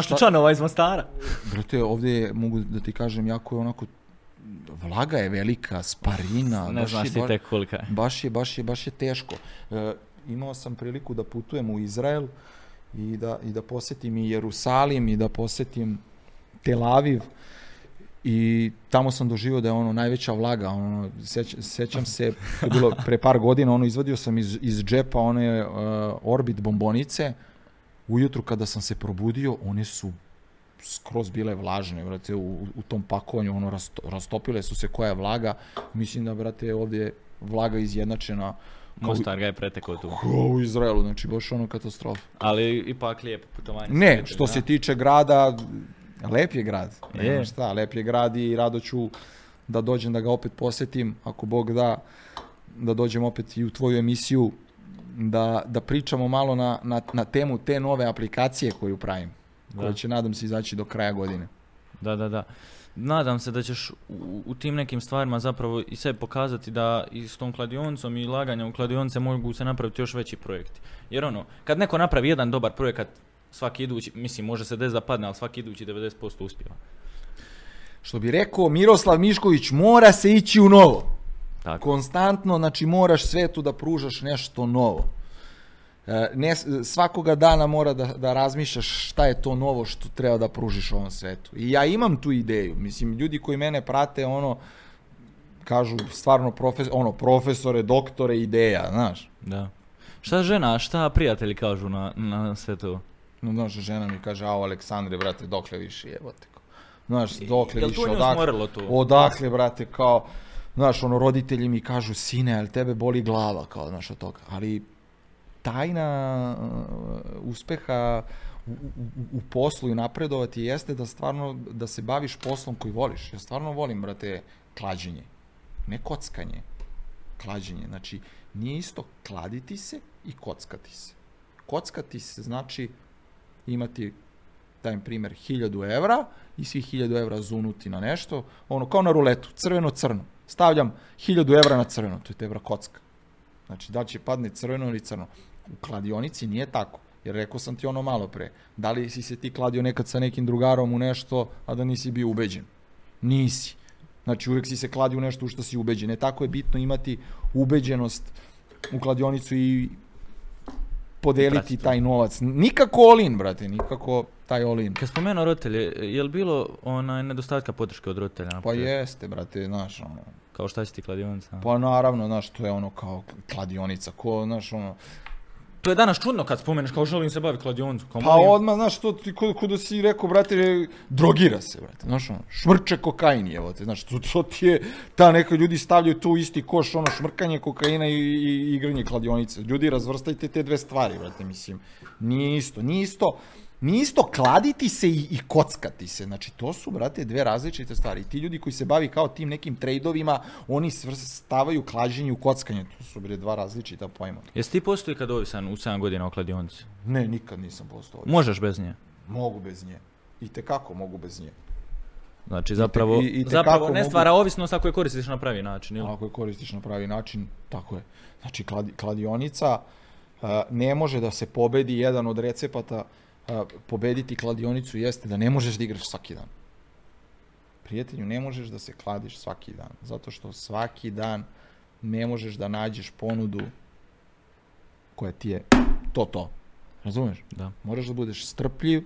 Šta? li članova iz Mostara? brate, ovdje je, mogu da ti kažem, jako je onako, vlaga je velika, sparina, Ne baš znaš ti tek kolika je. baš je, baš je, baš je teško. E, imao sam priliku da putujem u Izrael i da, i da posetim i Jerusalim i da posetim Tel Aviv i tamo sam doživio da je ono najveća vlaga, ono, seć, sećam se, to je bilo pre par godina, ono, izvadio sam iz, iz džepa one uh, Orbit bombonice, ujutru kada sam se probudio, one su skroz bile vlažne, brate, u, u tom pakovanju, ono, rasto, rastopile su se koja je vlaga, mislim da, brate, ovdje je vlaga izjednačena Mostar ga je pretekao tu. kao u Izraelu, znači baš ono katastrofa. Ali ipak lijepo putovanje. Ne, što da. se tiče grada, lep je grad. Je. Šta, lep je grad i rado ću da dođem da ga opet posetim, ako Bog da, da dođem opet i u tvoju emisiju, da, da pričamo malo na, na, na temu te nove aplikacije koju pravim, Da. koja će, nadam se, izaći do kraja godine. Da, da, da. Nadam se da ćeš u, u tim nekim stvarima zapravo i sve pokazati da i s tom kladioncom i laganjem u kladionice mogu se napraviti još veći projekti. Jer ono, kad neko napravi jedan dobar projekat, svaki idući, mislim, može se des da padne, ali svaki idući 90% uspjeva. Što bi rekao Miroslav Mišković, mora se ići u novo. Tako. konstantno, znači moraš svetu da pružaš nešto novo. E, Ne, svakoga dana mora da, da razmišljaš šta je to novo što treba da pružiš ovom svetu. I ja imam tu ideju. Mislim, ljudi koji mene prate, ono, kažu stvarno profes, ono, profesore, doktore, ideja, znaš. Da. Šta žena, šta prijatelji kažu na, na sve to? No, znaš, žena mi kaže, ao, Aleksandre, brate, dokle više jebote. Znaš, dokle više, odakle, odakle, brate, kao, znaš, ono, roditelji mi kažu, sine, ali tebe boli glava, kao, znaš, od toga. Ali tajna uh, uspeha u, u, u poslu i napredovati jeste da stvarno, da se baviš poslom koji voliš. Ja stvarno volim, brate, klađenje. Ne kockanje, klađenje. Znači, nije isto kladiti se i kockati se. Kockati se znači imati dajem primjer, 1000 evra i svih 1000 evra zunuti na nešto, ono, kao na ruletu, crveno-crno. Stavljam 1000 evra na crveno, to je tebra kocka. Znači, da će padne crveno ili crno. U kladionici nije tako. Jer rekao sam ti ono malo pre. Da li si se ti kladio nekad sa nekim drugarom u nešto, a da nisi bio ubeđen? Nisi. Znači, uvek si se kladio u nešto u što si ubeđen. E, tako je bitno imati ubeđenost u kladionicu i podeliti taj novac. Nikako all-in, brate, nikako taj all-in. Kad spomenuo roditelje, je li bilo onaj nedostatka podrške od roditelja? Pa jeste, brate, znaš, ono, Kao šta će ti kladionica? pa naravno, znaš, to je ono kao kladionica, ko, znaš, ono, To je danas čudno kad spomeneš kao želim se baviti kladionicom. Kao pa molim- odmah, znaš, to ti, ko, ko da si rekao, brate, drogira se, brate, znaš, ono, šmrče kokain je, te, znaš, to, to ti je, ta neka ljudi stavljaju tu isti koš, ono, šmrkanje kokaina i, i igranje kladionice. Ljudi, razvrstajte te dve stvari, brate, mislim, nije isto, nije isto, nije isto kladiti se i, i kockati se, znači, to su, brate, dve različite stvari. I ti ljudi koji se bavi kao tim nekim trejdovima, oni svrstavaju klađenje u kockanje, to su, bre, dva različita pojma. Jesi ti postoji kad ovisan u 7 godina o kladionici? Ne, nikad nisam postao. Možeš bez nje. Mogu bez nje. I te kako mogu bez nje. Znači zapravo, i- i te zapravo ne mogu- stvara ovisnost ako je koristiš na pravi način. Ili? Ako je koristiš na pravi način, tako je. Znači, kladi, kladionica a, ne može da se pobedi, jedan od recepata a, pobediti kladionicu jeste da ne možeš da igraš svaki dan. Prijatelju, ne možeš da se kladiš svaki dan, zato što svaki dan ne možeš da nađeš ponudu koja ti je to to. Razumeš? Da. Moraš da budeš strpljiv,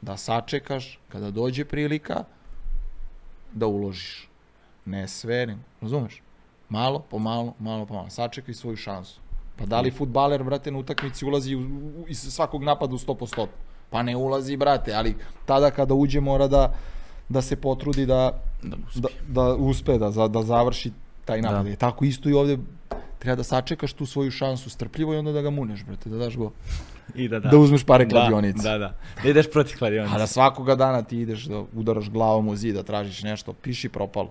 da sačekaš kada dođe prilika da uložiš. Ne sve, ne, razumeš? Malo po malo, malo po malo. Sačekaj svoju šansu. Pa da li futbaler, brate, na utakmici ulazi iz svakog napada u 100%? Pa ne ulazi, brate, ali tada kada uđe mora da, da se potrudi da, Da da, da uspe, da, da završi taj napad. Da. Da. Tako isto i ovde treba da sačekaš tu svoju šansu strpljivo i onda da ga muneš, brate, da daš go. I da, Da, uzmeš pare kladionice. Da, da. Da ideš protiv kladionice. A da svakoga dana ti ideš da udaraš glavom u zid, da tražiš nešto, piši propalo.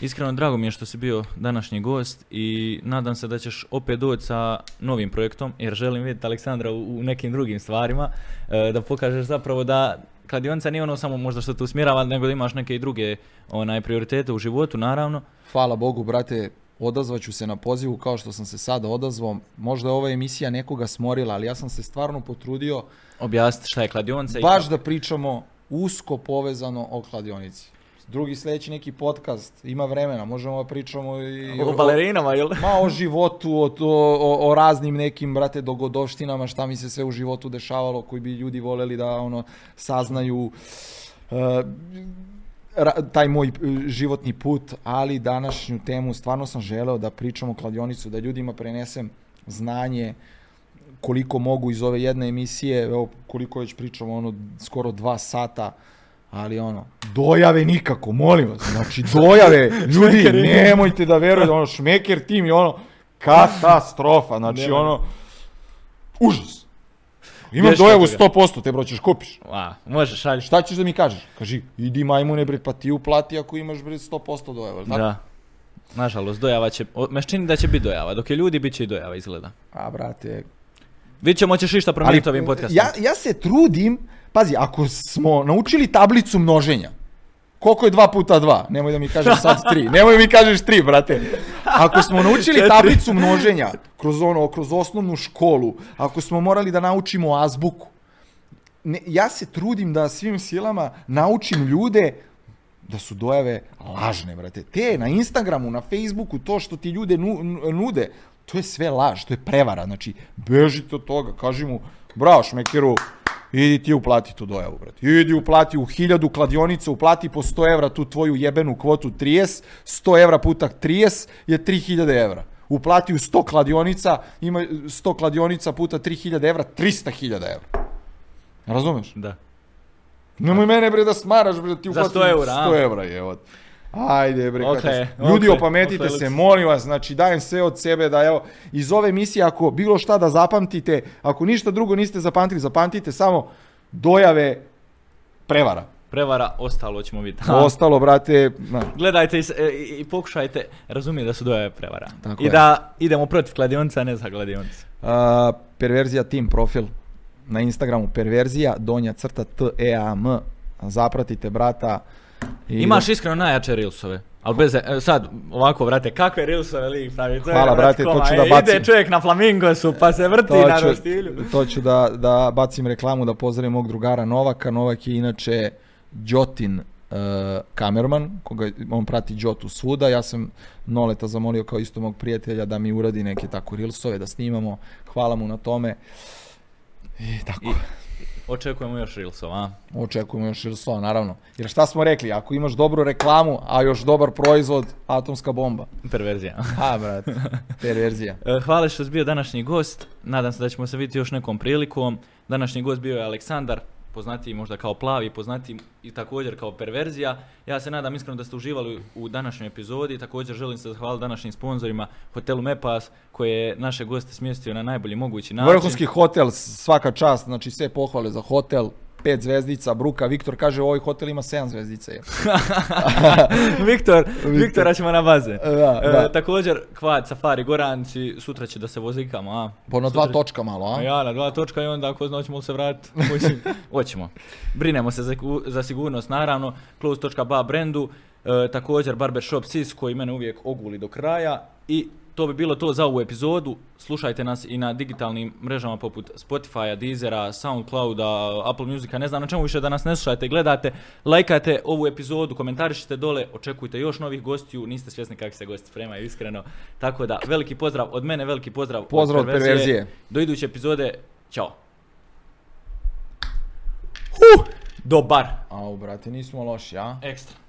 Iskreno drago mi je što si bio današnji gost i nadam se da ćeš opet doći sa novim projektom jer želim vidjeti Aleksandra u, u nekim drugim stvarima e, da pokažeš zapravo da kladionica nije ono samo možda što te usmjerava nego da imaš neke i druge onaj prioritete u životu naravno. Hvala Bogu, brate, odazvaću se na pozivu kao što sam se sada odazvao. Možda je ova emisija nekoga smorila, ali ja sam se stvarno potrudio Objasniti šta je kladionica i baš da pričamo usko povezano o kladionici. Drugi sledeći neki podcast, ima vremena, možemo da pričamo i O balerinama, jel? Ma o životu, o, o, o raznim nekim, brate, dogodovštinama, šta mi se sve u životu dešavalo, koji bi ljudi voleli da ono saznaju uh, ra, taj moj e, životni put, ali današnju temu stvarno sam želeo da pričam o kladionicu, da ljudima prenesem znanje koliko mogu iz ove jedne emisije, evo koliko već pričamo, ono, skoro dva sata, ali ono, dojave nikako, molim vas, znači dojave, [laughs] ljudi, nemojte da verujete, ono, šmeker tim je ono, katastrofa, znači Nema. ono, užas. Imam dojavu toga. 100%, te bro, ćeš kupiš. A, može, šalj. Šta ćeš da mi kažeš? Kaži, idi majmune bre, pa ti uplati ako imaš bre 100% dojava, tako? Da. Nažalost, dojava će, o, me čini da će biti dojava, dok je ljudi, bit će i dojava, izgleda. A, brate, Vi ćemo ćeš išta promijeniti ovim podcastom. ja, ja se trudim, pazi, ako smo naučili tablicu množenja, koliko je 2 puta 2? Nemoj da mi kažeš sad 3. [laughs] Nemoj da mi kažeš 3, brate. Ako smo naučili tablicu množenja kroz ono, kroz osnovnu školu, ako smo morali da naučimo azbuku, ne, ja se trudim da svim silama naučim ljude da su dojave lažne, brate. Te na Instagramu, na Facebooku, to što ti ljude nu, nu- nude, to je sve laž, to je prevara. Znači, bežite od toga, kaži mu, bravo šmekeru, idi ti uplati tu dojavu, brate. Idi uplati u hiljadu kladionica, uplati po 100 evra tu tvoju jebenu kvotu 30, 100 evra puta 30 je 3000 evra. Uplati u 100 kladionica, ima 100 kladionica puta 3000 evra, 300.000 evra. Razumeš? Da. Nemoj mene bre da smaraš bre da ti Za uplatim 100 eura, a? 100 evra je od. Ajde bre, Ok, katastrofa. Ljudi ok, opametite ok, se, molim vas, znači dajem sve od sebe da evo iz ove emisije ako bilo šta da zapamtite, ako ništa drugo niste zapamtili, zapamtite samo dojave prevara. Prevara, ostalo ćemo vidjeti. [laughs] Ostalo, brate, na, Gledajte i, e, i, i pokušajte razumjeti da su dojave prevara. Tako I je. da idemo protiv kladionica, a ne za kladionica. a, perverzija team profil na Instagramu perverzija donja crta t e a m zapratite brata. I Imaš iskreno najjače reelsove. Ali bez, e, sad, ovako, brate, kakve reelsove lik pravi? To je, Hvala, brate, to ću da E, bacim. Ide čovjek na flamingosu, pa se vrti to na ću, to ću da, da bacim reklamu da pozdravim mog drugara Novaka. Novak je inače Đotin uh, kamerman, koga on prati Đotu svuda. Ja sam Noleta zamolio kao isto mog prijatelja da mi uradi neke tako reelsove da snimamo. Hvala mu na tome. I tako. I očekujemo još reelsova, a? Očekujemo još reelsova, naravno. Jer šta smo rekli, ako imaš dobru reklamu, a još dobar proizvod, atomska bomba. Perverzija. Ha, brate, perverzija. [laughs] E, Hvala što si bio današnji gost. Nadam se da ćemo se vidjeti još nekom prilikom. Današnji gost bio je Aleksandar, poznatiji možda kao Plavi, poznatiji i također kao Perverzija. Ja se nadam iskreno da ste uživali u današnjoj epizodi. Također želim se zahvaliti današnjim sponzorima Hotelu Mepas koji je naše goste smjestio na najbolji mogući način. Vrhunski hotel, svaka čast, znači sve pohvale za hotel, pet zvezdica, Bruka, Viktor kaže ovaj hotel ima 7 zvezdica. [laughs] Viktor, Viktora ćemo na baze. Da, E, da. također, Kvad, Safari, Goranci, sutra će da se vozikamo, a? Po na dva Sutra- točka malo, a? Ja, na dva točka i onda ako zna, hoćemo se vratiti. [laughs] Hoćemo. Brinemo se za, za sigurnost, naravno. Close.ba brendu, e, također Barbershop Sis koji mene uvijek oguli do kraja i to bi bilo to za ovu epizodu. Slušajte nas i na digitalnim mrežama poput Spotify, Deezera, Soundclouda, Apple Musica, ne znam na čemu više da nas ne slušajte gledate. Lajkajte ovu epizodu, komentarišite dole, očekujte još novih gostiju, niste svjesni kakvi se gosti spremaju, iskreno. Tako da, veliki pozdrav od mene, veliki pozdrav, Pozdrav od Perverzije. Do iduće epizode, ćao. Huh, dobar, Au, brate, nismo loši, a? ekstra.